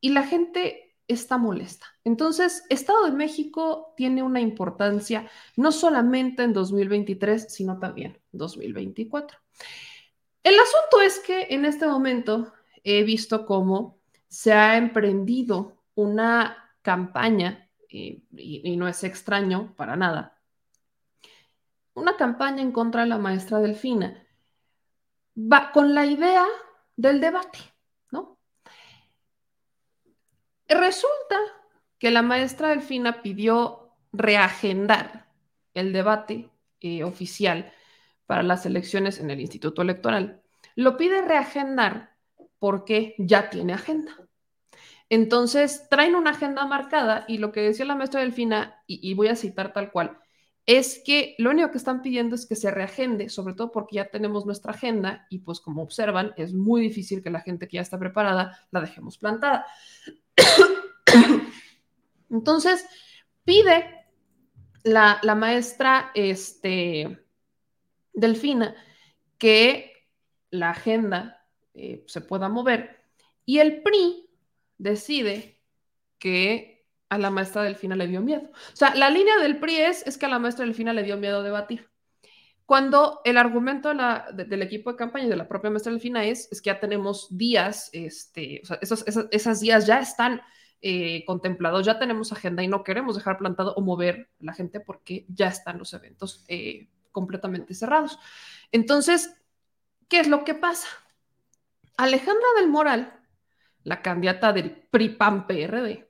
y la gente está molesta. Entonces, Estado de México tiene una importancia no solamente en 2023, sino también en 2024. El asunto es que en este momento he visto cómo se ha emprendido una campaña, y, y, no es extraño para nada, una campaña en contra de la maestra Delfina, va con la idea del debate. Resulta que la maestra Delfina pidió reagendar el debate eh, oficial para las elecciones en el Instituto Electoral. Lo pide reagendar porque ya tiene agenda. Entonces, traen una agenda marcada y lo que decía la maestra Delfina, y, y voy a citar tal cual, es que lo único que están pidiendo es que se reagende, sobre todo porque ya tenemos nuestra agenda y pues como observan, es muy difícil que la gente que ya está preparada la dejemos plantada. Entonces, pide la, maestra este, Delfina que la agenda eh, se pueda mover y el PRI decide que a la maestra Delfina le dio miedo. O sea, la línea del PRI es, es que a la maestra Delfina le dio miedo debatir. Cuando el argumento del equipo de campaña y de la propia maestra Delfina es, es que ya tenemos días, este, o sea, esos, esas, días ya están eh, contemplados, ya tenemos agenda y no queremos dejar plantado o mover a la gente porque ya están los eventos eh, completamente cerrados. Entonces, ¿qué es lo que pasa? Alejandra del Moral, la candidata del PRI-PAN-PRD,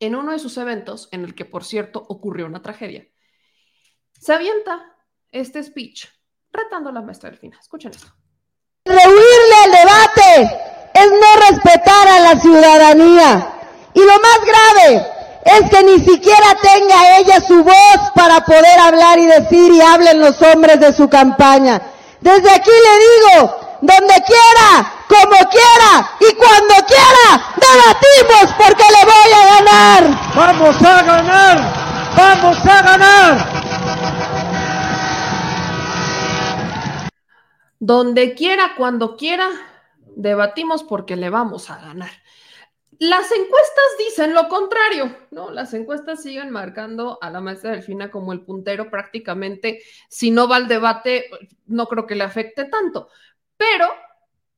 en uno de sus eventos, en el que por cierto ocurrió una tragedia, se avienta este speech retando a la maestra Delfina. Escuchen esto. Rehuirle el debate es no respetar a la ciudadanía. Y lo más grave es que ni siquiera tenga ella su voz para poder hablar y decir y hablen los hombres de su campaña. Desde aquí le digo, donde quiera, como quiera y cuando quiera, debatimos porque le voy a ganar. Vamos a ganar, vamos a ganar. Donde quiera, cuando quiera, debatimos porque le vamos a ganar. Las encuestas dicen lo contrario, ¿no? Las encuestas siguen marcando a la maestra Delfina como el puntero prácticamente. Si no va al debate, no creo que le afecte tanto. Pero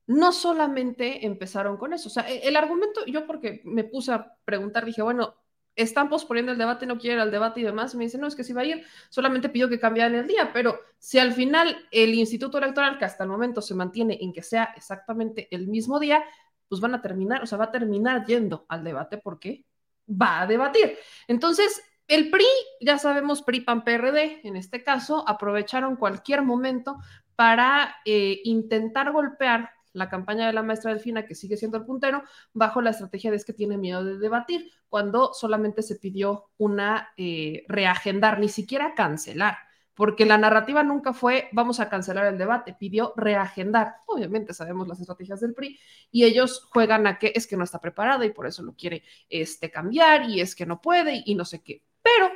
no solamente empezaron con eso. O sea, el argumento, yo porque me puse a preguntar, dije, bueno, están posponiendo el debate, no quieren el debate y demás. me dicen, no, es que si va a ir, solamente pidió que cambiaran el día, pero si al final el Instituto Electoral, que hasta el momento se mantiene en que sea exactamente el mismo día, pues van a terminar, o sea, va a terminar yendo al debate porque va a debatir. Entonces, el PRI, ya sabemos, PRI, PAN, PRD, en este caso, aprovecharon cualquier momento para eh, intentar golpear la campaña de la maestra Delfina, que sigue siendo el puntero, bajo la estrategia de es que tiene miedo de debatir, cuando solamente se pidió una eh, reagendar, ni siquiera cancelar, porque la narrativa nunca fue vamos a cancelar el debate, pidió reagendar. Obviamente sabemos las estrategias del PRI y ellos juegan a que es que no está preparada y por eso lo quiere este, cambiar y es que no puede y no sé qué. Pero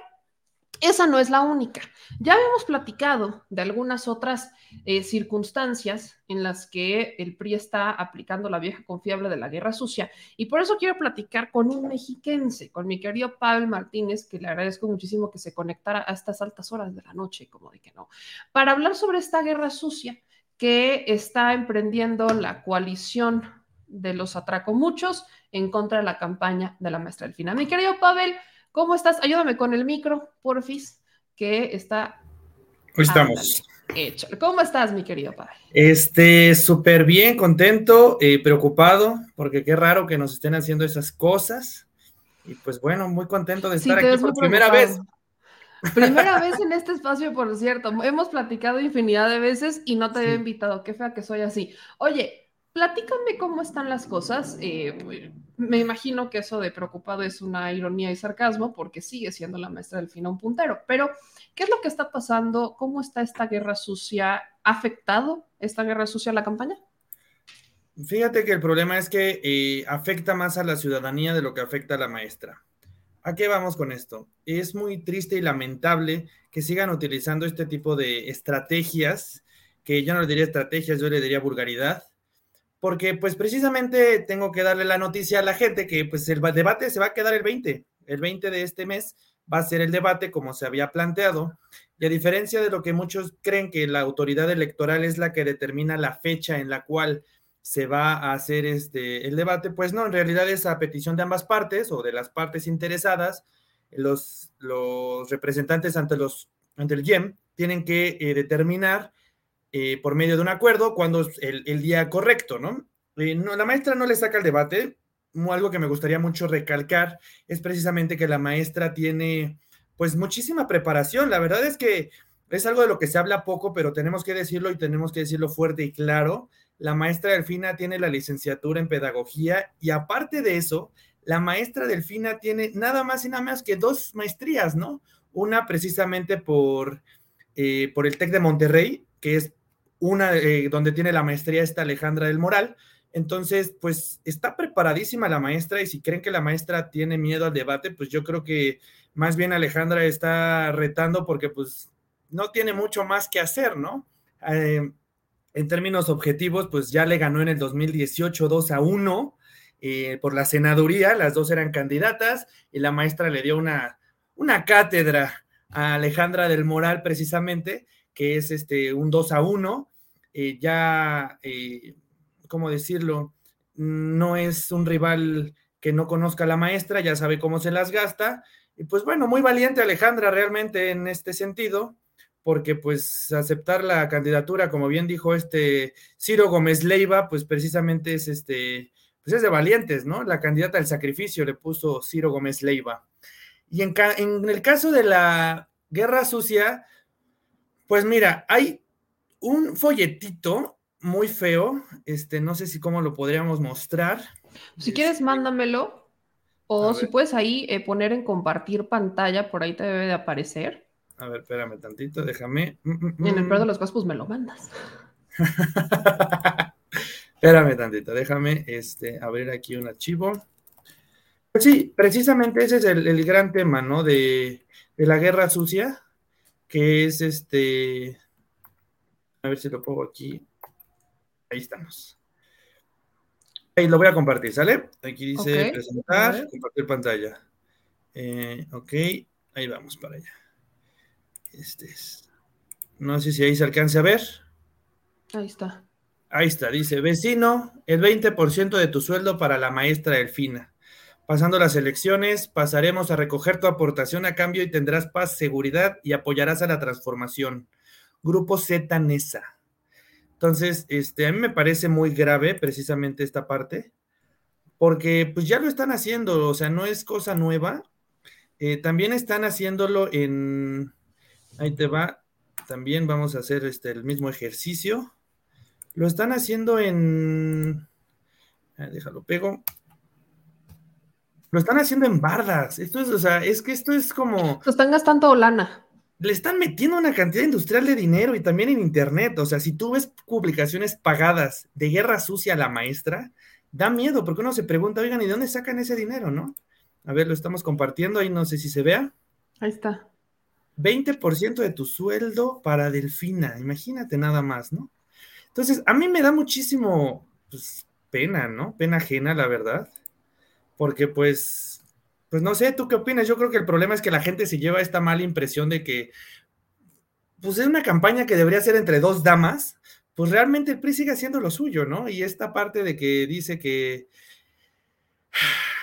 esa no es la única. Ya habíamos platicado de algunas otras eh, circunstancias en las que el PRI está aplicando la vieja confiable de la guerra sucia y por eso quiero platicar con un mexiquense, con mi querido Pablo Martínez, que le agradezco muchísimo que se conectara a estas altas horas de la noche, como de que no, para hablar sobre esta guerra sucia que está emprendiendo la coalición de los atracomuchos en contra de la campaña de la maestra Delfina. Mi querido Pavel, ¿Cómo estás? Ayúdame con el micro, porfis, que está. Hoy estamos. Hecho. ¿Cómo estás, mi querido padre? Este, súper bien, contento, eh, preocupado, porque qué raro que nos estén haciendo esas cosas. Y pues bueno, muy contento de estar aquí por primera vez. Primera vez en este espacio, por cierto. Hemos platicado infinidad de veces y no te había invitado. Qué fea que soy así. Oye, platícame cómo están las cosas. Eh, me imagino que eso de preocupado es una ironía y sarcasmo porque sigue siendo la maestra del fin un puntero. Pero, ¿qué es lo que está pasando? ¿Cómo está esta guerra sucia? ¿Ha afectado esta guerra sucia a la campaña? Fíjate que el problema es que eh, afecta más a la ciudadanía de lo que afecta a la maestra. ¿A qué vamos con esto? Es muy triste y lamentable que sigan utilizando este tipo de estrategias, que yo no le diría estrategias, yo le diría vulgaridad, porque pues precisamente tengo que darle la noticia a la gente que pues el debate se va a quedar el 20, el 20 de este mes va a ser el debate como se había planteado, y a diferencia de lo que muchos creen que la autoridad electoral es la que determina la fecha en la cual se va a hacer este el debate, pues no, en realidad es a petición de ambas partes o de las partes interesadas, los, los representantes ante los ante el GEM tienen que eh, determinar eh, por medio de un acuerdo cuando es el, día correcto, eh, ¿no? La maestra no le saca el debate. Algo que me gustaría mucho recalcar es precisamente que la maestra tiene pues muchísima preparación. La verdad es que es algo de lo que se habla poco, pero tenemos que decirlo y tenemos que decirlo fuerte y claro. La maestra Delfina tiene la licenciatura en pedagogía y aparte de eso, la maestra Delfina tiene nada más y nada más que dos maestrías, ¿no? Una precisamente por, eh, por el TEC de Monterrey, que es una eh, donde tiene la maestría esta Alejandra del Moral. Entonces, pues está preparadísima la maestra y si creen que la maestra tiene miedo al debate, pues yo creo que más bien Alejandra está retando porque pues no tiene mucho más que hacer, ¿no? Eh, en términos objetivos, pues ya le ganó en el 2018 2 a 1 eh, por la senaduría, las dos eran candidatas y la maestra le dio una, una cátedra a Alejandra del Moral precisamente que es este, un 2 a 1. Eh, ya, eh, ¿cómo decirlo? No es un rival que no conozca a la maestra, ya sabe cómo se las gasta. Y pues bueno, muy valiente Alejandra realmente en este sentido, porque pues aceptar la candidatura, como bien dijo este Ciro Gómez Leiva, pues precisamente es este, pues es de valientes, ¿no? La candidata al sacrificio le puso Ciro Gómez Leiva. Y en, en el caso de la guerra sucia, pues mira, hay un folletito muy feo, este, no sé si cómo lo podríamos mostrar. Si quieres, este, mándamelo. O si puedes ahí eh, poner en compartir pantalla, por ahí te debe de aparecer. A ver, espérame tantito, déjame. Mm, mm, en el peor de mm. los casos, pues me lo mandas. espérame tantito, déjame este, abrir aquí un archivo. Pues sí, precisamente ese es el, gran tema, ¿no? De, de la guerra sucia que es este, a ver si lo pongo aquí, ahí estamos. Ahí lo voy a compartir, ¿sale? Aquí dice presentar, compartir pantalla. Eh, ok, ahí vamos para allá. Este es. No sé si ahí se alcance a ver. Ahí está. Ahí está, dice, vecino, el 20% de tu sueldo para la maestra Delfina. Pasando las elecciones, pasaremos a recoger tu aportación a cambio y tendrás paz, seguridad y apoyarás a la transformación. Grupo Z NESA. Entonces, este, a mí me parece muy grave precisamente esta parte, porque pues ya lo están haciendo, o sea, no es cosa nueva. Eh, también están haciéndolo en, ahí te va, también vamos a hacer este, el mismo ejercicio. Lo están haciendo en, déjalo pego, lo están haciendo en bardas. Esto es, o sea, es que esto es como. Lo están gastando lana. Le están metiendo una cantidad industrial de dinero y también en internet. O sea, si tú ves publicaciones pagadas de guerra sucia a la maestra, da miedo, porque uno se pregunta, oigan, ¿y de dónde sacan ese dinero, no? A ver, lo estamos compartiendo, ahí no sé si se vea. Ahí está. 20% de tu sueldo para Delfina, imagínate nada más, ¿no? Entonces, a mí me da muchísimo pues, pena, ¿no? Pena ajena, la verdad, porque pues, pues no sé, ¿tú qué opinas? Yo creo que el problema es que la gente se lleva esta mala impresión de que, pues es una campaña que debería ser entre dos damas, pues realmente el PRI sigue haciendo lo suyo, ¿no? Y esta parte de que dice que,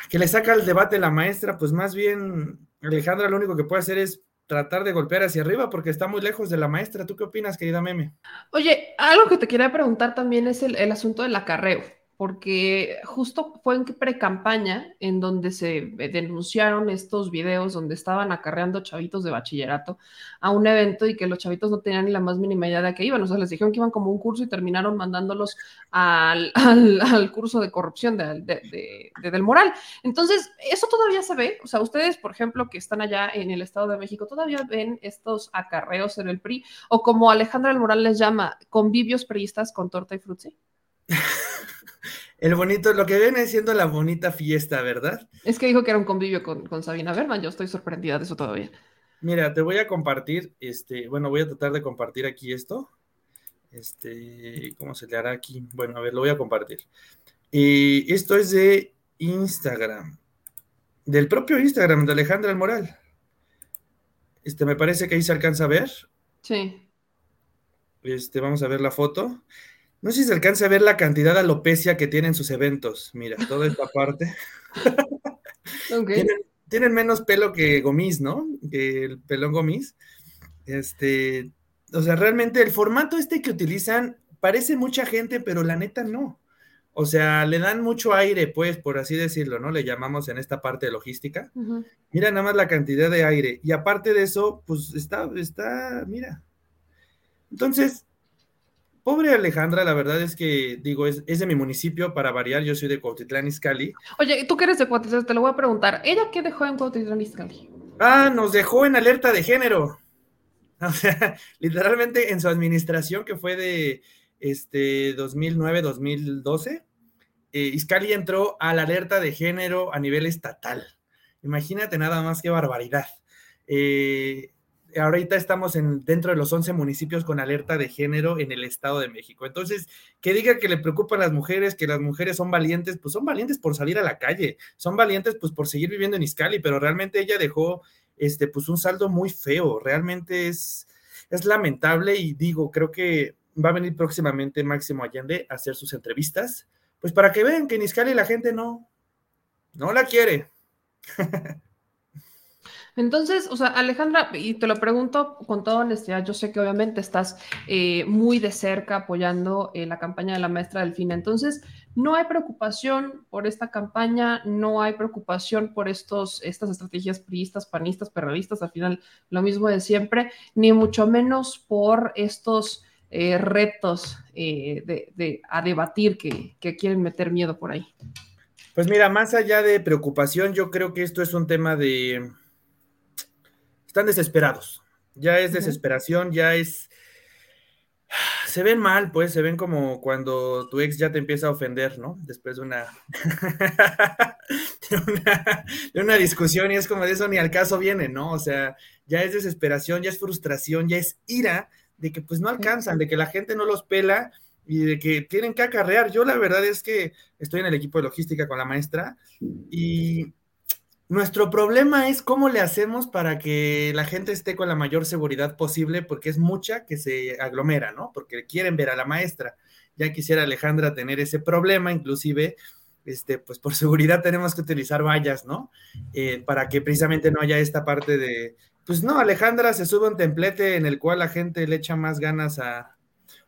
que le saca el debate la maestra, pues más bien Alejandra lo único que puede hacer es tratar de golpear hacia arriba porque está muy lejos de la maestra. ¿Tú qué opinas, querida Meme? Oye, algo que te quería preguntar también es el, el asunto del acarreo porque justo fue en pre-campaña en donde se denunciaron estos videos donde estaban acarreando chavitos de bachillerato a un evento y que los chavitos no tenían ni la más mínima idea de qué iban. O sea, les dijeron que iban como un curso y terminaron mandándolos al, curso de corrupción de, del moral. Entonces, eso todavía se ve. O sea, ustedes, por ejemplo, que están allá en el Estado de México, todavía ven estos acarreos en el PRI o como Alejandra del Moral les llama, convivios priistas con torta y frutzi. el bonito, lo que viene siendo la bonita fiesta, ¿verdad? Es que dijo que era un convivio con, Sabina Berman, yo estoy sorprendida de eso todavía. Mira, te voy a compartir, este, bueno, voy a tratar de compartir aquí esto. Este, ¿cómo se le hará aquí? Bueno, a ver, lo voy a compartir. Y esto es de Instagram, del propio Instagram de Alejandra El Moral. Este, me parece que ahí se alcanza a ver. Sí. Este, vamos a ver la foto. No sé si se alcanza a ver la cantidad de alopecia que tienen sus eventos. Mira, toda esta parte. tienen, menos pelo que Gomis, ¿no? Que el pelón Gomis. Este, o sea, realmente el formato este que utilizan parece mucha gente, pero la neta no. O sea, le dan mucho aire, pues, por así decirlo, ¿no? Le llamamos en esta parte de logística. Mira nada más la cantidad de aire. Y aparte de eso, pues está, está, mira. Entonces, Pobre Alejandra, la verdad es que, digo, es, de mi municipio, para variar, yo soy de Cuautitlán Izcalli. Oye, tú que eres de Cuautitlán, te lo voy a preguntar, ¿ella qué dejó en Cuautitlán Izcalli? Ah, nos dejó en alerta de género. O sea, literalmente en su administración, que fue de este 2009-2012, eh, Izcalli entró a la alerta de género a nivel estatal. Imagínate nada más qué barbaridad. Eh, ahorita estamos en, dentro de los 11 municipios con alerta de género en el Estado de México. Entonces, que diga que le preocupan las mujeres, que las mujeres son valientes, pues son valientes por salir a la calle, son valientes pues por seguir viviendo en Iscali, pero realmente ella dejó este pues un saldo muy feo, realmente es, es lamentable y digo, creo que va a venir próximamente Máximo Allende a hacer sus entrevistas, pues para que vean que en Iscali la gente no, no la quiere. Entonces, o sea, Alejandra, y te lo pregunto con toda honestidad, yo sé que obviamente estás eh, muy de cerca apoyando eh, la campaña de la maestra Delfina. Entonces, no hay preocupación por esta campaña, no hay preocupación por estos, estas estrategias priistas, panistas, perredistas, al final lo mismo de siempre, ni mucho menos por estos eh, retos de, a debatir que, que quieren meter miedo por ahí. Pues mira, más allá de preocupación, yo creo que esto es un tema de están desesperados. Ya es desesperación, ya es... Se ven mal, pues, se ven como cuando tu ex ya te empieza a ofender, ¿no? Después de una... de una, discusión y es como de eso ni al caso viene, ¿no? O sea, ya es desesperación, ya es frustración, ya es ira de que pues no alcanzan, de que la gente no los pela y de que tienen que acarrear. Yo la verdad es que estoy en el equipo de logística con la maestra y nuestro problema es cómo le hacemos para que la gente esté con la mayor seguridad posible, porque es mucha que se aglomera, ¿no? Porque quieren ver a la maestra. Ya quisiera Alejandra tener ese problema, inclusive, este, pues por seguridad tenemos que utilizar vallas, ¿no? Eh, para que precisamente no haya esta parte de, pues no, Alejandra se sube un templete en el cual la gente le echa más ganas a,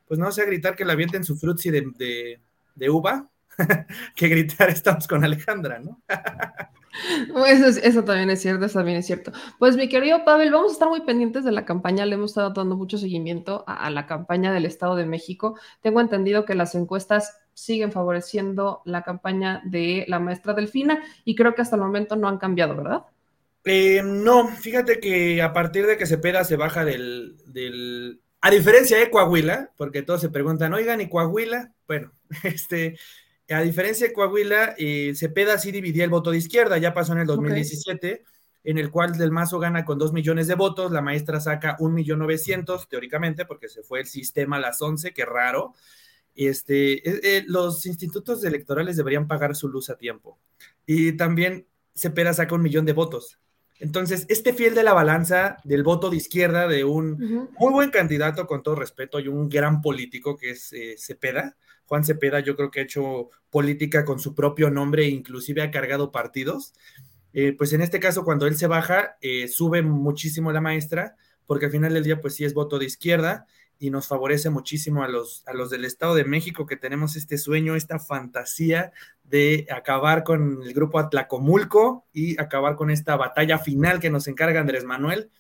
pues no sé, a gritar que la avienten su frutzi de, de, de uva, que gritar estamos con Alejandra, ¿no? Eso, también es cierto, eso también es cierto. Pues mi querido Pavel, vamos a estar muy pendientes de la campaña, le hemos estado dando mucho seguimiento a, la campaña del Estado de México. Tengo entendido que las encuestas siguen favoreciendo la campaña de la maestra Delfina y creo que hasta el momento no han cambiado, ¿verdad? Eh, no, fíjate que a partir de que Cepeda se baja del, del, a diferencia de Coahuila, porque todos se preguntan, oigan, ¿y Coahuila? Bueno, este, a diferencia de Coahuila, eh, Cepeda sí dividía el voto de izquierda, ya pasó en el 2017, en el cual Del Mazo gana con 2 millones de votos, la maestra saca 1 millón 900, teóricamente, porque se fue el sistema a las 11, qué raro. Este, eh, eh, los institutos electorales deberían pagar su luz a tiempo. Y también Cepeda saca un millón de votos. Entonces, este fiel de la balanza del voto de izquierda de un muy buen candidato, con todo respeto, y un gran político que es eh, Cepeda, Juan Cepeda, yo creo que ha hecho política con su propio nombre e inclusive ha cargado partidos. Eh, pues en este caso, cuando él se baja, eh, sube muchísimo la maestra, porque al final del día, pues sí es voto de izquierda y nos favorece muchísimo a los, a los del Estado de México que tenemos este sueño, esta fantasía de acabar con el grupo Atlacomulco y acabar con esta batalla final que nos encarga Andrés Manuel,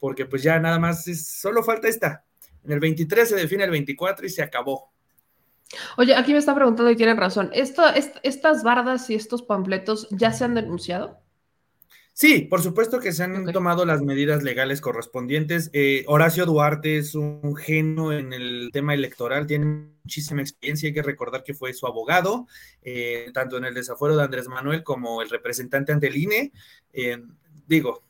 porque pues ya nada más, es, solo falta esta. En el 23 se define el 24 y se acabó. Oye, aquí me está preguntando y tienen razón. ¿Esto, ¿Estas bardas y estos panfletos ya se han denunciado? Sí, por supuesto que se han tomado las medidas legales correspondientes. Eh, Horacio Duarte es un genio en el tema electoral, tiene muchísima experiencia. Hay que recordar que fue su abogado, eh, tanto en el desafuero de Andrés Manuel como el representante ante el INE. Eh, digo,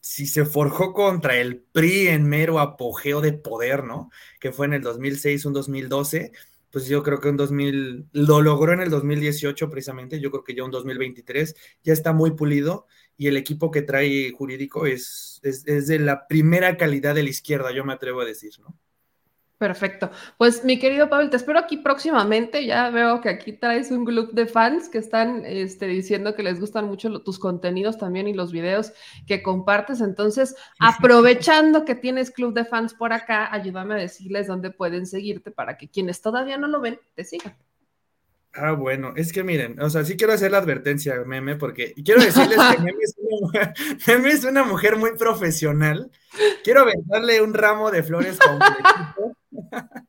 si se forjó contra el PRI en mero apogeo de poder, ¿no? Que fue en el 2006, un 2012 pues yo creo que un 2000, lo logró en el 2018 precisamente, yo creo que ya un 2023 ya está muy pulido y el equipo que trae jurídico es, es, es, de la primera calidad de la izquierda, yo me atrevo a decir, ¿no? Perfecto. Pues mi querido Pablo, te espero aquí próximamente. Ya veo que aquí traes un club de fans que están este, diciendo que les gustan mucho tus contenidos también y los videos que compartes. Entonces, aprovechando que tienes club de fans por acá, ayúdame a decirles dónde pueden seguirte para que quienes todavía no lo ven te sigan. Ah, bueno, es que miren, o sea, sí quiero hacer la advertencia, Meme, porque quiero decirles que Meme es, una, Meme es una mujer muy profesional. Quiero aventarle un ramo de flores completito,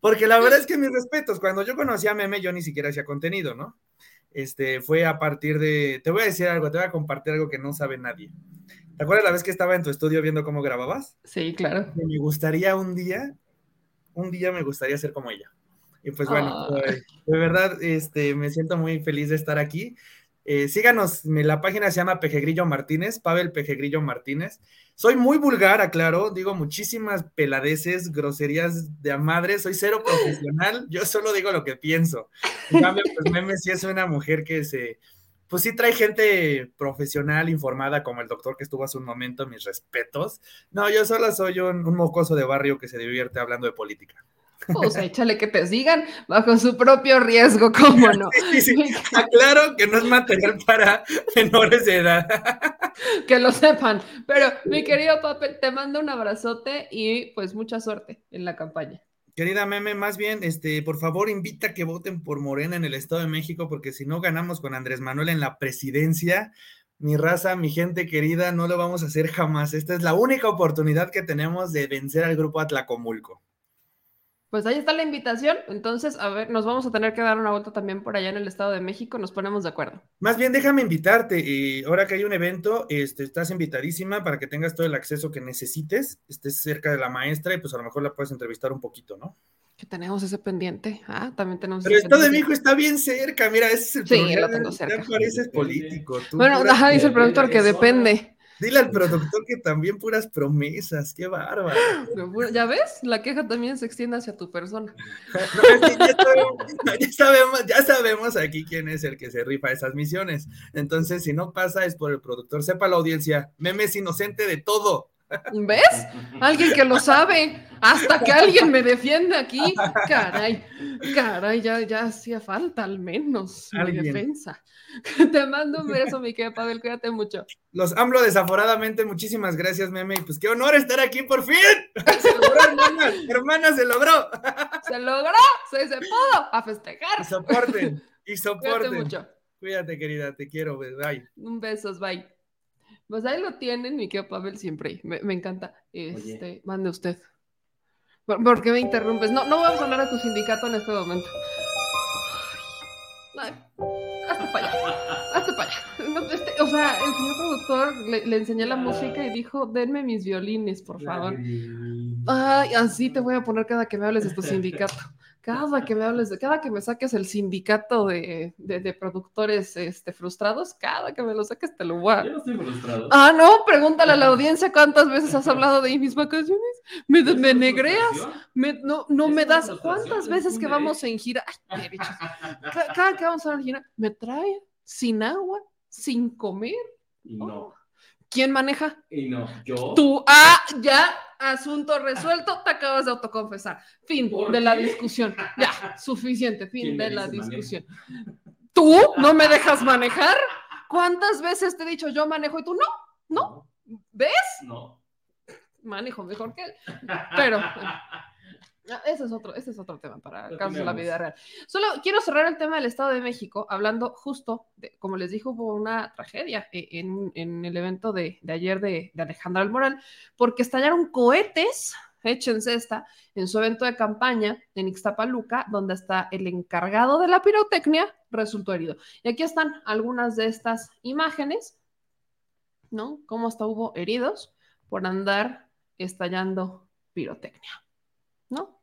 porque la verdad es que mis respetos, cuando yo conocí a Meme, yo ni siquiera hacía contenido, ¿no? Este, fue a partir de, te voy a decir algo, te voy a compartir algo que no sabe nadie. ¿Te acuerdas la vez que estaba en tu estudio viendo cómo grababas? Sí, claro. Me gustaría un día, un día me gustaría ser como ella. Y pues bueno, de verdad, este, me siento muy feliz de estar aquí. Eh, síganos, la página se llama Pejegrillo Martínez, Pavel Pejegrillo Martínez. Soy muy vulgar, aclaro, digo muchísimas peladeces, groserías de a madre, soy cero profesional, yo solo digo lo que pienso. En cambio, pues Meme sí es una mujer que se, pues sí trae gente profesional, informada, como el doctor que estuvo hace un momento, mis respetos. No, yo solo soy un mocoso de barrio que se divierte hablando de política. Pues échale que te sigan bajo su propio riesgo, ¿cómo no? Sí, sí. Aclaro que no es material para menores de edad. Que lo sepan. Pero mi querido Papel, te mando un abrazote y pues mucha suerte en la campaña. Querida Meme, más bien, este, por favor, invita a que voten por Morena en el Estado de México, porque si no ganamos con Andrés Manuel en la presidencia, mi raza, mi gente querida, no lo vamos a hacer jamás. Esta es la única oportunidad que tenemos de vencer al grupo Atlacomulco. Pues ahí está la invitación. Entonces, a ver, nos vamos a tener que dar una vuelta también por allá en el Estado de México. Nos ponemos de acuerdo. Más bien, déjame invitarte. y ahora que hay un evento, este, estás invitadísima para que tengas todo el acceso que necesites. Estés cerca de la maestra y pues a lo mejor la puedes entrevistar un poquito, ¿no? Que tenemos ese pendiente. Ah, también tenemos. Pero el Estado de México está bien cerca. Mira, ese es el Sí, lo tengo cerca. Ya pareces político. bueno, ajá, dice el productor que depende. Dile al productor que también puras promesas, qué bárbaro. ¿Ya ves? La queja también se extiende hacia tu persona. ya, sabemos, ya, sabemos, aquí quién es el que se rifa esas misiones. Entonces, si no pasa, es por el productor. Sepa la audiencia, Meme es inocente de todo. ¿Ves? Alguien que lo sabe. Hasta que alguien me defiende aquí. Caray, caray, ya, ya hacía falta al menos mi defensa. Te mando un beso, mi querida Pavel, cuídate mucho. Los AMLO desaforadamente, muchísimas gracias, meme. Y pues qué honor estar aquí por fin. Se logró, hermana, hermana, se logró. Se logró, se, se pudo, a festejar. Y soporten, y soporten. Cuídate mucho. Cuídate, querida, te quiero, bye. Un beso, bye. Pues ahí lo tienen, mi querido Pavel, siempre. Me, me encanta. Este, mande usted. ¿Por, qué me interrumpes? No, no vamos a hablar a tu sindicato en este momento. Ay, hazte para allá. Hazte para allá. Este, o sea, el señor productor le, le, enseñé la música y dijo, denme mis violines, por favor. Ay, así te voy a poner cada que me hables de tu sindicato. Cada que me hables de, cada que me saques el sindicato de, de, productores este, frustrados, cada que me lo saques te lo voy a. Yo no estoy frustrado. Ah, no, pregúntale a la audiencia cuántas veces has hablado de mis vacaciones. Me, me negreas, me, no, no me das. ¿Cuántas veces que vamos en gira? Ay, cada, cada que vamos a en gira, me trae sin agua, sin comer. No. ¿Quién maneja? Y no, yo. Tú, ah, ya, asunto resuelto, te acabas de autoconfesar. Fin de la discusión. Ya, suficiente, fin de la discusión. ¿Tú no me dejas manejar? ¿Cuántas veces te he dicho yo manejo y tú no? ¿No? ¿Ves? No. Manejo mejor que él. Pero Ah, ese es otro, ese es otro tema para casos de la vida real. Solo quiero cerrar el tema del Estado de México, hablando justo, de, como les dijo, hubo una tragedia eh, en, el evento de, ayer de, de Alejandra Almoral, porque estallaron cohetes, échense esta, en su evento de campaña en Ixtapaluca, donde está el encargado de la pirotecnia, resultó herido. Y aquí están algunas de estas imágenes, ¿no? Cómo hasta hubo heridos por andar estallando pirotecnia. ¿No?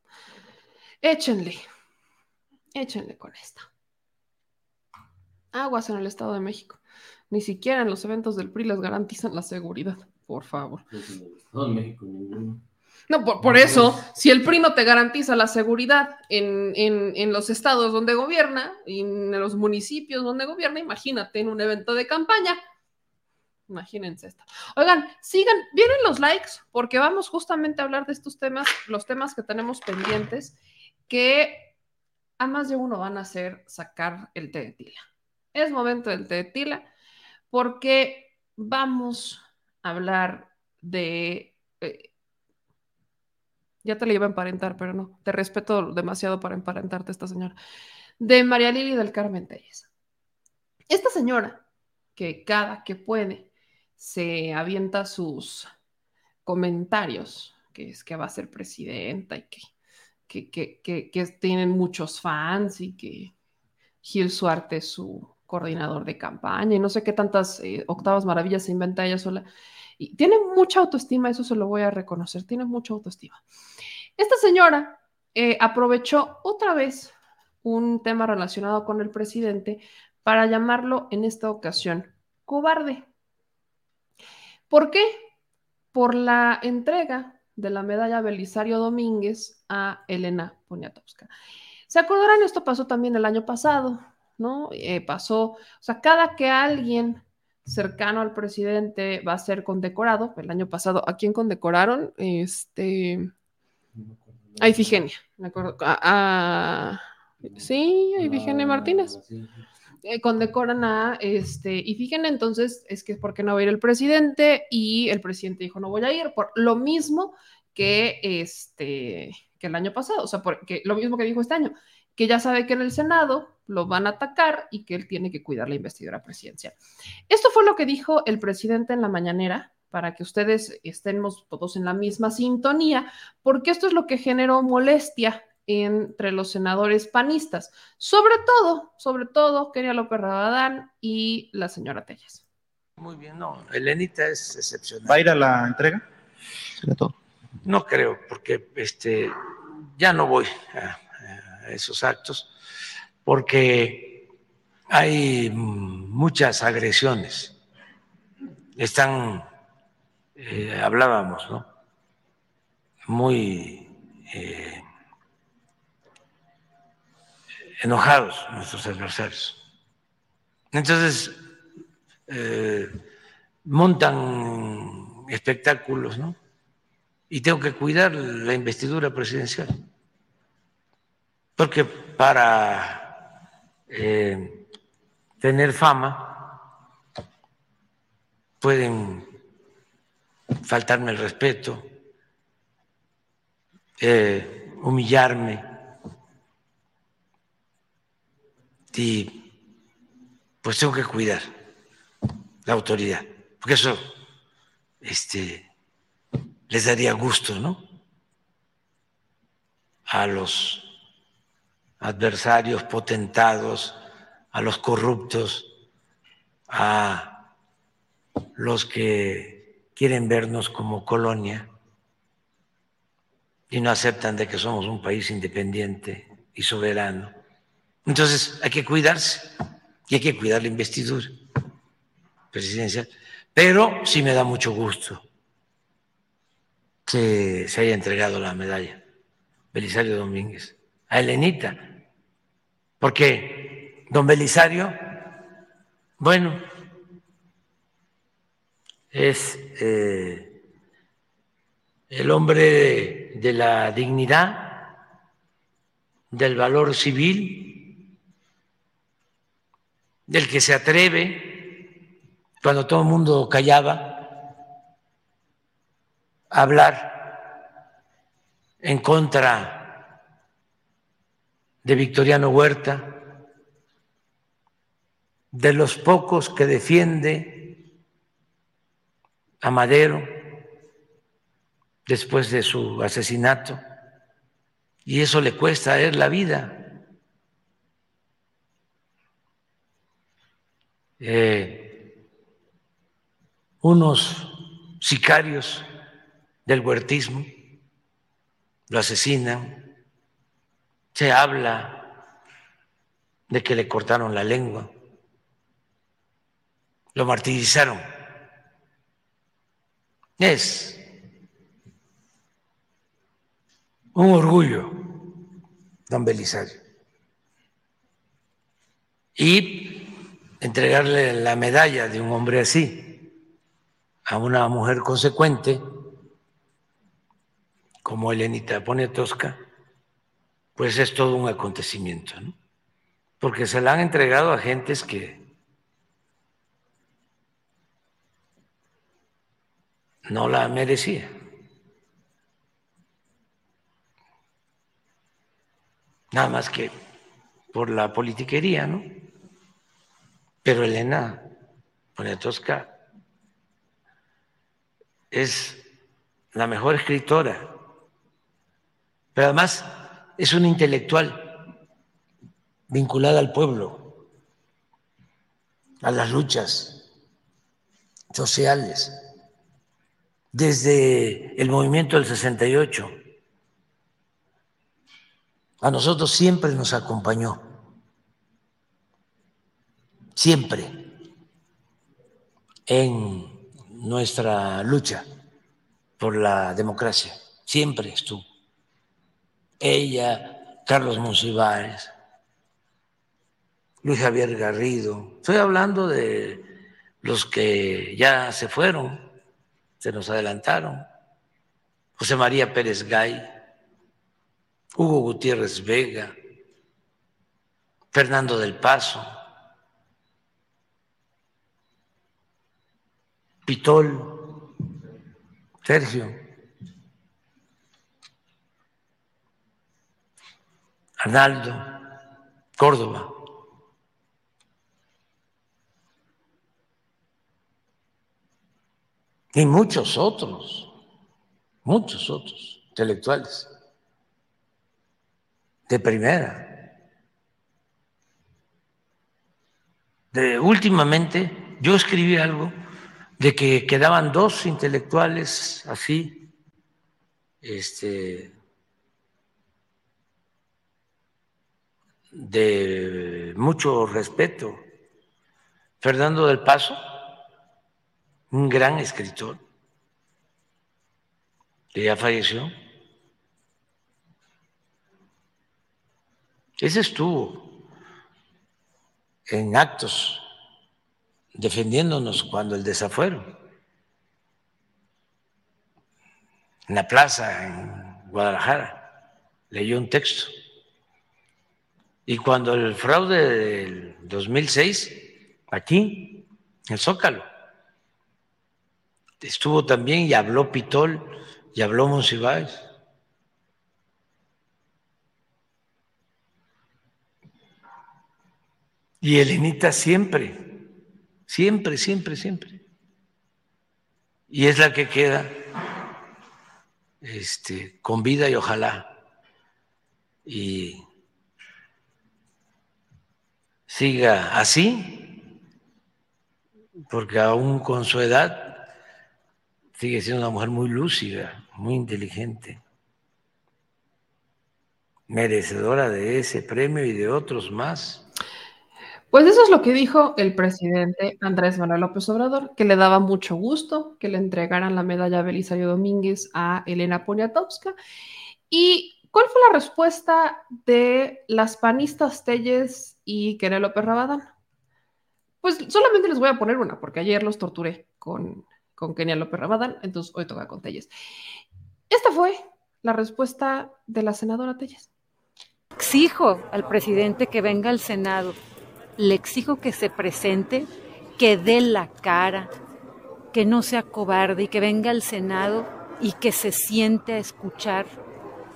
Échenle, échenle con esta. Aguas en el Estado de México. Ni siquiera en los eventos del PRI les garantizan la seguridad, por favor. No, por, eso, si el PRI no te garantiza la seguridad en, en, los estados donde gobierna, y en los municipios donde gobierna, imagínate en un evento de campaña. Imagínense esto. Oigan, sigan, vienen los likes porque vamos justamente a hablar de estos temas, los temas que tenemos pendientes, que a más de uno van a hacer sacar el té de tila. Es momento del té de tila porque vamos a hablar de... Eh, ya te la iba a emparentar, pero no, te respeto demasiado para emparentarte esta señora. De María Lili del Carmen Telles. Esta señora, que cada que puede se avienta sus comentarios, que es que va a ser presidenta y que, que, tienen muchos fans y que Gil Suarte es su coordinador de campaña y no sé qué tantas eh, octavas maravillas se inventa ella sola. Y tiene mucha autoestima, eso se lo voy a reconocer, tiene mucha autoestima. Esta señora eh, aprovechó otra vez un tema relacionado con el presidente para llamarlo en esta ocasión cobarde. ¿Por qué? Por la entrega de la medalla Belisario Domínguez a Elena Poniatowska. ¿Se acordarán? Esto pasó también el año pasado, ¿no? Eh, pasó, o sea, cada que alguien cercano al presidente va a ser condecorado, el año pasado, ¿a quién condecoraron? Este, a Ifigenia, me acuerdo, a, sí, a Ifigenia Martínez. Eh, condecoran a este, y fíjense entonces, es que porque no va a ir el presidente, y el presidente dijo no voy a ir, por lo mismo que este que el año pasado, o sea, porque lo mismo que dijo este año, que ya sabe que en el Senado lo van a atacar y que él tiene que cuidar la investidura presidencial. Esto fue lo que dijo el presidente en la mañanera, para que ustedes estemos todos en la misma sintonía, porque esto es lo que generó molestia entre los senadores panistas, sobre todo, sobre todo, Kenia López Rabadán y la señora Tellas. Muy bien, no, Elenita es excepcional. ¿Va a ir a la entrega? No creo, porque este, ya no voy a, esos actos, porque hay muchas agresiones. Están, eh, hablábamos, ¿no? Muy eh, enojados nuestros adversarios. Entonces, eh, montan espectáculos, ¿no? Y tengo que cuidar la investidura presidencial. Porque para eh, tener fama pueden faltarme el respeto, eh, humillarme y pues tengo que cuidar la autoridad, porque eso este, les daría gusto, ¿no? A los adversarios potentados, a los corruptos, a los que quieren vernos como colonia y no aceptan de que somos un país independiente y soberano. Entonces hay que cuidarse y hay que cuidar la investidura presidencial. Pero sí me da mucho gusto que se haya entregado la medalla Belisario Domínguez a Elenita, porque don Belisario, bueno, es eh, el hombre de la dignidad, del valor civil, del que se atreve, cuando todo el mundo callaba, a hablar en contra de Victoriano Huerta, de los pocos que defiende a Madero después de su asesinato, y eso le cuesta a él la vida. Eh, unos sicarios del huertismo lo asesinan, se habla de que le cortaron la lengua, lo martirizaron. Es un orgullo, don Belisario. Y entregarle la medalla de un hombre así a una mujer consecuente como Elenita Poniatowska, pues es todo un acontecimiento, ¿no? Porque se la han entregado a gentes que no la merecía. Nada más que por la politiquería, ¿no? Pero Elena Poniatowska es la mejor escritora, pero además es una intelectual vinculada al pueblo, a las luchas sociales, desde el movimiento del 68 a nosotros siempre nos acompañó, siempre en nuestra lucha por la democracia, siempre estuvo. Ella, Carlos Monsiváis, Luis Javier Garrido, estoy hablando de los que ya se fueron, se nos adelantaron, José María Pérez Gay, Hugo Gutiérrez Vega, Fernando del Paso, Pitol, Sergio, Arnaldo, Córdoba. Y muchos otros, muchos otros intelectuales de primera. De, últimamente yo escribí algo de que quedaban dos intelectuales así, este, de mucho respeto. Fernando del Paso, un gran escritor, que ya falleció, Ese estuvo en actos defendiéndonos cuando el desafuero. En la plaza en Guadalajara leyó un texto. Y cuando el fraude del 2006, aquí, en Zócalo, estuvo también y habló Pitol y habló Monsiváis. Y Elenita siempre, siempre, siempre, siempre. Y es la que queda este, con vida y ojalá. Y siga así, porque aún con su edad sigue siendo una mujer muy lúcida, muy inteligente. merecedora de ese premio y de otros más. Pues eso es lo que dijo el presidente Andrés Manuel López Obrador, que le daba mucho gusto que le entregaran la medalla Belisario Domínguez a Elena Poniatowska. ¿Y cuál fue la respuesta de las panistas Telles y Kenia López Rabadán? Pues solamente les voy a poner una, porque ayer los torturé con, con Kenia López Rabadán, entonces hoy toca con Telles. Esta fue la respuesta de la senadora Telles. Exijo al presidente que venga al Senado le exijo que se presente, que dé la cara, que no sea cobarde y que venga al Senado y que se siente a escuchar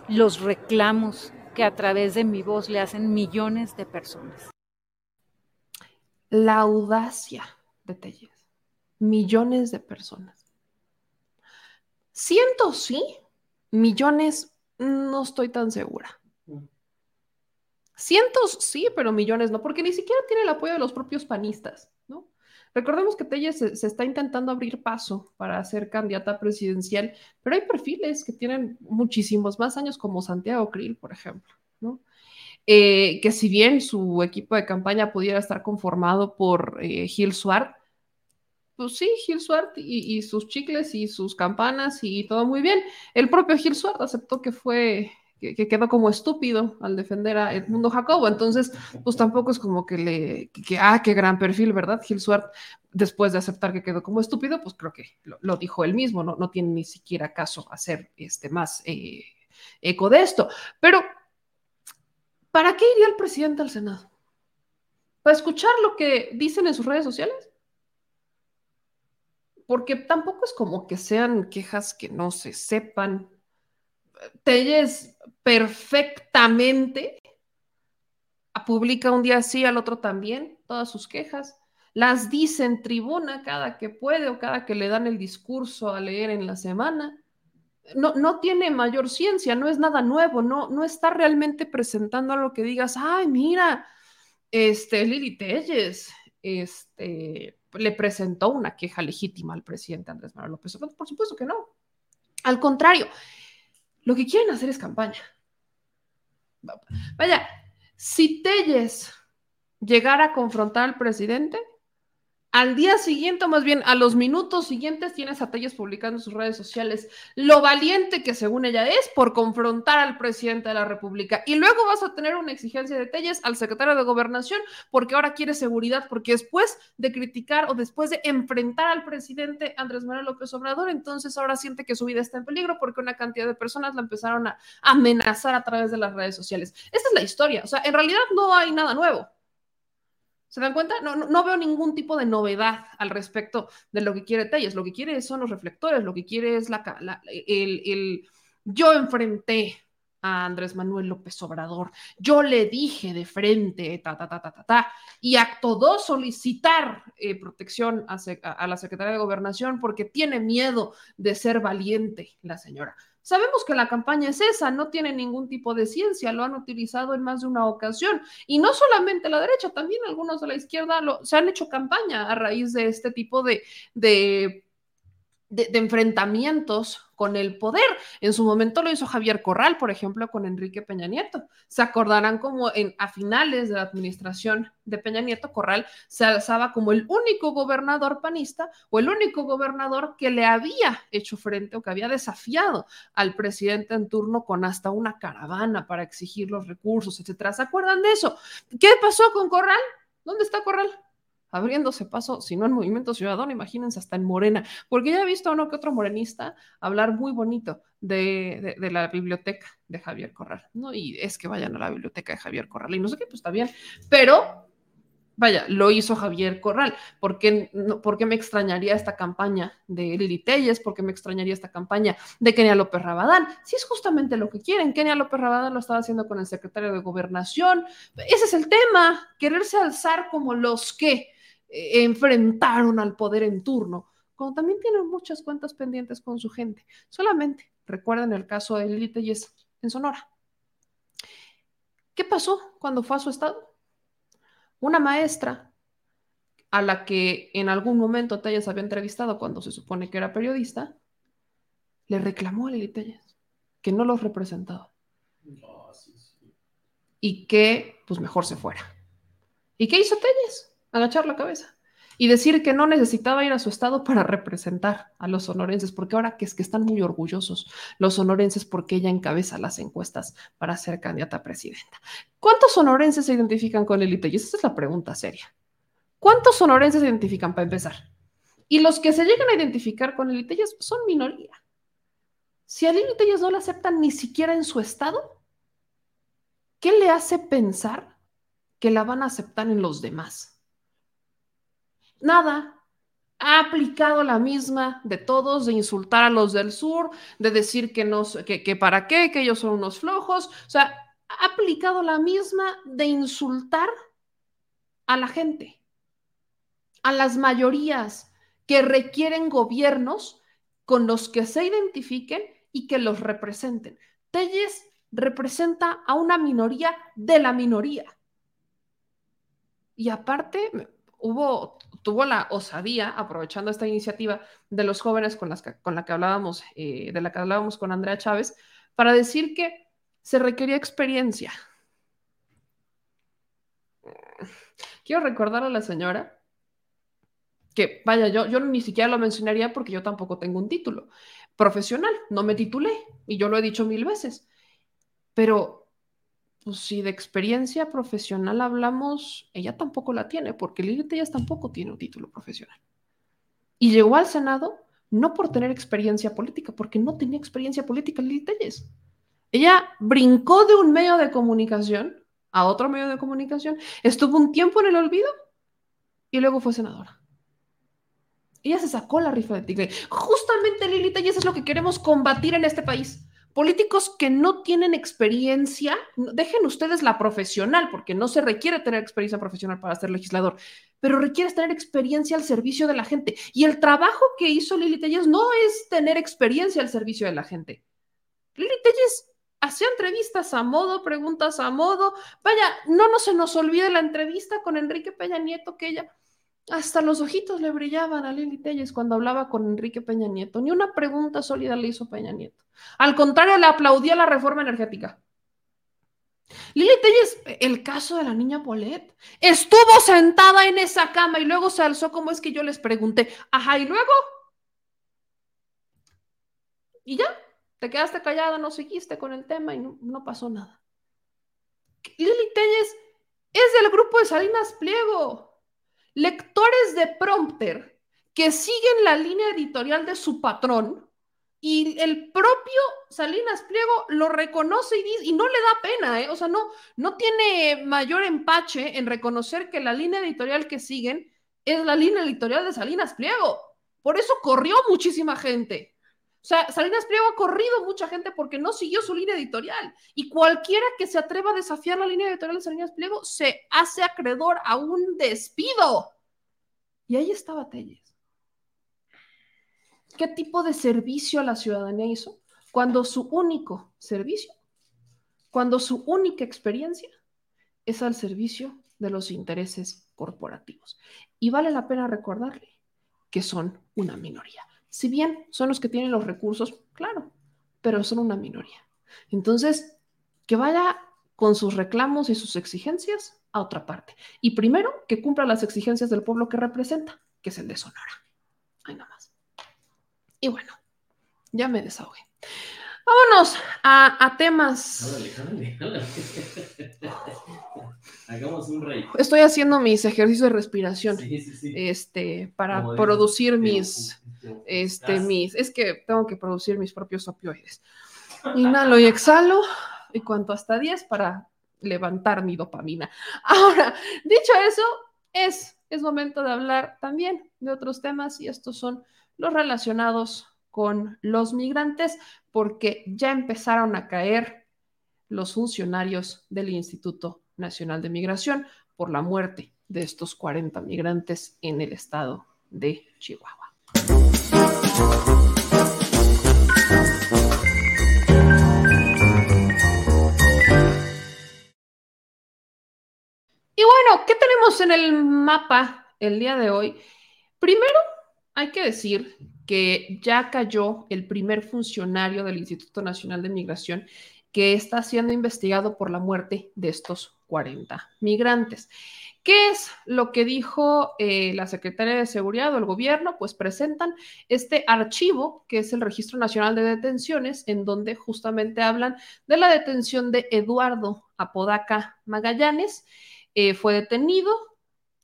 los reclamos que a través de mi voz le hacen millones de personas. La audacia de Telles. Millones de personas. Siento sí, millones no estoy tan segura. Cientos sí, pero millones no, porque ni siquiera tiene el apoyo de los propios panistas, ¿no? Recordemos que Telles se, está intentando abrir paso para ser candidata presidencial, pero hay perfiles que tienen muchísimos más años, como Santiago Krill, por ejemplo, ¿no? Eh, que si bien su equipo de campaña pudiera estar conformado por eh, Gil Suart, pues sí, Gil Suart y, y, sus chicles y sus campanas y todo muy bien. El propio Gil Suart aceptó que fue que, quedó como estúpido al defender a Edmundo Jacobo. Entonces, pues tampoco es como que le, que, ah, qué gran perfil, ¿verdad? Gil Suart, después de aceptar que quedó como estúpido, pues creo que lo, dijo él mismo, ¿no? No tiene ni siquiera caso hacer este, más eh, eco de esto. Pero, ¿para qué iría el presidente al Senado? ¿Para escuchar lo que dicen en sus redes sociales? Porque tampoco es como que sean quejas que no se sepan, Telles perfectamente publica un día así, al otro también, todas sus quejas. Las dice en tribuna cada que puede o cada que le dan el discurso a leer en la semana. No, no tiene mayor ciencia, no es nada nuevo, no, no está realmente presentando algo que digas, ay, mira, este, Lili Telles, este, le presentó una queja legítima al presidente Andrés Manuel López Obrador. Por supuesto que no. Al contrario, lo que quieren hacer es campaña. Vaya, si Telles llegara a confrontar al presidente, al día siguiente, más bien a los minutos siguientes, tienes a Telles publicando en sus redes sociales lo valiente que según ella es por confrontar al presidente de la República. Y luego vas a tener una exigencia de Telles al secretario de Gobernación porque ahora quiere seguridad, porque después de criticar o después de enfrentar al presidente Andrés Manuel López Obrador, entonces ahora siente que su vida está en peligro porque una cantidad de personas la empezaron a amenazar a través de las redes sociales. Esta es la historia. O sea, en realidad no hay nada nuevo. ¿Se dan cuenta? No, no, veo ningún tipo de novedad al respecto de lo que quiere Telles. Lo que quiere son los reflectores, lo que quiere es la, el, el, yo enfrenté a Andrés Manuel López Obrador, yo le dije de frente, ta, ta, ta, ta, ta, ta, y acto dos, solicitar eh, protección a, a la Secretaría de Gobernación porque tiene miedo de ser valiente la señora. Sabemos que la campaña es esa, no tiene ningún tipo de ciencia, lo han utilizado en más de una ocasión. Y no solamente la derecha, también algunos de la izquierda se han hecho campaña a raíz de este tipo de, de de, enfrentamientos con el poder. En su momento lo hizo Javier Corral, por ejemplo, con Enrique Peña Nieto. Se acordarán como en, a finales de la administración de Peña Nieto, Corral se alzaba como el único gobernador panista o el único gobernador que le había hecho frente o que había desafiado al presidente en turno con hasta una caravana para exigir los recursos, etcétera. ¿Se acuerdan de eso? ¿Qué pasó con Corral? ¿Dónde está Corral? Abriéndose paso, si no en Movimiento Ciudadano, imagínense hasta en Morena, porque ya he visto a uno que otro morenista hablar muy bonito de, la biblioteca de Javier Corral, ¿no? Y es que vayan a la biblioteca de Javier Corral y no sé qué, pues está bien, pero vaya, lo hizo Javier Corral. ¿Por qué, me extrañaría esta campaña de Lili Telles? ¿Por qué me extrañaría esta campaña de Kenia López Rabadán? Si es justamente lo que quieren. Kenia López Rabadán lo estaba haciendo con el secretario de Gobernación. Ese es el tema, quererse alzar como los que eh, enfrentaron al poder en turno, como también tienen muchas cuentas pendientes con su gente. Solamente recuerden el caso de Lili Telles en Sonora. ¿Qué pasó cuando fue a su estado? Una maestra a la que en algún momento Telles había entrevistado cuando se supone que era periodista, le reclamó a Lili Telles que no los representaba. y que pues mejor se fuera. ¿Y qué hizo Telles? Agachar la cabeza y decir que no necesitaba ir a su estado para representar a los sonorenses, porque ahora que es que están muy orgullosos los sonorenses porque ella encabeza las encuestas para ser candidata a presidenta. ¿Cuántos sonorenses se identifican con Lili Telles? Esa es la pregunta seria. ¿Cuántos sonorenses se identifican para empezar? Y los que se llegan a identificar con Telles son minoría. Si a Lili no la aceptan ni siquiera en su estado, ¿qué le hace pensar que la van a aceptar en los demás? Nada. Ha aplicado la misma de todos, de insultar a los del sur, de decir que, no, que, para qué, que ellos son unos flojos. O sea, ha aplicado la misma de insultar a la gente, a las mayorías que requieren gobiernos con los que se identifiquen y que los representen. Telles representa a una minoría de la minoría. Y aparte, hubo, tuvo la osadía, aprovechando esta iniciativa de los jóvenes con, las con la que hablábamos, eh, de la que hablábamos con Andrea Chávez, para decir que se requería experiencia. Quiero recordar a la señora que, vaya, yo, yo ni siquiera lo mencionaría porque yo tampoco tengo un título profesional, no me titulé y yo lo he dicho mil veces, pero pues si de experiencia profesional hablamos, ella tampoco la tiene, porque Lili Tellas tampoco tiene un título profesional. Y llegó al Senado no por tener experiencia política, porque no tenía experiencia política Lili Tellas. Ella brincó de un medio de comunicación a otro medio de comunicación, estuvo un tiempo en el olvido y luego fue senadora. Ella se sacó la rifa de tigre. Justamente Lili Tellas es lo que queremos combatir en este país políticos que no tienen experiencia, dejen ustedes la profesional, porque no se requiere tener experiencia profesional para ser legislador, pero requiere tener experiencia al servicio de la gente. Y el trabajo que hizo Lili Telles no es tener experiencia al servicio de la gente. Lili Telles hacía entrevistas a modo, preguntas a modo. Vaya, no, no se nos olvide la entrevista con Enrique Peña Nieto que ella hasta los ojitos le brillaban a Lili Telles cuando hablaba con Enrique Peña Nieto. Ni una pregunta sólida le hizo Peña Nieto. Al contrario, le aplaudía la reforma energética. Lili Telles, el caso de la niña Polet, estuvo sentada en esa cama y luego se alzó como es que yo les pregunté. Ajá, y luego. Y ya, te quedaste callada, no seguiste con el tema y no, pasó nada. Lili Telles es del grupo de Salinas Pliego lectores de prompter que siguen la línea editorial de su patrón y el propio Salinas Pliego lo reconoce y, dice, y no le da pena, ¿eh? o sea, no, no tiene mayor empache en reconocer que la línea editorial que siguen es la línea editorial de Salinas Pliego. Por eso corrió muchísima gente. O sea, Salinas Pliego ha corrido mucha gente porque no siguió su línea editorial. Y cualquiera que se atreva a desafiar la línea editorial de Salinas Pliego se hace acreedor a un despido. Y ahí estaba Telles. ¿Qué tipo de servicio a la ciudadanía hizo? Cuando su único servicio, cuando su única experiencia es al servicio de los intereses corporativos. Y vale la pena recordarle que son una minoría. Si bien son los que tienen los recursos, claro, pero son una minoría. Entonces, que vaya con sus reclamos y sus exigencias a otra parte. Y primero, que cumpla las exigencias del pueblo que representa, que es el de Sonora. Ahí nada más. Y bueno, ya me desahogué. Vámonos a, temas. Hagamos un rey. Estoy haciendo mis ejercicios de respiración. Este, para producir mis. Este, mis. Es que tengo que producir mis propios opioides. Inhalo y exhalo. Y cuento hasta 10 para levantar mi dopamina. Ahora, dicho eso, es, es momento de hablar también de otros temas y estos son los relacionados con los migrantes, porque ya empezaron a caer los funcionarios del Instituto Nacional de Migración por la muerte de estos 40 migrantes en el estado de Chihuahua. Y bueno, ¿qué tenemos en el mapa el día de hoy? Primero, hay que decir que ya cayó el primer funcionario del Instituto Nacional de Migración que está siendo investigado por la muerte de estos 40 migrantes. ¿Qué es lo que dijo eh, la Secretaría de Seguridad o el gobierno? Pues presentan este archivo, que es el Registro Nacional de Detenciones, en donde justamente hablan de la detención de Eduardo Apodaca Magallanes. Eh, fue detenido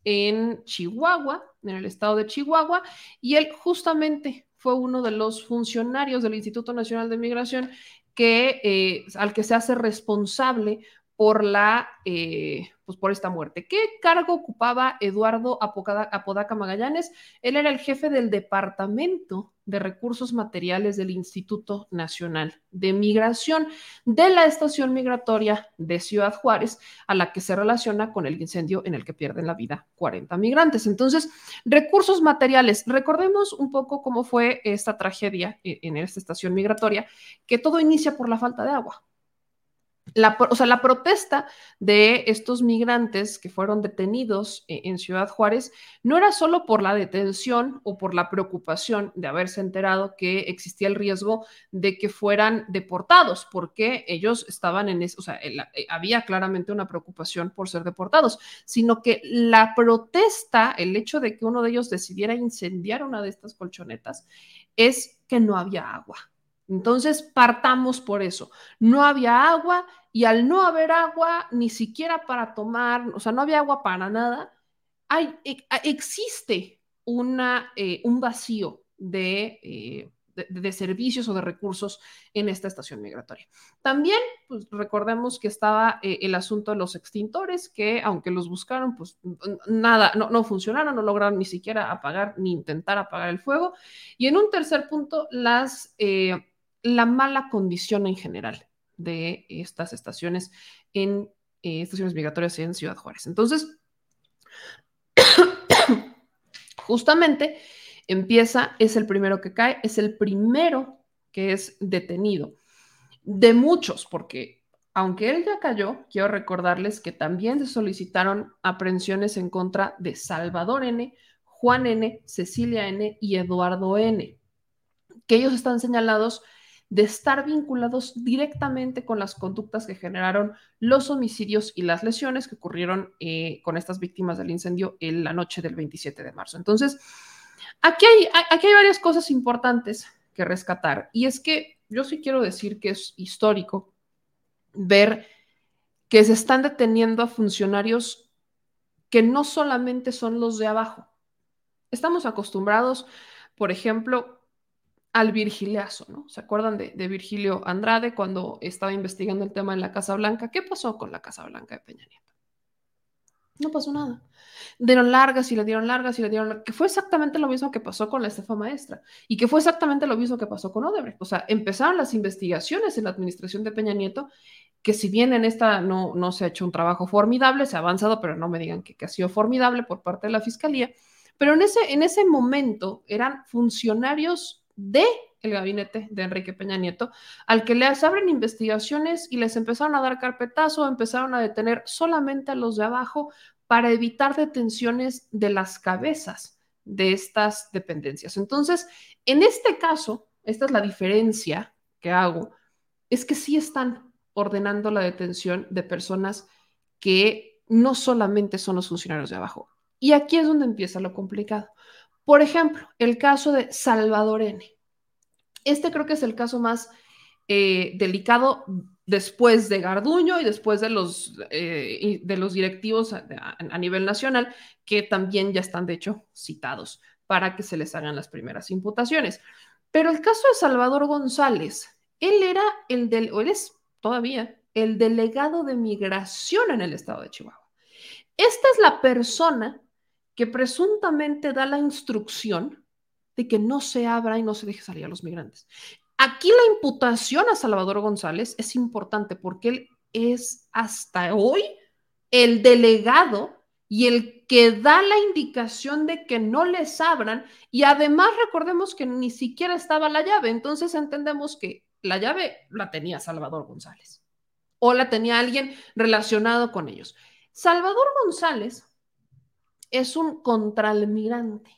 en Chihuahua, en el estado de Chihuahua, y él justamente fue uno de los funcionarios del Instituto Nacional de Migración que, eh, al que se hace responsable por la eh, pues por esta muerte. ¿Qué cargo ocupaba Eduardo Apodaca Magallanes? Él era el jefe del Departamento de Recursos Materiales del Instituto Nacional de Migración de la estación migratoria de Ciudad Juárez, a la que se relaciona con el incendio en el que pierden la vida 40 migrantes. Entonces, recursos materiales. Recordemos un poco cómo fue esta tragedia eh, en esta estación migratoria, que todo inicia por la falta de agua. La, o sea, la protesta de estos migrantes que fueron detenidos e, en Ciudad Juárez no era solo por la detención o por la preocupación de haberse enterado que existía el riesgo de que fueran deportados, porque ellos estaban en eso, o sea, eh, había claramente una preocupación por ser deportados, sino que la protesta, el hecho de que uno de ellos decidiera incendiar una de estas colchonetas, es que no había agua entonces, partamos por eso. No había agua y al no haber agua, ni siquiera para tomar, o sea, no había agua para nada, hay, e, existe una, eh, un vacío eh, de, de, servicios o de recursos en esta estación migratoria. También, pues recordemos que estaba eh, el asunto de los extintores, que aunque los buscaron, pues nada, no, no funcionaron, no lograron ni siquiera apagar ni intentar apagar el fuego. Y en un tercer punto, las la mala condición en general de estas estaciones en eh, estaciones migratorias en Ciudad Juárez. Entonces, justamente empieza, es el primero que cae, es el primero que es detenido. De muchos, porque aunque él ya cayó, quiero recordarles que también se solicitaron aprehensiones en contra de Salvador N., Juan N., Cecilia N. y Eduardo N., que ellos están señalados de estar vinculados directamente con las conductas que generaron los homicidios y las lesiones que ocurrieron eh, con estas víctimas del incendio en la noche del 27 de marzo. Entonces, aquí hay, aquí hay varias cosas importantes que rescatar y es que yo sí quiero decir que es histórico ver que se están deteniendo a funcionarios que no solamente son los de abajo. Estamos acostumbrados, por ejemplo, al virgiliazo, ¿no? ¿Se acuerdan de, Virgilio Andrade cuando estaba investigando el tema en la Casa Blanca? ¿Qué pasó con la Casa Blanca de Peña Nieto? No pasó nada. Dieron largas y le dieron largas y le dieron largas, que fue exactamente lo mismo que pasó con la estefa maestra y que fue exactamente lo mismo que pasó con Odebrecht. O sea, empezaron las investigaciones en la administración de Peña Nieto, que si bien en esta no, no se ha hecho un trabajo formidable, se ha avanzado, pero no me digan que, que ha sido formidable por parte de la Fiscalía, pero en ese, en ese momento eran funcionarios de el gabinete de Enrique Peña Nieto, al que les abren investigaciones y les empezaron a dar carpetazo, empezaron a detener solamente a los de abajo para evitar detenciones de las cabezas de estas dependencias. Entonces, en este caso, esta es la diferencia que hago, es que sí están ordenando la detención de personas que no solamente son los funcionarios de abajo. Y aquí es donde empieza lo complicado. Por ejemplo, el caso de Salvador N. Este creo que es el caso más eh, delicado después de Garduño y después de los, eh, de los directivos a, a, nivel nacional, que también ya están, de hecho, citados para que se les hagan las primeras imputaciones. Pero el caso de Salvador González, él era el del, o él es todavía el delegado de migración en el estado de Chihuahua. Esta es la persona que presuntamente da la instrucción de que no se abra y no se deje salir a los migrantes. Aquí la imputación a Salvador González es importante porque él es hasta hoy el delegado y el que da la indicación de que no les abran y además recordemos que ni siquiera estaba la llave, entonces entendemos que la llave la tenía Salvador González o la tenía alguien relacionado con ellos. Salvador González es un contraalmirante.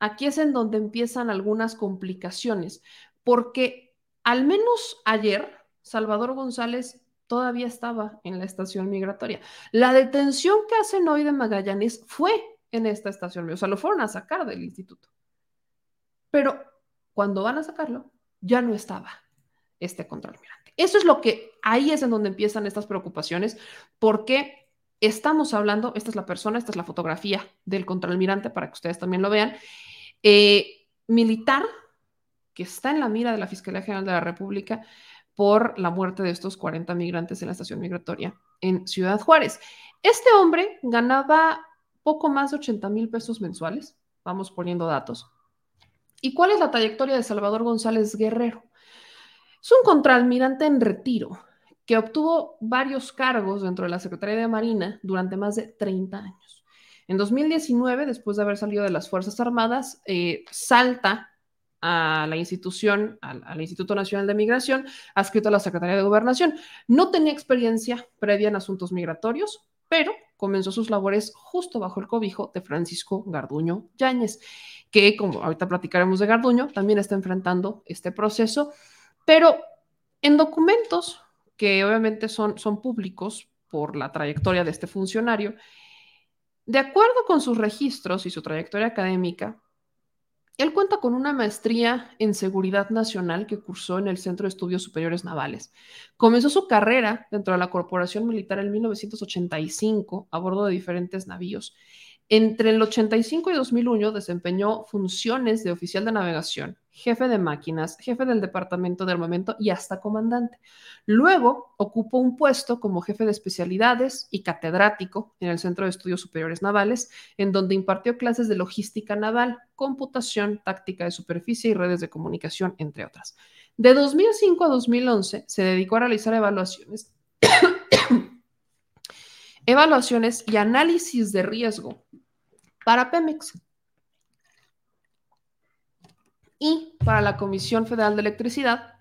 Aquí es en donde empiezan algunas complicaciones, porque al menos ayer Salvador González todavía estaba en la estación migratoria. La detención que hacen hoy de Magallanes fue en esta estación, o sea, lo fueron a sacar del instituto. Pero cuando van a sacarlo, ya no estaba este contralmirante. Eso es lo que ahí es en donde empiezan estas preocupaciones, porque estamos hablando, esta es la persona, esta es la fotografía del contralmirante para que ustedes también lo vean, eh, militar que está en la mira de la Fiscalía General de la República por la muerte de estos 40 migrantes en la estación migratoria en Ciudad Juárez. Este hombre ganaba poco más de 80 mil pesos mensuales, vamos poniendo datos. ¿Y cuál es la trayectoria de Salvador González Guerrero? Es un contraalmirante en retiro que obtuvo varios cargos dentro de la Secretaría de Marina durante más de 30 años. En 2019, después de haber salido de las Fuerzas Armadas, eh, salta a la institución, al, Instituto Nacional de Migración, adscrito a la Secretaría de Gobernación. No tenía experiencia previa en asuntos migratorios, pero comenzó sus labores justo bajo el cobijo de Francisco Garduño Yáñez, que como ahorita platicaremos de Garduño, también está enfrentando este proceso, pero en documentos que obviamente son, son públicos por la trayectoria de este funcionario, de acuerdo con sus registros y su trayectoria académica, él cuenta con una maestría en seguridad nacional que cursó en el Centro de Estudios Superiores Navales. Comenzó su carrera dentro de la Corporación Militar en 1985 a bordo de diferentes navíos entre el 85 y 2001 desempeñó funciones de oficial de navegación, jefe de máquinas, jefe del departamento de armamento y hasta comandante. Luego ocupó un puesto como jefe de especialidades y catedrático en el Centro de Estudios Superiores Navales, en donde impartió clases de logística naval, computación, táctica de superficie y redes de comunicación, entre otras. De 2005 a 2011 se dedicó a realizar evaluaciones evaluaciones y análisis de riesgo para Pemex y para la Comisión Federal de Electricidad,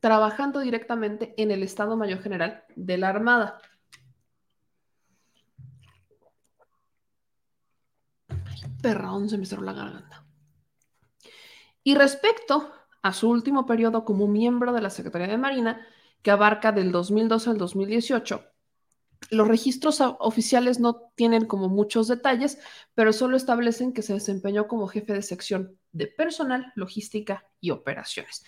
trabajando directamente en el Estado Mayor General de la Armada. Perrón, se me cerró la garganta. Y respecto a su último periodo como miembro de la Secretaría de Marina, que abarca del 2012 al 2018, los registros oficiales no tienen como muchos detalles, pero solo establecen que se desempeñó como jefe de sección de personal, logística y operaciones.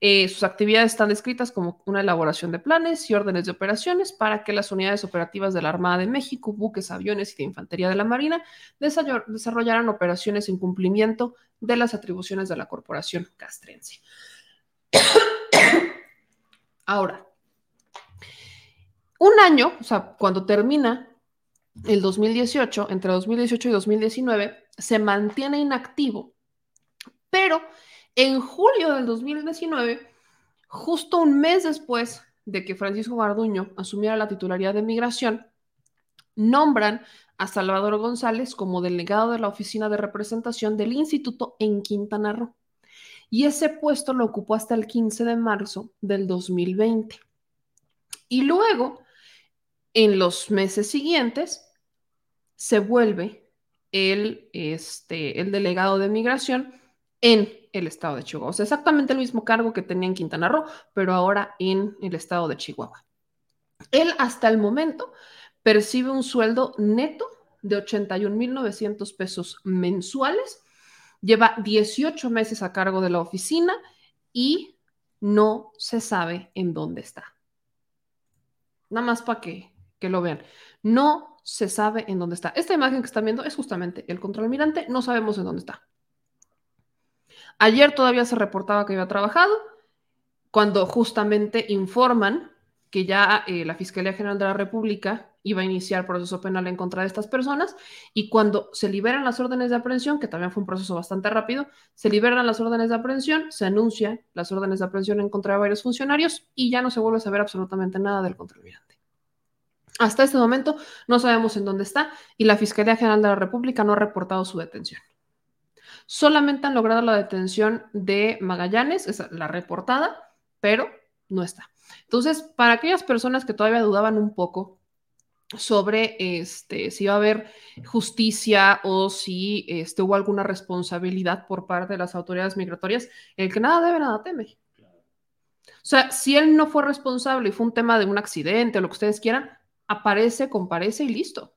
Eh, sus actividades están descritas como una elaboración de planes y órdenes de operaciones para que las unidades operativas de la Armada de México, buques, aviones y de infantería de la Marina desarrollaran operaciones en cumplimiento de las atribuciones de la corporación castrense. Ahora, un año, o sea, cuando termina el 2018, entre 2018 y 2019, se mantiene inactivo, pero en julio del 2019, justo un mes después de que Francisco Garduño asumiera la titularidad de migración, nombran a Salvador González como delegado de la oficina de representación del instituto en Quintana Roo. Y ese puesto lo ocupó hasta el 15 de marzo del 2020. Y luego en los meses siguientes se vuelve el, este, el delegado de migración en el estado de Chihuahua. O sea, exactamente el mismo cargo que tenía en Quintana Roo, pero ahora en el estado de Chihuahua. Él hasta el momento percibe un sueldo neto de 81.900 pesos mensuales, lleva 18 meses a cargo de la oficina y no se sabe en dónde está. Nada más para que que lo vean. No se sabe en dónde está. Esta imagen que están viendo es justamente el control almirante, no sabemos en dónde está. Ayer todavía se reportaba que había trabajado, cuando justamente informan que ya eh, la Fiscalía General de la República iba a iniciar proceso penal en contra de estas personas y cuando se liberan las órdenes de aprehensión, que también fue un proceso bastante rápido, se liberan las órdenes de aprehensión, se anuncian las órdenes de aprehensión en contra de varios funcionarios y ya no se vuelve a saber absolutamente nada del almirante. Hasta este momento no sabemos en dónde está y la Fiscalía General de la República no ha reportado su detención. Solamente han logrado la detención de Magallanes, es la reportada, pero no está. Entonces, para aquellas personas que todavía dudaban un poco sobre este, si va a haber justicia o si este, hubo alguna responsabilidad por parte de las autoridades migratorias, el que nada debe, nada teme. sea, si él no fue responsable y fue un tema de un accidente o lo que ustedes quieran, aparece, comparece y listo.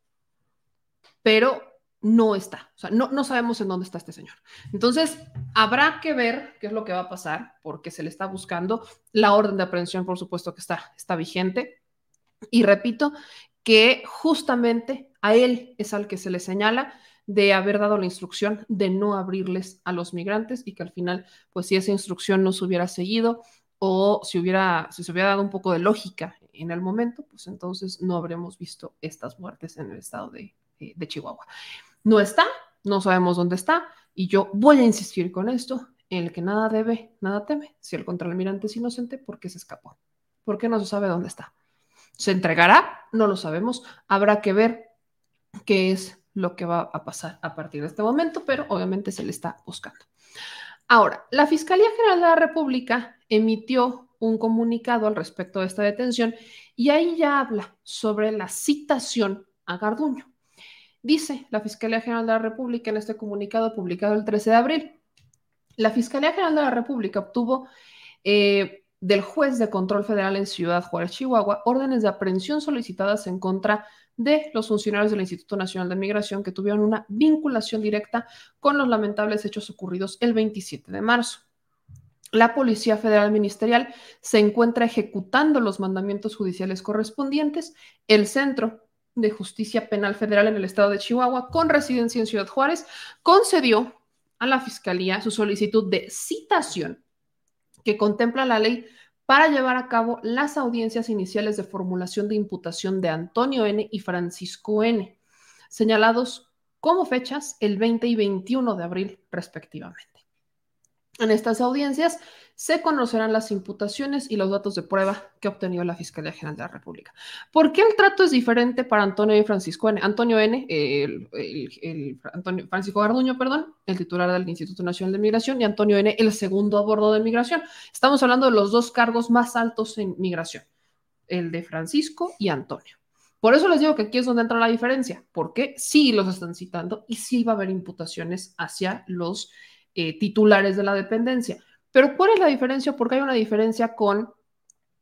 Pero no está. O sea, no, no sabemos en dónde está este señor. Entonces, habrá que ver qué es lo que va a pasar, porque se le está buscando. La orden de aprehensión, por supuesto, que está, está vigente. Y repito que justamente a él es al que se le señala de haber dado la instrucción de no abrirles a los migrantes y que al final, pues si esa instrucción no se hubiera seguido o si, hubiera, si se hubiera dado un poco de lógica en el momento, pues entonces no habremos visto estas muertes en el estado de, de Chihuahua no está, no sabemos dónde está, y yo voy a insistir con esto, en el que nada debe, nada teme. Si el contraalmirante es inocente, ¿por qué se escapó? ¿Por qué no se sabe dónde está? ¿Se entregará? No lo sabemos. Habrá que ver qué es lo que va a pasar a partir de este momento, pero obviamente se le está buscando. Ahora, la Fiscalía General de la República emitió un comunicado al respecto de esta detención y ahí ya habla sobre la citación a Garduño. Dice la Fiscalía General de la República en este comunicado publicado el 13 de abril. La Fiscalía General de la República obtuvo eh, del juez de control federal en Ciudad Juárez, Chihuahua, órdenes de aprehensión solicitadas en contra de los funcionarios del Instituto Nacional de Migración que tuvieron una vinculación directa con los lamentables hechos ocurridos el 27 de marzo. La Policía Federal Ministerial se encuentra ejecutando los mandamientos judiciales correspondientes. El Centro de Justicia Penal Federal en el estado de Chihuahua, con residencia en Ciudad Juárez, concedió a la Fiscalía su solicitud de citación que contempla la ley para llevar a cabo las audiencias iniciales de formulación de imputación de Antonio N. y Francisco N., señalados como fechas el 20 y 21 de abril respectivamente. En estas audiencias se conocerán las imputaciones y los datos de prueba que ha obtenido la Fiscalía General de la República. ¿Por qué el trato es diferente para Antonio y Francisco N? Antonio N, el, Francisco Garduño, perdón, el titular del Instituto Nacional de Migración, y Antonio N, el segundo a de migración. Estamos hablando de los dos cargos más altos en migración, el de Francisco y Antonio. Por eso les digo que aquí es donde entra la diferencia, porque sí los están citando y sí va a haber imputaciones hacia los eh, titulares de la dependencia. Pero ¿cuál es la diferencia? Porque hay una diferencia con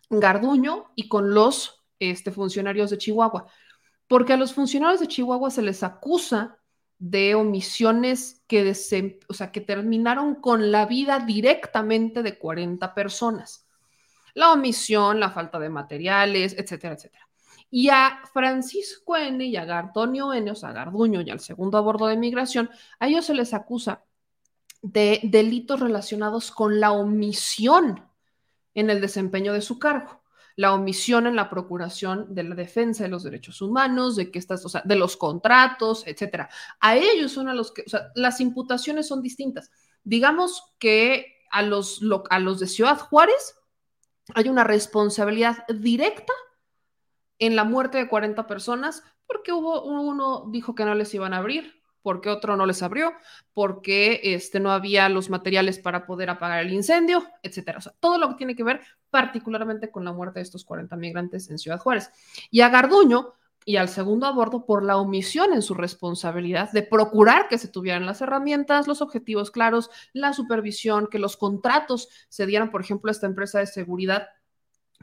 Garduño y con los este, funcionarios de Chihuahua. Porque a los funcionarios de Chihuahua se les acusa de omisiones que, o sea, que terminaron con la vida directamente de 40 personas. La omisión, la falta de materiales, etcétera, etcétera. Y a Francisco N. y a Gardonio N., o sea, Garduño y al segundo a bordo de migración, a ellos se les acusa de delitos relacionados con la omisión en el desempeño de su cargo, la omisión en la procuración de la defensa de los derechos humanos, de que estas, o sea, de los contratos, etcétera. A ellos son a los que, o sea, las imputaciones son distintas. Digamos que a los, a los de Ciudad Juárez hay una responsabilidad directa en la muerte de 40 personas porque hubo uno dijo que no les iban a abrir, porque otro no les abrió, porque este, no había los materiales para poder apagar el incendio, etcétera. O sea, todo lo que tiene que ver particularmente con la muerte de estos 40 migrantes en Ciudad Juárez. Y a Garduño y al segundo a bordo por la omisión en su responsabilidad de procurar que se tuvieran las herramientas, los objetivos claros, la supervisión, que los contratos se dieran, por ejemplo, a esta empresa de seguridad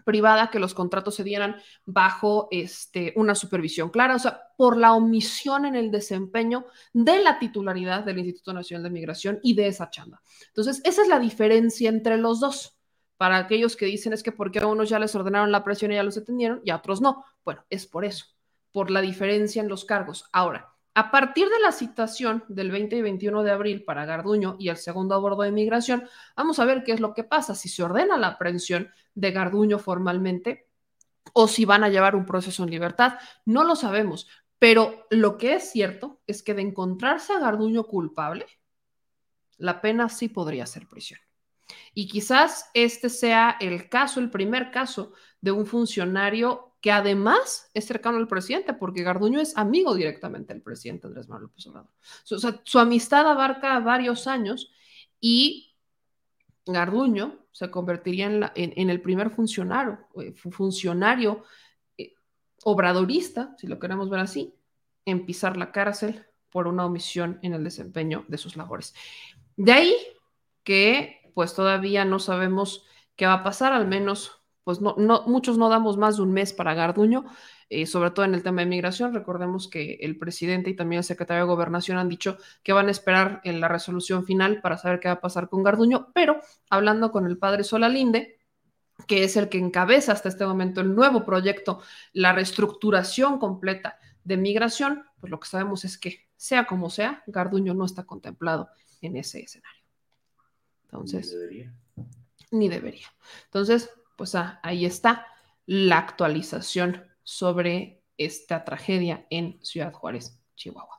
privada que los contratos se dieran bajo este, una supervisión clara, o sea, por la omisión en el desempeño de la titularidad del Instituto Nacional de Migración y de esa chamba. Entonces, esa es la diferencia entre los dos. Para aquellos que dicen es que porque a unos ya les ordenaron la presión y ya los atendieron y a otros no. Bueno, es por eso, por la diferencia en los cargos. Ahora, a partir de la citación del 20 y 21 de abril para Garduño y el segundo a bordo de migración, vamos a ver qué es lo que pasa, si se ordena la aprehensión de Garduño formalmente o si van a llevar un proceso en libertad. No lo sabemos, pero lo que es cierto es que de encontrarse a Garduño culpable, la pena sí podría ser prisión. Y quizás este sea el caso, el primer caso de un funcionario que además es cercano al presidente, porque Garduño es amigo directamente del presidente Andrés Manuel López Obrador. O sea, su amistad abarca varios años y Garduño se convertiría en, el primer funcionario, eh, funcionario eh, obradorista, si lo queremos ver así, en pisar la cárcel por una omisión en el desempeño de sus labores. De ahí que pues todavía no sabemos qué va a pasar, al menos, pues no, no, muchos no damos más de un mes para Garduño, eh, sobre todo en el tema de migración. Recordemos que el presidente y también el secretario de Gobernación han dicho que van a esperar en la resolución final para saber qué va a pasar con Garduño, pero hablando con el padre Solalinde, que es el que encabeza hasta este momento el nuevo proyecto, la reestructuración completa de migración, pues lo que sabemos es que, sea como sea, Garduño no está contemplado en ese escenario. Entonces, ni debería. Ni debería. Entonces, pues ah, ahí está la actualización sobre esta tragedia en Ciudad Juárez, Chihuahua.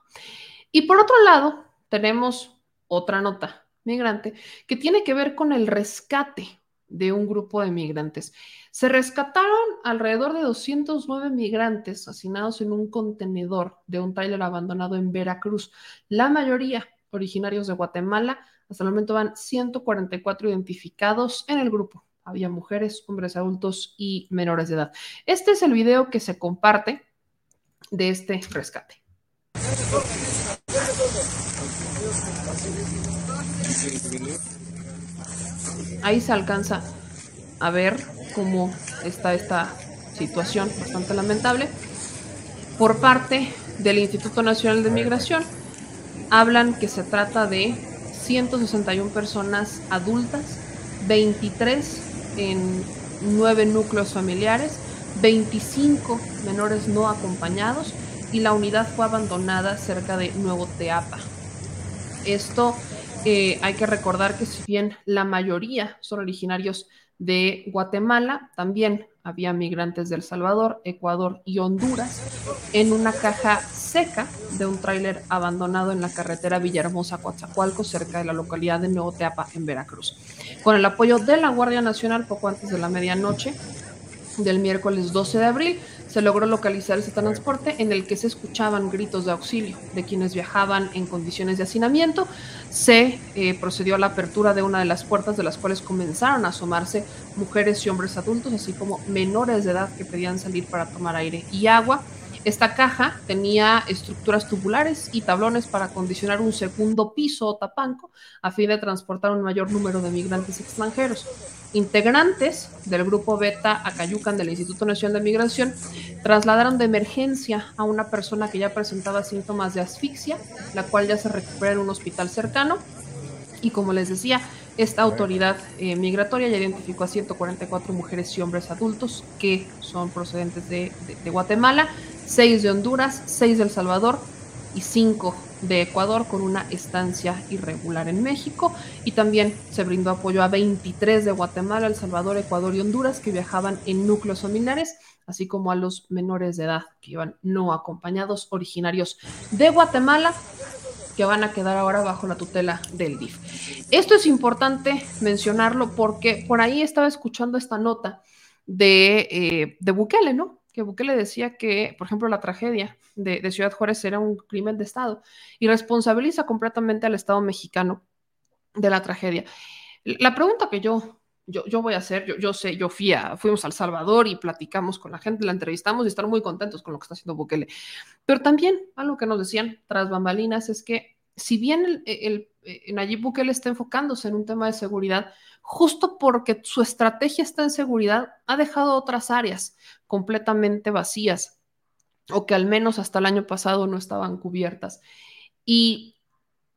Y por otro lado, tenemos otra nota migrante que tiene que ver con el rescate de un grupo de migrantes. Se rescataron alrededor de 209 migrantes hacinados en un contenedor de un trailer abandonado en Veracruz, la mayoría originarios de Guatemala. Hasta el momento van 144 identificados en el grupo. Había mujeres, hombres adultos y menores de edad. Este es el video que se comparte de este rescate. Ahí se alcanza a ver cómo está esta situación bastante lamentable. Por parte del Instituto Nacional de Migración, hablan que se trata de 161 personas adultas, 23 en 9 núcleos familiares, 25 menores no acompañados y la unidad fue abandonada cerca de Nuevo Teapa. Esto eh, hay que recordar que si bien la mayoría son originarios de Guatemala, también había migrantes de El Salvador, Ecuador y Honduras en una caja seca de un tráiler abandonado en la carretera Villahermosa-Coatzacoalco, cerca de la localidad de Nuevo Teapa, en Veracruz. Con el apoyo de la Guardia Nacional, poco antes de la medianoche del miércoles 12 de abril, se logró localizar ese transporte en el que se escuchaban gritos de auxilio de quienes viajaban en condiciones de hacinamiento. Se eh, procedió a la apertura de una de las puertas de las cuales comenzaron a asomarse mujeres y hombres adultos, así como menores de edad que pedían salir para tomar aire y agua. Esta caja tenía estructuras tubulares y tablones para acondicionar un segundo piso o tapanco a fin de transportar un mayor número de migrantes extranjeros. Integrantes del grupo Beta Acayucan del Instituto Nacional de Migración trasladaron de emergencia a una persona que ya presentaba síntomas de asfixia, la cual ya se recupera en un hospital cercano. Y como les decía, esta autoridad eh, migratoria ya identificó a 144 mujeres y hombres adultos que son procedentes de, de Guatemala, 6 de Honduras, 6 de El Salvador y 5 de Ecuador con una estancia irregular en México y también se brindó apoyo a 23 de Guatemala, El Salvador, Ecuador y Honduras que viajaban en núcleos familiares, así como a los menores de edad que iban no acompañados originarios de Guatemala que van a quedar ahora bajo la tutela del DIF. Esto es importante mencionarlo porque por ahí estaba escuchando esta nota de, eh, de Bukele, ¿no? Que Bukele decía que, por ejemplo, la tragedia de, Ciudad Juárez era un crimen de Estado y responsabiliza completamente al Estado mexicano de la tragedia. La pregunta que yo, yo, yo voy a hacer, yo, yo sé, yo fui a, fuimos al Salvador y platicamos con la gente, la entrevistamos y están muy contentos con lo que está haciendo Bukele. Pero también algo que nos decían tras bambalinas es que si bien el, el, Nayib Bukele está enfocándose en un tema de seguridad, justo porque su estrategia está en seguridad, ha dejado otras áreas completamente vacías o que al menos hasta el año pasado no estaban cubiertas. Y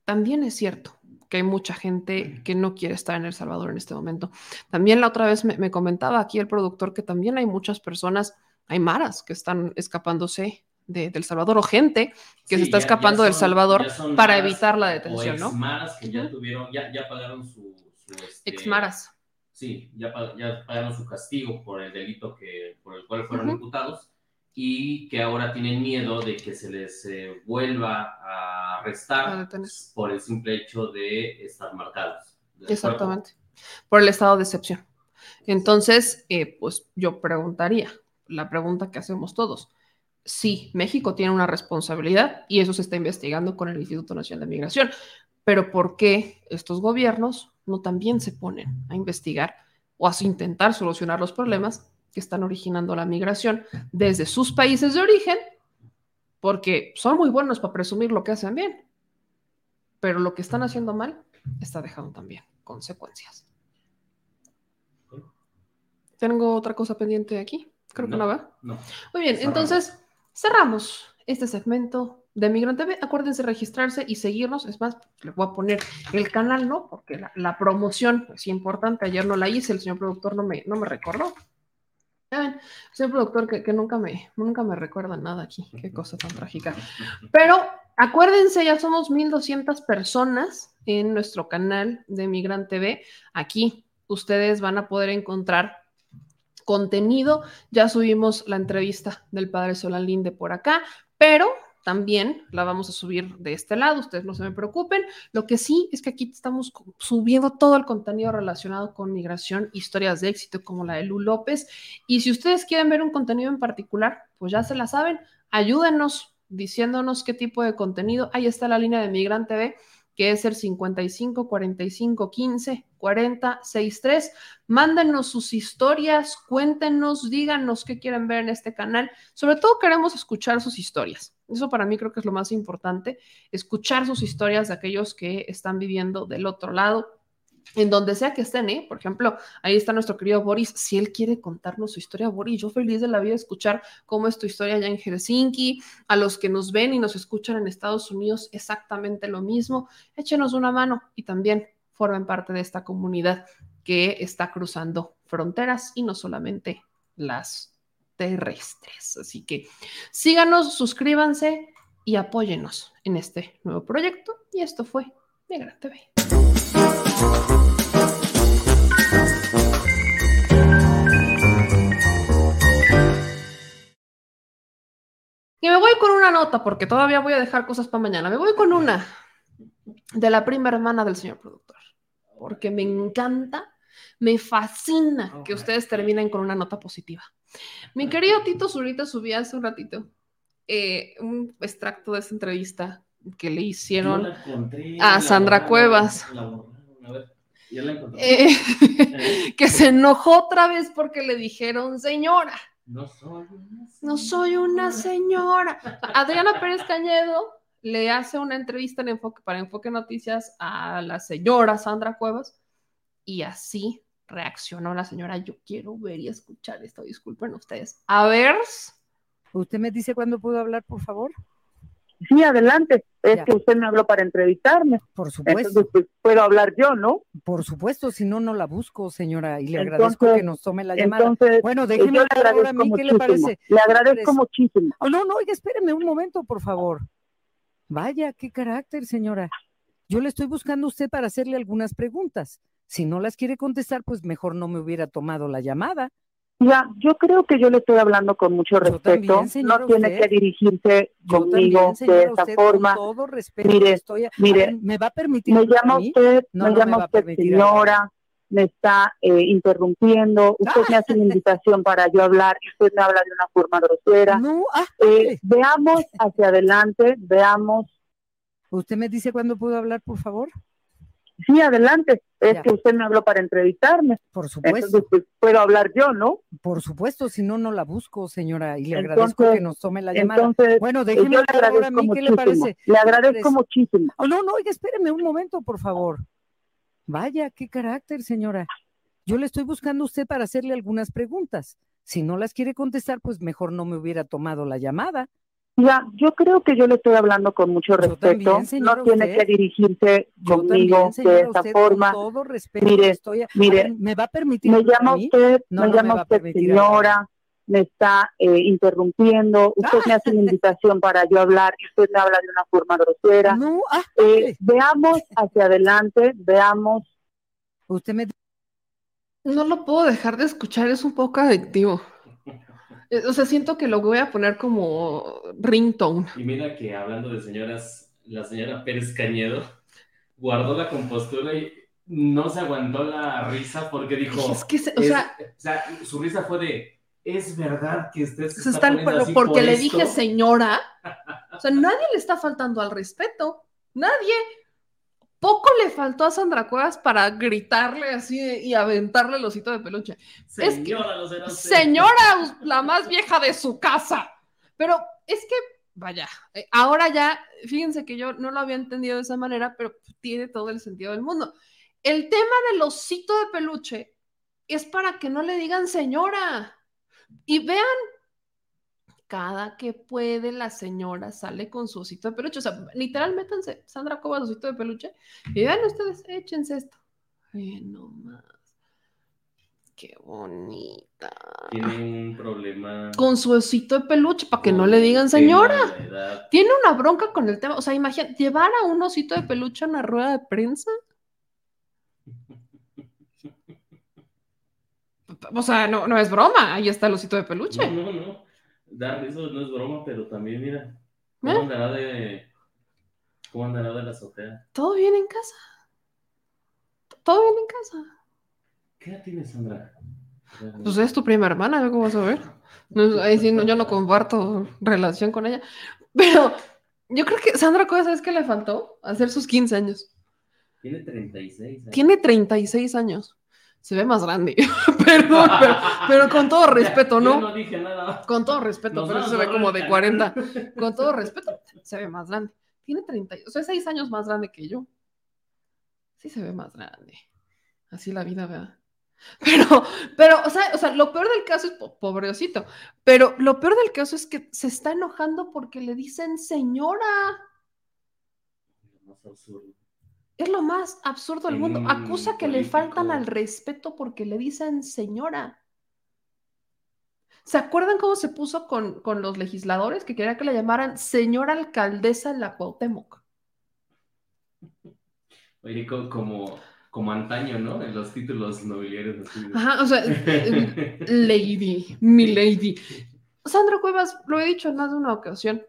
también es cierto que hay mucha gente que no quiere estar en El Salvador en este momento. También la otra vez me, comentaba aquí el productor que también hay muchas personas, hay maras que están escapándose de, El Salvador o gente que se está escapando del Salvador para evitar la detención, ¿no? Maras que ya tuvieron, ya, ya pagaron su este, Exmaras. Sí, ya, ya, pagaron su castigo por el delito que, por el cual fueron imputados y que ahora tienen miedo de que se les eh, vuelva a arrestar por el simple hecho de estar marcados. Exactamente, por el estado de excepción. Entonces, eh, pues yo preguntaría, la pregunta que hacemos todos, sí, México tiene una responsabilidad y eso se está investigando con el Instituto Nacional de Migración, pero ¿por qué estos gobiernos no también se ponen a investigar o a intentar solucionar los problemas que están originando la migración desde sus países de origen, porque son muy buenos para presumir lo que hacen bien, pero lo que están haciendo mal está dejando también consecuencias. Tengo otra cosa pendiente aquí. Creo que no va. No. Muy bien, entonces cerramos este segmento de Migrante TV. Acuérdense registrarse y seguirnos. Es más, les voy a poner el canal, ¿no? Porque la, la promoción es importante. Ayer no la hice, el señor productor no me, no me recordó. Ya ven, señor productor que, que nunca, me, nunca me recuerda nada aquí. Qué cosa tan trágica. Pero acuérdense, ya somos 1200 personas en nuestro canal de Migrante TV. Aquí ustedes van a poder encontrar contenido. Ya subimos la entrevista del padre Solalinde por acá, pero también la vamos a subir de este lado, ustedes no se me preocupen. Lo que sí es que aquí estamos subiendo todo el contenido relacionado con migración, historias de éxito como la de Lu López. Y si ustedes quieren ver un contenido en particular, pues ya se la saben, ayúdenos diciéndonos qué tipo de contenido. Ahí está la línea de Migrante TV que es el 55 45 15 40 63. Mándenos sus historias, cuéntenos, díganos qué quieren ver en este canal. Sobre todo queremos escuchar sus historias. Eso para mí creo que es lo más importante, escuchar sus historias de aquellos que están viviendo del otro lado en donde sea que estén, ¿eh? Por ejemplo, ahí está nuestro querido Boris. Si él quiere contarnos su historia, Boris, yo feliz de la vida escuchar cómo es tu historia allá en Helsinki. A los que nos ven y nos escuchan en Estados Unidos, exactamente lo mismo. Échenos una mano y también formen parte de esta comunidad que está cruzando fronteras y no solamente las terrestres. Así que síganos, suscríbanse y apóyenos en este nuevo proyecto. Y esto fue Negra TV. Y me voy con una nota, porque todavía voy a dejar cosas para mañana. Me voy con una de la prima hermana del señor productor, porque me encanta, me fascina que ustedes terminen con una nota positiva. Mi querido Tito Zurita subía hace un ratito eh, un extracto de esa entrevista que le hicieron a Sandra Cuevas. Eh, que se enojó otra vez porque le dijeron señora. No soy una señora. No soy una señora. Adriana Pérez Cañedo le hace una entrevista en Enfoque, para Enfoque Noticias a la señora Sandra Cuevas y así reaccionó la señora. Yo quiero ver y escuchar esto. Disculpen ustedes. A ver. ¿Usted me dice cuándo puedo hablar, por favor? Sí, adelante. Es Ya. que usted me habló para entrevistarme. Por supuesto. Entonces, pues, puedo hablar yo, ¿no? Por supuesto, si no, no la busco, señora, y le Entonces- agradezco que nos tome la llamada. entonces, bueno, eh, déjeme yo le hablar ahora a mí, ¿qué le parece? Le agradezco muchísimo. Oh, no, no, oiga, espéreme un momento, por favor. Vaya, qué carácter, señora. Yo le estoy buscando a usted para hacerle algunas preguntas. Si no las quiere contestar, pues mejor no me hubiera tomado la llamada. Ya, yo creo que yo le estoy hablando con mucho respeto. también, no tiene usted. que dirigirse conmigo también, de esa usted, forma. Con todo respeto, Mire, estoy a- a mire, ver, ¿me va a permitir me llama usted, No, me no llama usted señora, me está eh, interrumpiendo, usted me hace una invitación para yo hablar y usted me habla de una forma grosera. No, ah, Eh, veamos hacia adelante, veamos. ¿Usted me dice cuándo puedo hablar, por favor? Sí, adelante. Es Ya. que usted me habló para entrevistarme. Por supuesto. Entonces, pues, puedo hablar yo, ¿no? Por supuesto, si no, no la busco, señora, y le agradezco que nos tome la llamada. entonces, bueno, déjeme yo le hablar ahora a mí, agradezco ¿qué le parece? Le ¿Qué agradezco parece? muchísimo. Oh, no, no, oiga, espéreme un momento, por favor. Vaya, qué carácter, señora. Yo le estoy buscando a usted para hacerle algunas preguntas. Si no las quiere contestar, pues mejor no me hubiera tomado la llamada. Ya, yo creo que yo le estoy hablando con mucho respeto. también, no tiene usted. que dirigirse Yo conmigo también, de esa usted, forma. Con todo respeto, Mire, estoy a- a mire, ver, ¿me va a permitir me llama usted, No, me no llama usted señora, me está eh, interrumpiendo, usted me hace una invitación para yo hablar y usted me habla de una forma grosera. No, ah, Eh, veamos hacia adelante, veamos. Usted me No lo puedo dejar de escuchar, es un poco adictivo. Eh, O sea, siento que lo voy a poner como ringtone. Y mira que hablando de señoras, la señora Pérez Cañedo guardó la compostura y no se aguantó la risa porque dijo. Es que se- o es- sea- o sea, su risa fue de. Es verdad que usted se Se está están, poniendo pero así porque por le esto?" dije señora. O sea, nadie le está faltando al respeto. Nadie. Poco le faltó a Sandra Cuevas para gritarle así y aventarle el osito de peluche. Es que- Señora, será usted. señora, la más vieja de su casa. Pero es que, vaya, eh, ahora ya, fíjense que yo no lo había entendido de esa manera, pero tiene todo el sentido del mundo. El tema del osito de peluche es para que no le digan señora. Y vean, cada que puede la señora sale con su osito de peluche. O sea, literal, métanse Sandra Cobas osito de peluche y vean ustedes, échense esto. Ay, no más. Qué bonita. Tiene un problema. Con su osito de peluche, para que no le digan señora. Tiene una bronca con el tema. O sea, imagínate, llevar a un osito de peluche a una rueda de prensa. O sea, no, no es broma. Ahí está el osito de peluche. No, no, no. Dar, eso no es broma, pero también, mira. ¿Cómo ¿Eh? andará de. ¿Cómo andará de la azotea? ¿Todo bien en casa? ¿Todo bien en casa? ¿Qué edad tiene Sandra? Pues es tu prima hermana, ¿cómo vas a ver? No, ahí sí, no, yo no comparto relación con ella. Pero yo creo que Sandra Cuevas, ¿sabes qué le faltó? Hacer sus 15 años. Tiene 36 años. Tiene 36 años. Se ve más grande. Perdón, pero, pero con todo respeto, ¿no? Yo no dije nada. Con todo respeto, Nos pero vamos se ve como de el 40. canal. Con todo respeto, se ve más grande. Tiene 30, o sea, 6 años más grande que yo. Sí se ve más grande. Así la vida, ¿verdad? Pero, pero, o sea, o sea, lo peor del caso es, po- pobrecito, pero lo peor del caso es que se está enojando porque le dicen señora. Más absurdo. Es lo más absurdo del mundo. un Acusa que le faltan al respeto porque le dicen señora. ¿Se acuerdan cómo se puso con, con los legisladores que quería que le llamaran señora alcaldesa en la Cuauhtémoc? Oye, co- como, como antaño, ¿no? En los títulos nobiliarios. Así. Ajá, o sea, lady, mi lady. Sandra Cuevas, lo he dicho en más de una ocasión,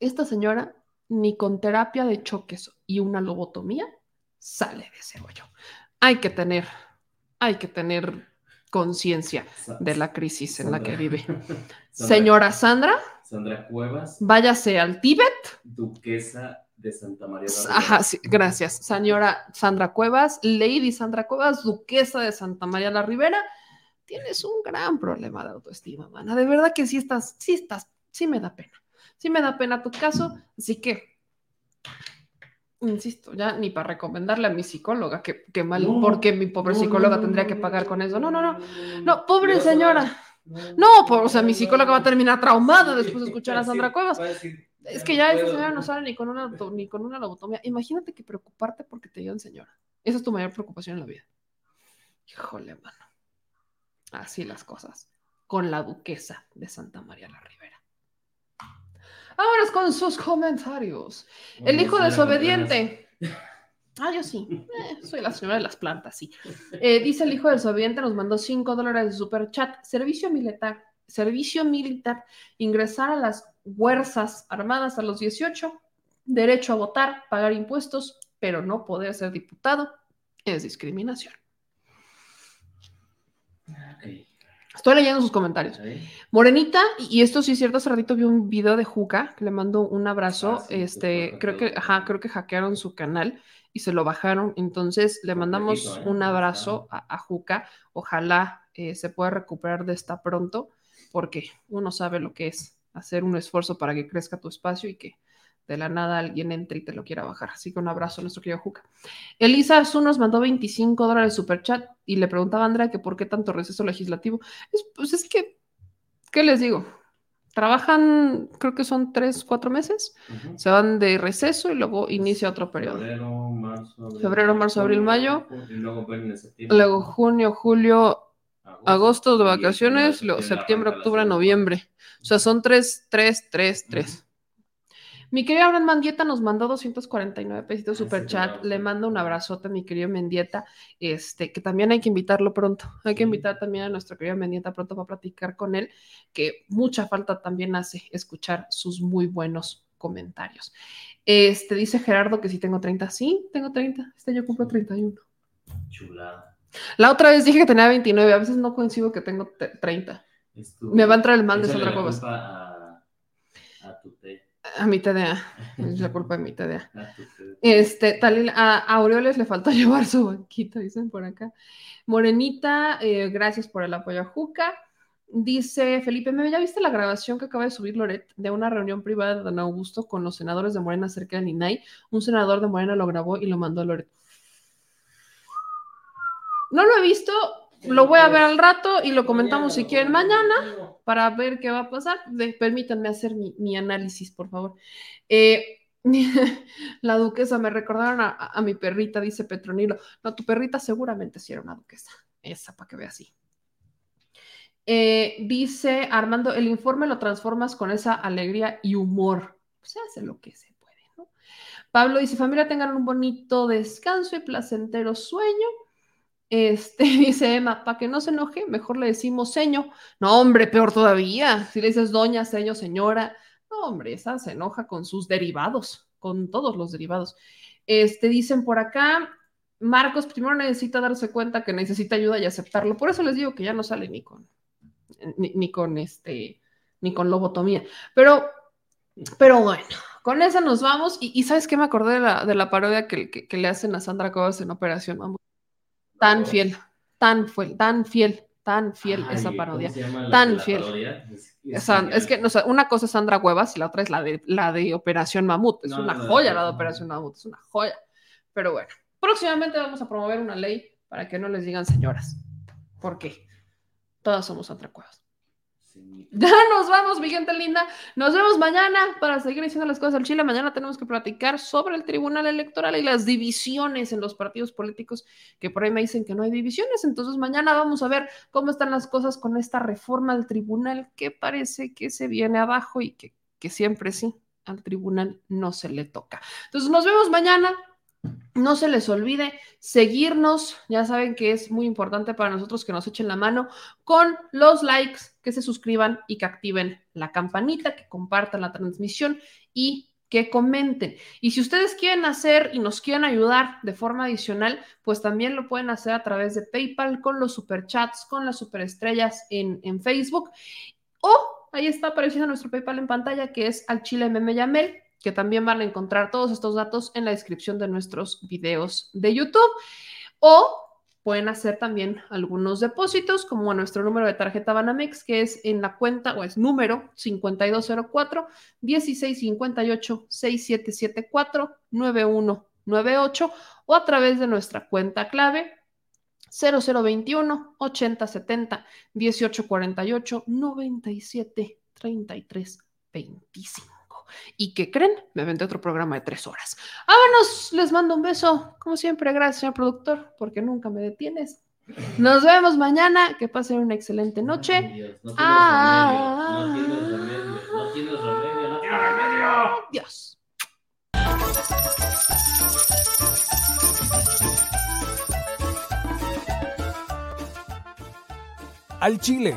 esta señora ni con terapia de choques y una lobotomía sale de ese hoyo. Hay que tener, hay que tener conciencia de la crisis en la que vive. Señora Sandra, Sandra Cuevas, váyase al Tíbet. duquesa de Santa María la Ajá, sí, gracias. Señora Sandra Cuevas, Lady Sandra Cuevas, duquesa de Santa María la Ribera, tienes un gran problema de autoestima, mana. De verdad que sí estás, sí estás, sí me da pena. Sí me da pena tu caso, así que, insisto, ya ni para recomendarle a mi psicóloga, que, que mal, No, porque mi pobre no, psicóloga no, tendría que pagar con eso. No, no, no. no, pobre señora. No, por- o sea, mi psicóloga va a terminar traumada después de escuchar a Sandra Cuevas. Es que ya esa señora no sale ni con una, ni con una lobotomía. Imagínate que preocuparte porque te digan señora. Esa es tu mayor preocupación en la vida. Híjole, mano. Así las cosas. Con la duquesa de Santa María la Ribera. Vámonos con sus comentarios. El hijo desobediente. Ah, yo sí. Eh, soy la señora de las plantas, sí. Eh, dice el hijo desobediente, nos mandó 5 dólares de super chat. Servicio militar. Servicio militar. Ingresar a las fuerzas armadas a los 18. Derecho a votar, pagar impuestos, pero no poder ser diputado. Es discriminación. Estoy leyendo sus comentarios. Morenita, y esto sí es cierto, hace ratito vi un video de Juca, que le mando un abrazo. Ah, sí, este, creo que, ajá, creo que hackearon su canal y se lo bajaron. Entonces le mandamos ¿eh? un abrazo a, a Juca. Ojalá eh, se pueda recuperar de esta pronto, porque uno sabe lo que es hacer un esfuerzo para que crezca tu espacio y que de la nada alguien entre y te lo quiera bajar. Así que un abrazo a nuestro querido Juca. Elisa Azul nos mandó 25 dólares super chat y le preguntaba a Andrea que por qué tanto receso legislativo. Es, pues es que, ¿qué les digo? Trabajan, creo que son tres, cuatro meses, se van de receso y luego inicia otro periodo. Febrero, marzo, abril, Febrero, marzo, abril, junio, mayo. Y luego. Luego junio, julio, agosto de vacaciones, septiembre octubre, noviembre. O sea, son tres, tres, tres, tres. Mi querido Abraham Mendieta nos mandó 249 pesitos super chat. Le mando un abrazote a mi querido Mendieta, este, que también hay que invitarlo pronto. Hay que invitar también a nuestro querido Mendieta pronto para platicar con él, que mucha falta también hace escuchar sus muy buenos comentarios. Este, dice Gerardo que sí tengo 30. Sí, tengo 30. Este yo cumplo 31. Chulada. La otra vez dije que tenía 29, a veces no coincido que tengo te- 30. Es tu- Me va a entrar el mal de Sandra Cuevas. A, a tu té. A mi TDA. Es la culpa de mi TDA. Este, tal, a, Aureoles le faltó llevar su banquita, dicen por acá. Morenita, eh, gracias por el apoyo a Juca. Dice Felipe, ¿me ya viste la grabación que acaba de subir Loret de una reunión privada de Don Augusto con los senadores de Morena cerca de Ninay? Un senador de Morena lo grabó y lo mandó a Loret. No lo he visto, lo voy a ver al rato y lo comentamos si quieren mañana para ver qué va a pasar. permítanme hacer mi, análisis, por favor. Eh, la duquesa, me recordaron a, mi perrita, dice Petronilo. No, tu perrita seguramente sí era una duquesa. Esa, para que vea así. Eh, dice Armando, el informe lo transformas con esa alegría y humor. Se hace lo que se puede, ¿no? Pablo dice, familia, tengan un bonito descanso y placentero sueño. Este, dice Emma, para que no se enoje, mejor le decimos seño. No, hombre, peor todavía. Si le dices doña, seño, señora. No, hombre, esa se enoja con sus derivados, con todos los derivados. Este, dicen por acá, Marcos primero necesita darse cuenta que necesita ayuda y aceptarlo. Por eso les digo que ya no sale ni con, ni, con este, ni con lobotomía. Pero, pero bueno, con esa nos vamos. Y, ¿sabes qué me acordé de la, de la parodia que, que, le hacen a Sandra Cobas en Operación Mamut? Tan fiel, tan, fiel, tan fiel, tan fiel esa parodia. tan fiel. Es, que una cosa es Sandra Cuevas y la otra es la de, la de Operación Mamut. Es una joya la de Operación Mamut, es una joya. Pero bueno, próximamente vamos a promover una ley para que no les digan señoras. ¿Por qué? Todas somos Sandra Cuevas. Ya nos vamos, mi gente linda. Nos vemos mañana para seguir diciendo las cosas al Chile. Mañana tenemos que platicar sobre el Tribunal Electoral y las divisiones en los partidos políticos, que por ahí me dicen que no hay divisiones. Entonces mañana vamos a ver cómo están las cosas con esta reforma del tribunal que parece que se viene abajo y que, que siempre sí, al tribunal no se le toca. Entonces nos vemos mañana. No se les olvide seguirnos, ya saben que es muy importante para nosotros que nos echen la mano con los likes, que se suscriban y que activen la campanita, que compartan la transmisión y que comenten. Y si ustedes quieren hacer y nos quieren ayudar de forma adicional, pues también lo pueden hacer a través de PayPal con los superchats, con las superestrellas en, en Facebook. O ahí está apareciendo nuestro PayPal en pantalla, que es al chile que también van a encontrar todos estos datos en la descripción de nuestros videos de YouTube. O pueden hacer también algunos depósitos, como a nuestro número de tarjeta Banamex, que es en la cuenta, o es número 5204 1658 6774 9198, o a través de nuestra cuenta clave 0021 8070 1848 97 33 25. ¿Y qué creen? Me vendé otro programa de tres horas. Vámonos, les mando un beso. Como siempre, gracias, señor productor, porque nunca me detienes. Nos vemos mañana. Que pasen una excelente noche. No tienes remedio. No tienes remedio. No tienes remedio. Dios. Al Chile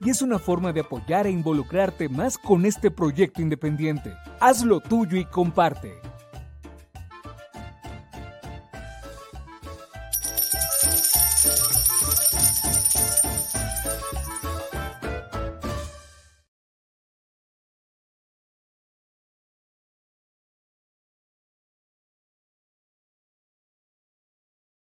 y es una forma de apoyar e involucrarte más con este proyecto independiente. Hazlo tuyo y comparte.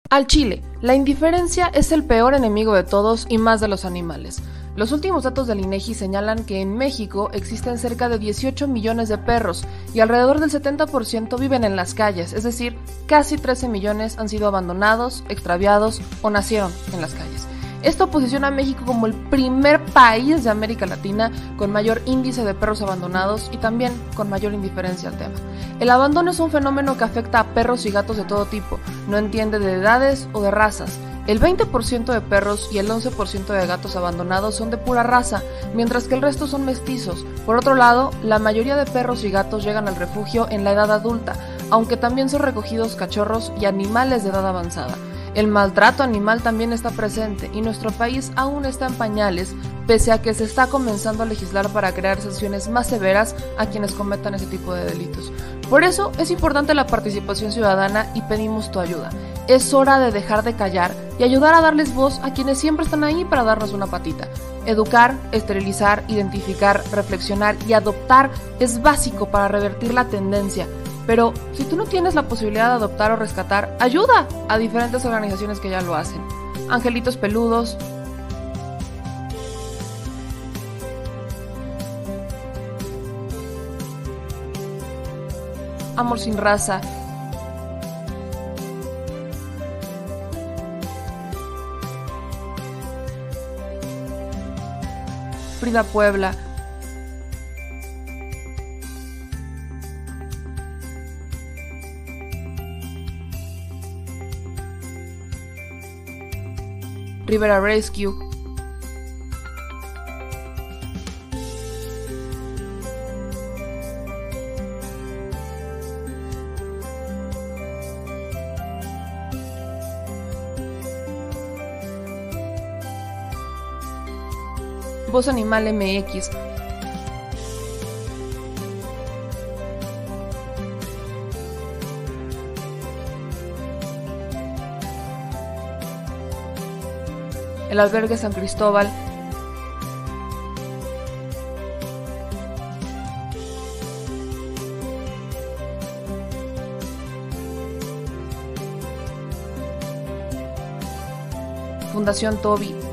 Al chile, la indiferencia es el peor enemigo de todos y más de los animales. Los últimos datos del INEGI señalan que en México existen cerca de 18 millones de perros y alrededor del 70% viven en las calles, es decir, casi 13 millones han sido abandonados, extraviados o nacieron en las calles. Esto posiciona a México como el primer país de América Latina con mayor índice de perros abandonados y también con mayor indiferencia al tema. El abandono es un fenómeno que afecta a perros y gatos de todo tipo, no entiende de edades o de razas. El 20% de perros y el 11% de gatos abandonados son de pura raza, mientras que el resto son mestizos. Por otro lado, la mayoría de perros y gatos llegan al refugio en la edad adulta, aunque también son recogidos cachorros y animales de edad avanzada. El maltrato animal también está presente y nuestro país aún está en pañales, pese a que se está comenzando a legislar para crear sanciones más severas a quienes cometan ese tipo de delitos. Por eso es importante la participación ciudadana y pedimos tu ayuda. Es hora de dejar de callar y ayudar a darles voz a quienes siempre están ahí para darnos una patita. Educar, esterilizar, identificar, reflexionar y adoptar es básico para revertir la tendencia pero si tú no tienes la posibilidad de adoptar o rescatar, ayuda a diferentes organizaciones que ya lo hacen. Angelitos peludos. Amor sin raza. Frida Puebla. Rivera Rescue. Voz Animal MX. el albergue San Cristóbal, Fundación Toby.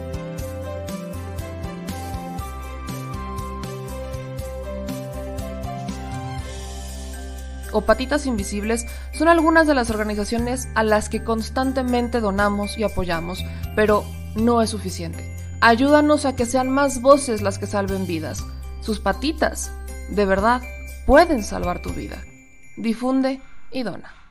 O Patitas Invisibles son algunas de las organizaciones a las que constantemente donamos y apoyamos, pero no es suficiente. Ayúdanos a que sean más voces las que salven vidas. Sus patitas, de verdad, pueden salvar tu vida. Difunde y dona.